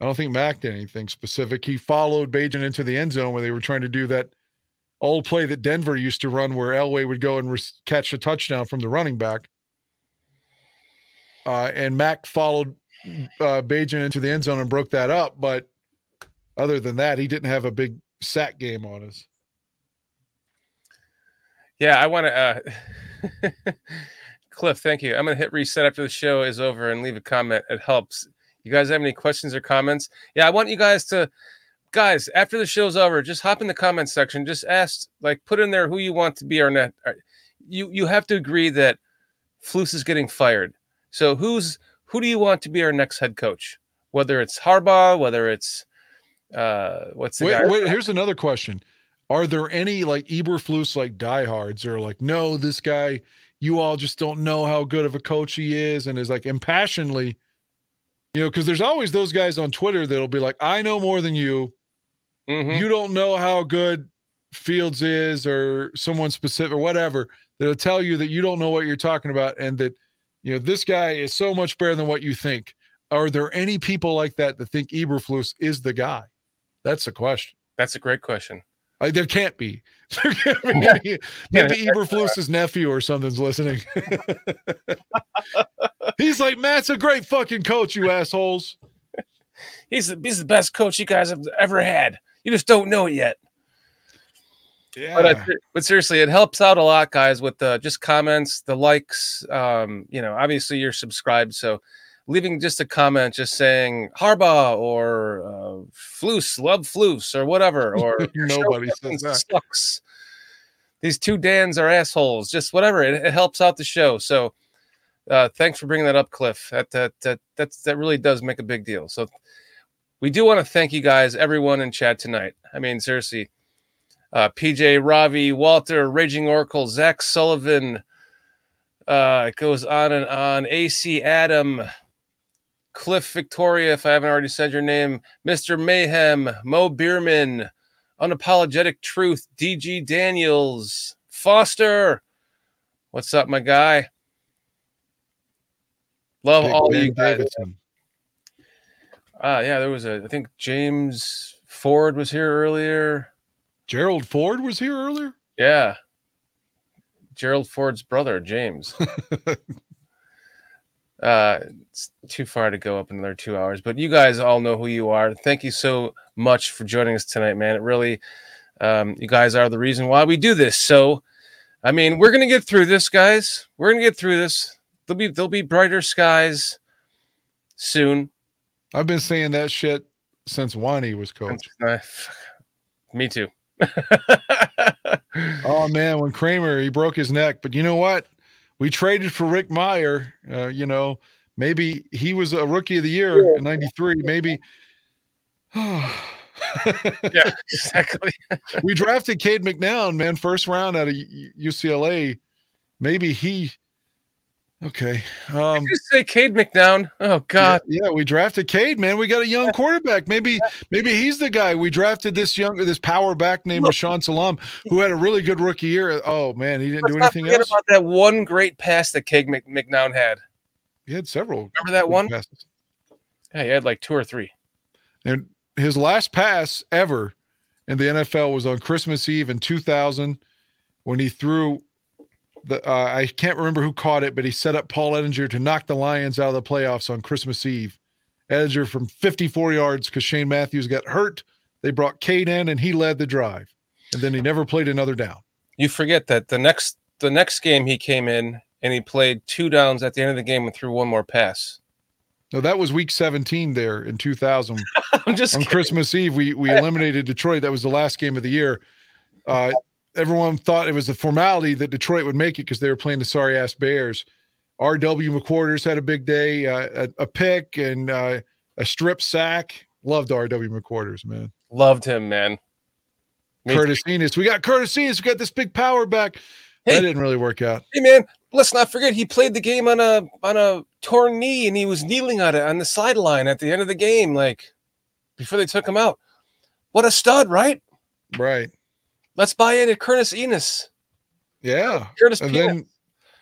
I don't think Mack did anything specific. He followed Bagent into the end zone where they were trying to do that old play that Denver used to run, where Elway would go and re- catch a touchdown from the running back. Uh, and Mack followed uh, Bagent into the end zone and broke that up. But other than that, he didn't have a big sack game on us. Yeah, I want to. Uh, Cliff, thank you. I'm going to hit reset after the show is over and leave a comment. It helps. You guys have any questions or comments? Yeah, I want you guys to, guys, after the show's over, just hop in the comment section. Just ask, like, put in there who you want to be our net. uh, You you have to agree that Flus is getting fired. So who's who do you want to be our next head coach? Whether it's Harbaugh, whether it's uh, what's the guy? Wait, wait, here's another question. Are there any like Eberflus like diehards or like, no, this guy, you all just don't know how good of a coach he is and is like impassionedly, you know, because there's always those guys on Twitter that'll be like, I know more than you. Mhm. You don't know how good Fields is or someone specific or whatever. That'll tell you that you don't know what you're talking about and that, you know, this guy is so much better than what you think. Are there any people like that that think Eberflus is the guy? That's the question. That's a great question. Uh, there can't be. There can't be any- Maybe Eberflus's nephew or something's listening. He's like, Matt's a great fucking coach, you assholes. He's the, he's the best coach you guys have ever had. You just don't know it yet. Yeah. But, I, but seriously, it helps out a lot, guys, with the just comments, the likes. Um, you know, obviously you're subscribed, so leaving just a comment, just saying Harbaugh or uh, Flus, love Flus or whatever, or Nobody says that. sucks. These two Dans are assholes. Just whatever. It, it helps out the show. So, uh, thanks for bringing that up, Cliff. That that that that's, that really does make a big deal. So, we do want to thank you guys, everyone in chat tonight. I mean, seriously, uh, PJ, Ravi, Walter, Raging Oracle, Zach Sullivan. Uh, it goes on and on. AC Adam, Cliff Victoria, if I haven't already said your name, Mr. Mayhem, Mo Bierman, Unapologetic Truth, DG Daniels, Foster. What's up, my guy? Love Big all Ben you guys. Davidson. Ah, yeah, there was a. I think James Ford was here earlier. Gerald Ford was here earlier. Yeah, Gerald Ford's brother, James. uh, it's too far to go up another two hours, but you guys all know who you are. Thank you so much for joining us tonight, man. It really, um, you guys are the reason why we do this. So, I mean, we're gonna get through this, guys. We're gonna get through this. There'll be there'll be brighter skies soon. I've been saying that shit since Wanny was coach. Me too. Oh man, when Kramer he broke his neck, but you know what? We traded for Rick Mirer. Uh, you know, maybe he was a rookie of the year in '93. Maybe. yeah, exactly. we drafted Cade McNown, man, first round out of UCLA. Maybe he. Okay. Um, Did you say Cade McNown? Oh God. Yeah, yeah, we drafted Cade, man. We got a young quarterback. Maybe, maybe he's the guy. We drafted this young, this power back named Rashaan Salaam, who had a really good rookie year. Oh man, he didn't Let's do anything else. about that one great pass that Cade Mc- McNown had. He had several. Remember that one? passes. Yeah, he had like two or three. And his last pass ever in the NFL was on Christmas Eve in 2000 when he threw the uh, I can't remember who caught it, but he set up Paul Edinger to knock the Lions out of the playoffs on Christmas Eve. Edinger from 54 yards because Shane Matthews got hurt They brought Cade in and he led the drive. And then he never played another down. You forget that the next the next game he came in and he played two downs at the end of the game and threw one more pass. No, that was week 17 there in 2000. I'm just on kidding. Christmas Eve, we we eliminated Detroit. That was the last game of the year. Uh, everyone thought it was a formality that Detroit would make it because they were playing the sorry ass Bears. R.W. McQuarters had a big day, uh, a, a pick and uh, a strip sack. Loved R.W. McQuarters, man. loved him, man. Me Curtis Enis. We got Curtis Enis. We got this big power back. Hey. That didn't really work out. Hey man, let's not forget he played the game on a on a torn knee and he was kneeling on it on the sideline at the end of the game, like before they took him out. What a stud, right? Right. Let's buy into Curtis Enis. Yeah. Curtis and then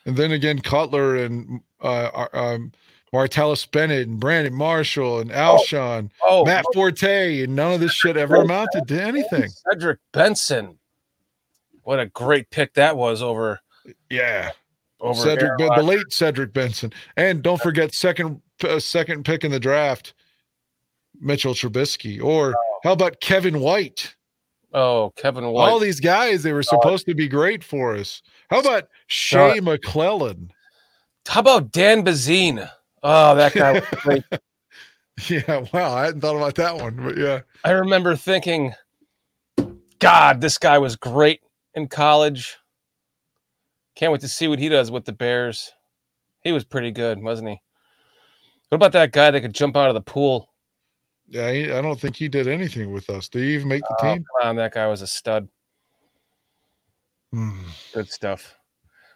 and then again Cutler and uh uh, um Martellus Bennett and Brandon Marshall and Alshon, oh, Matt Forte, and none of this shit ever amounted to anything. Cedric Benson. What a great pick that was over Yeah. over Cedric ben, the late Cedric Benson. And don't forget second uh, second pick in the draft, Mitchell Trubisky. Or how about Kevin White? Oh, Kevin White. All these guys, they were oh, supposed to be great for us. How about Shea McClellin? How about Dan Bazuin? Oh, that guy was great. Yeah, wow, I hadn't thought about that one, but yeah. I remember thinking, God, this guy was great in college. Can't wait to see what he does with the Bears. He was pretty good, wasn't he? What about that guy that could jump out of the pool? Yeah, he, I don't think he did anything with us. Did he even make the Oh, team? come on, that guy was a stud. Hmm. Good stuff.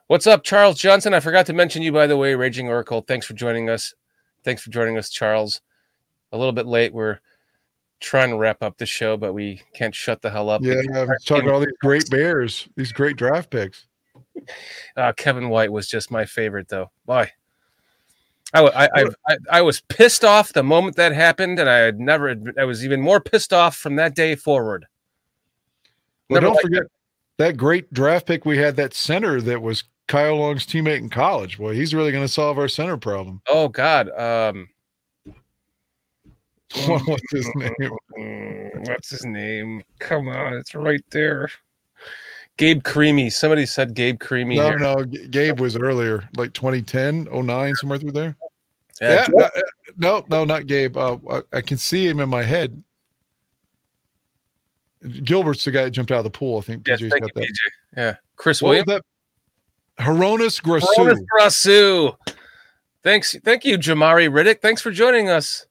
What's up, Charles Johnson? I forgot to mention you, by the way, Raging Oracle. Thanks for joining us. Thanks for joining us, Charles. A little bit late. We're trying to wrap up the show, but we can't shut the hell up. Yeah, I'm talking about all these great Bears, these great draft picks. Uh, Kevin White was just my favorite, though. Why? I, I, I, I, was pissed off the moment that happened, and I had never. I was even more pissed off from that day forward. Well, Never don't forget that great draft pick we had, that center that was Kyle Long's teammate in college. Boy, he's really going to solve our center problem. Oh God, um, What's his name? what's his name? Come on, it's right there. Gabe Carimi. Somebody said Gabe Carimi. No, here. no, Gabe was earlier, like 2010, 09, somewhere through there. Yeah, Yeah, uh, no, no, not Gabe. Uh, I, I can see him in my head. Gilbert's the guy that jumped out of the pool. I think yes, PJ's thank got you, that. PJ. Yeah, Chris What Williams. that? Hroniss Grasu. Cronus Grasu. Thanks, thank you, Jamari Riddick. Thanks for joining us.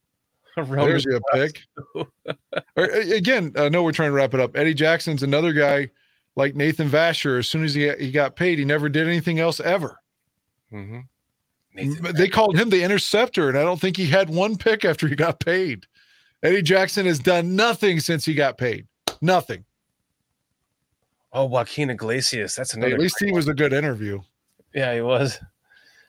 There's Hroniss a pick. Again, I know we're trying to wrap it up. Eddie Jackson's another guy like Nathan Vasher. As soon as he he got paid, he never did anything else ever. Mhm. They called him the interceptor, and I don't think he had one pick after he got paid. Eddie Jackson has done nothing since he got paid. Nothing. Oh, Juaquin Iglesias. That's another. At least he was a good interview. Yeah, he was.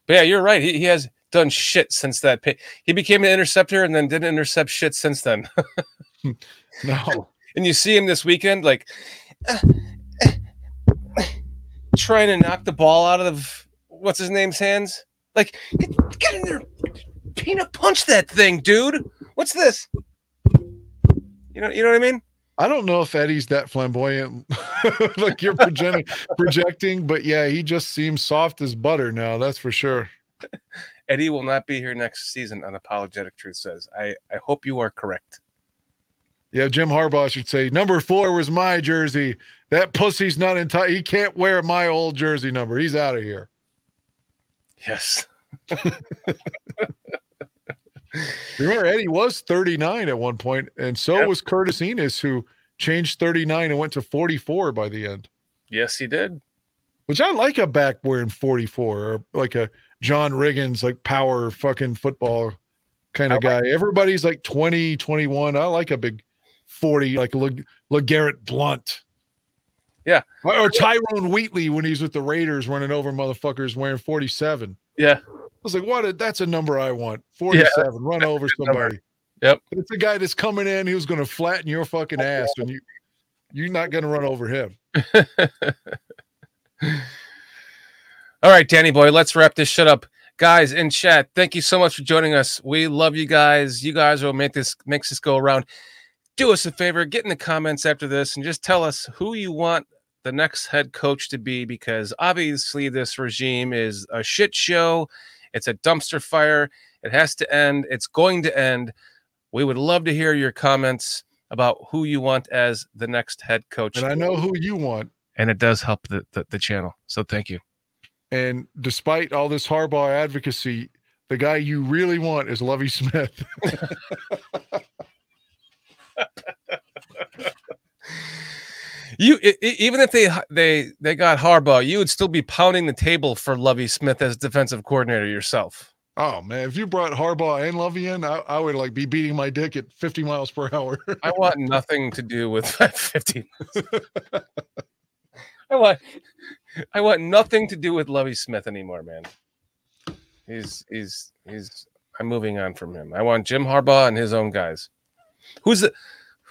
But yeah, you're right. He, he has done shit since that. Pay. He became an interceptor and then didn't intercept shit since then. No. and you see him this weekend, like trying to knock the ball out of what's his name's hands. Like, get, get in there, peanut punch that thing, dude. What's this? You know, you know what I mean? I don't know if Eddie's that flamboyant, like you're projecting, projecting, but yeah, he just seems soft as butter now. That's for sure. Eddie will not be here next season. Unapologetic truth says. I I hope you are correct. Yeah, Jim Harbaugh should say number four was my jersey. That pussy's not entitled. He can't wear my old jersey number. He's out of here. Yes. Remember, Eddie was 39 at one point, and so Yep. was Curtis Enis, who changed 39 and went to 44 by the end. Yes, he did. Which I like a back wearing 44 or like a John Riggins, like power fucking football kind of guy. Everybody's like 20, 21. I like a big 40, like Le- LeGarrette Blount. Yeah. Or, or Tyrone Wheatley when he's with the Raiders running over motherfuckers wearing 47. Yeah. I was like, what? A, that's a number I want. 47. run over number. somebody. Yep. It's a guy that's coming in. He was going to flatten your fucking ass, and you, you're not going to run over him. All right, Danny boy, let's wrap this shit up. Guys in chat, thank you so much for joining us. We love you guys. You guys will make this makes this go around. Do us a favor, get in the comments after this and just tell us who you want the next head coach to be because obviously this regime is a shit show. It's a dumpster fire. It has to end. It's going to end. We would love to hear your comments about who you want as the next head coach. And I know who you want. and it does help the, the, the channel. So thank you. And despite all this Harbaugh advocacy, the guy you really want is Lovie Smith. You i- i- even if they they they got Harbaugh, you would still be pounding the table for Lovie Smith as defensive coordinator yourself. oh man, if you brought Harbaugh and Lovie in, I, I would like be beating my dick at 50 miles per hour. I want nothing to do with 50. I want I want nothing to do with Lovie Smith anymore, man. He's he's he's I'm moving on from him. I want Jim Harbaugh and his own guys. Who's the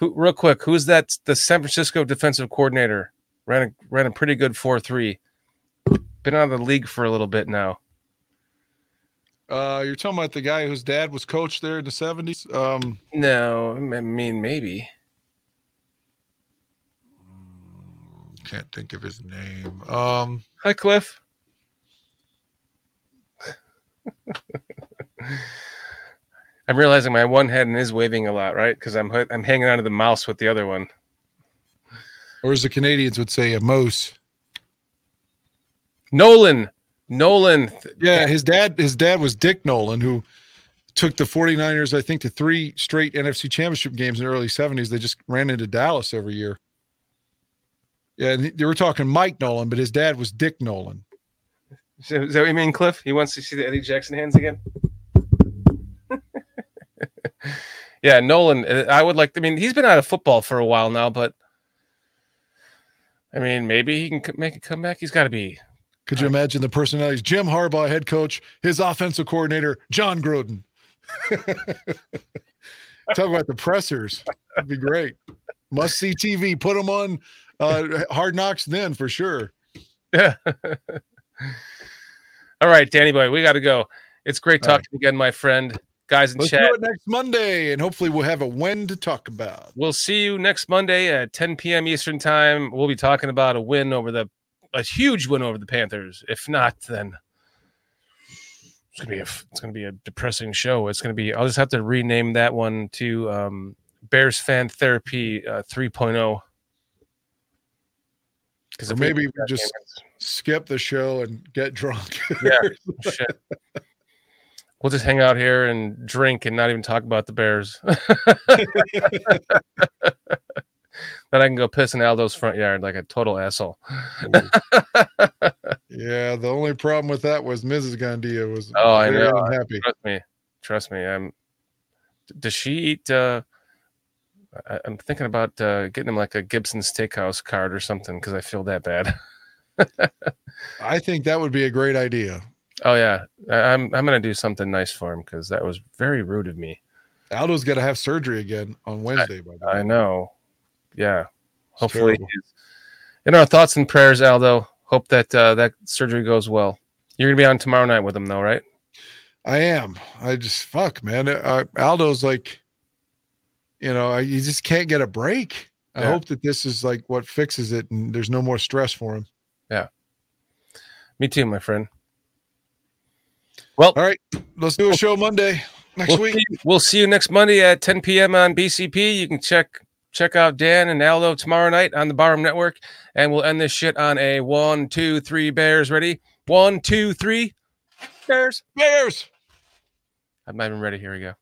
who real quick, who's that the San Francisco defensive coordinator? Ran a ran a pretty good 4-3. Been out of the league for a little bit now. Uh, you're talking about the guy whose dad was coach there in the 70s. Um, No, I mean maybe. can't think of his name. Um, Hi, Cliff. I'm realizing my one hand is waving a lot, right? Because I'm I'm hanging onto the mouse with the other one. or as the Canadians would say, a mouse. Nolan, Nolan. Yeah, his dad his dad was Dick Nolan who took the 49ers I think to three straight NFC championship games in the early 70s. They just ran into Dallas every year. Yeah, and they were talking Mike Nolan, but his dad was Dick Nolan. So, Is that what you mean, Cliff? He wants to see the Eddie Jackson hands again. Yeah, Nolan. uh, I would like. I mean, he's been out of football for a while now, but I mean, maybe he can make a comeback. He's got to be Could you imagine the personalities? Jim Harbaugh, head coach, his offensive coordinator, Jon Gruden. Talk about the pressers. That'd be great. Must see TV. Put them on uh, Hard Knocks then for sure. Yeah. All right, Danny boy, we got to go. It's great All right. talking again, my friend. Guys in Let's chat, do it next Monday, and hopefully we'll have a win to talk about. we'll see you next Monday at 10 p.m. Eastern time. We'll be talking about a win over the a huge win over the Panthers. If not, then it's gonna be a it's gonna be a depressing show. It's gonna be. I'll just have to rename that one to um, Bears Fan Therapy uh, 3.0. Because Or maybe we just skip the show and get drunk. Yeah. We'll just hang out here and drink and not even talk about the Bears. then I can go piss in Aldo's front yard like a total asshole. yeah, the only problem with that was Mrs. Gandia was Oh, I know. unhappy. Trust me. Trust me. I'm does she eat uh I, I'm thinking about uh getting him like a Gibson steakhouse card or something because I feel that bad. I think that would be a great idea. Oh yeah. I, I'm I'm gonna do something nice for him because that was very rude of me. Aldo's got to have surgery again on Wednesday. By the way, I know. Yeah. It's Hopefully, in our thoughts and prayers, Aldo. Hope that uh, that surgery goes well. You're gonna be on tomorrow night with him, though, right? I am. I just fuck, man. Uh, Aldo's like, you know, I, you just can't get a break. I Yeah. hope that this is like what fixes it, and there's no more stress for him. Yeah. Me too, my friend. Well, All right, let's do a show Monday next we'll week. see, we'll see you next Monday at 10 p.m. on BCP. You can check check out Dan and Aldo tomorrow night on the Barham Network, and we'll end this shit on a one, two, three. Bears ready? One, two, three. Bears. Bears. I'm not even ready. Here we go.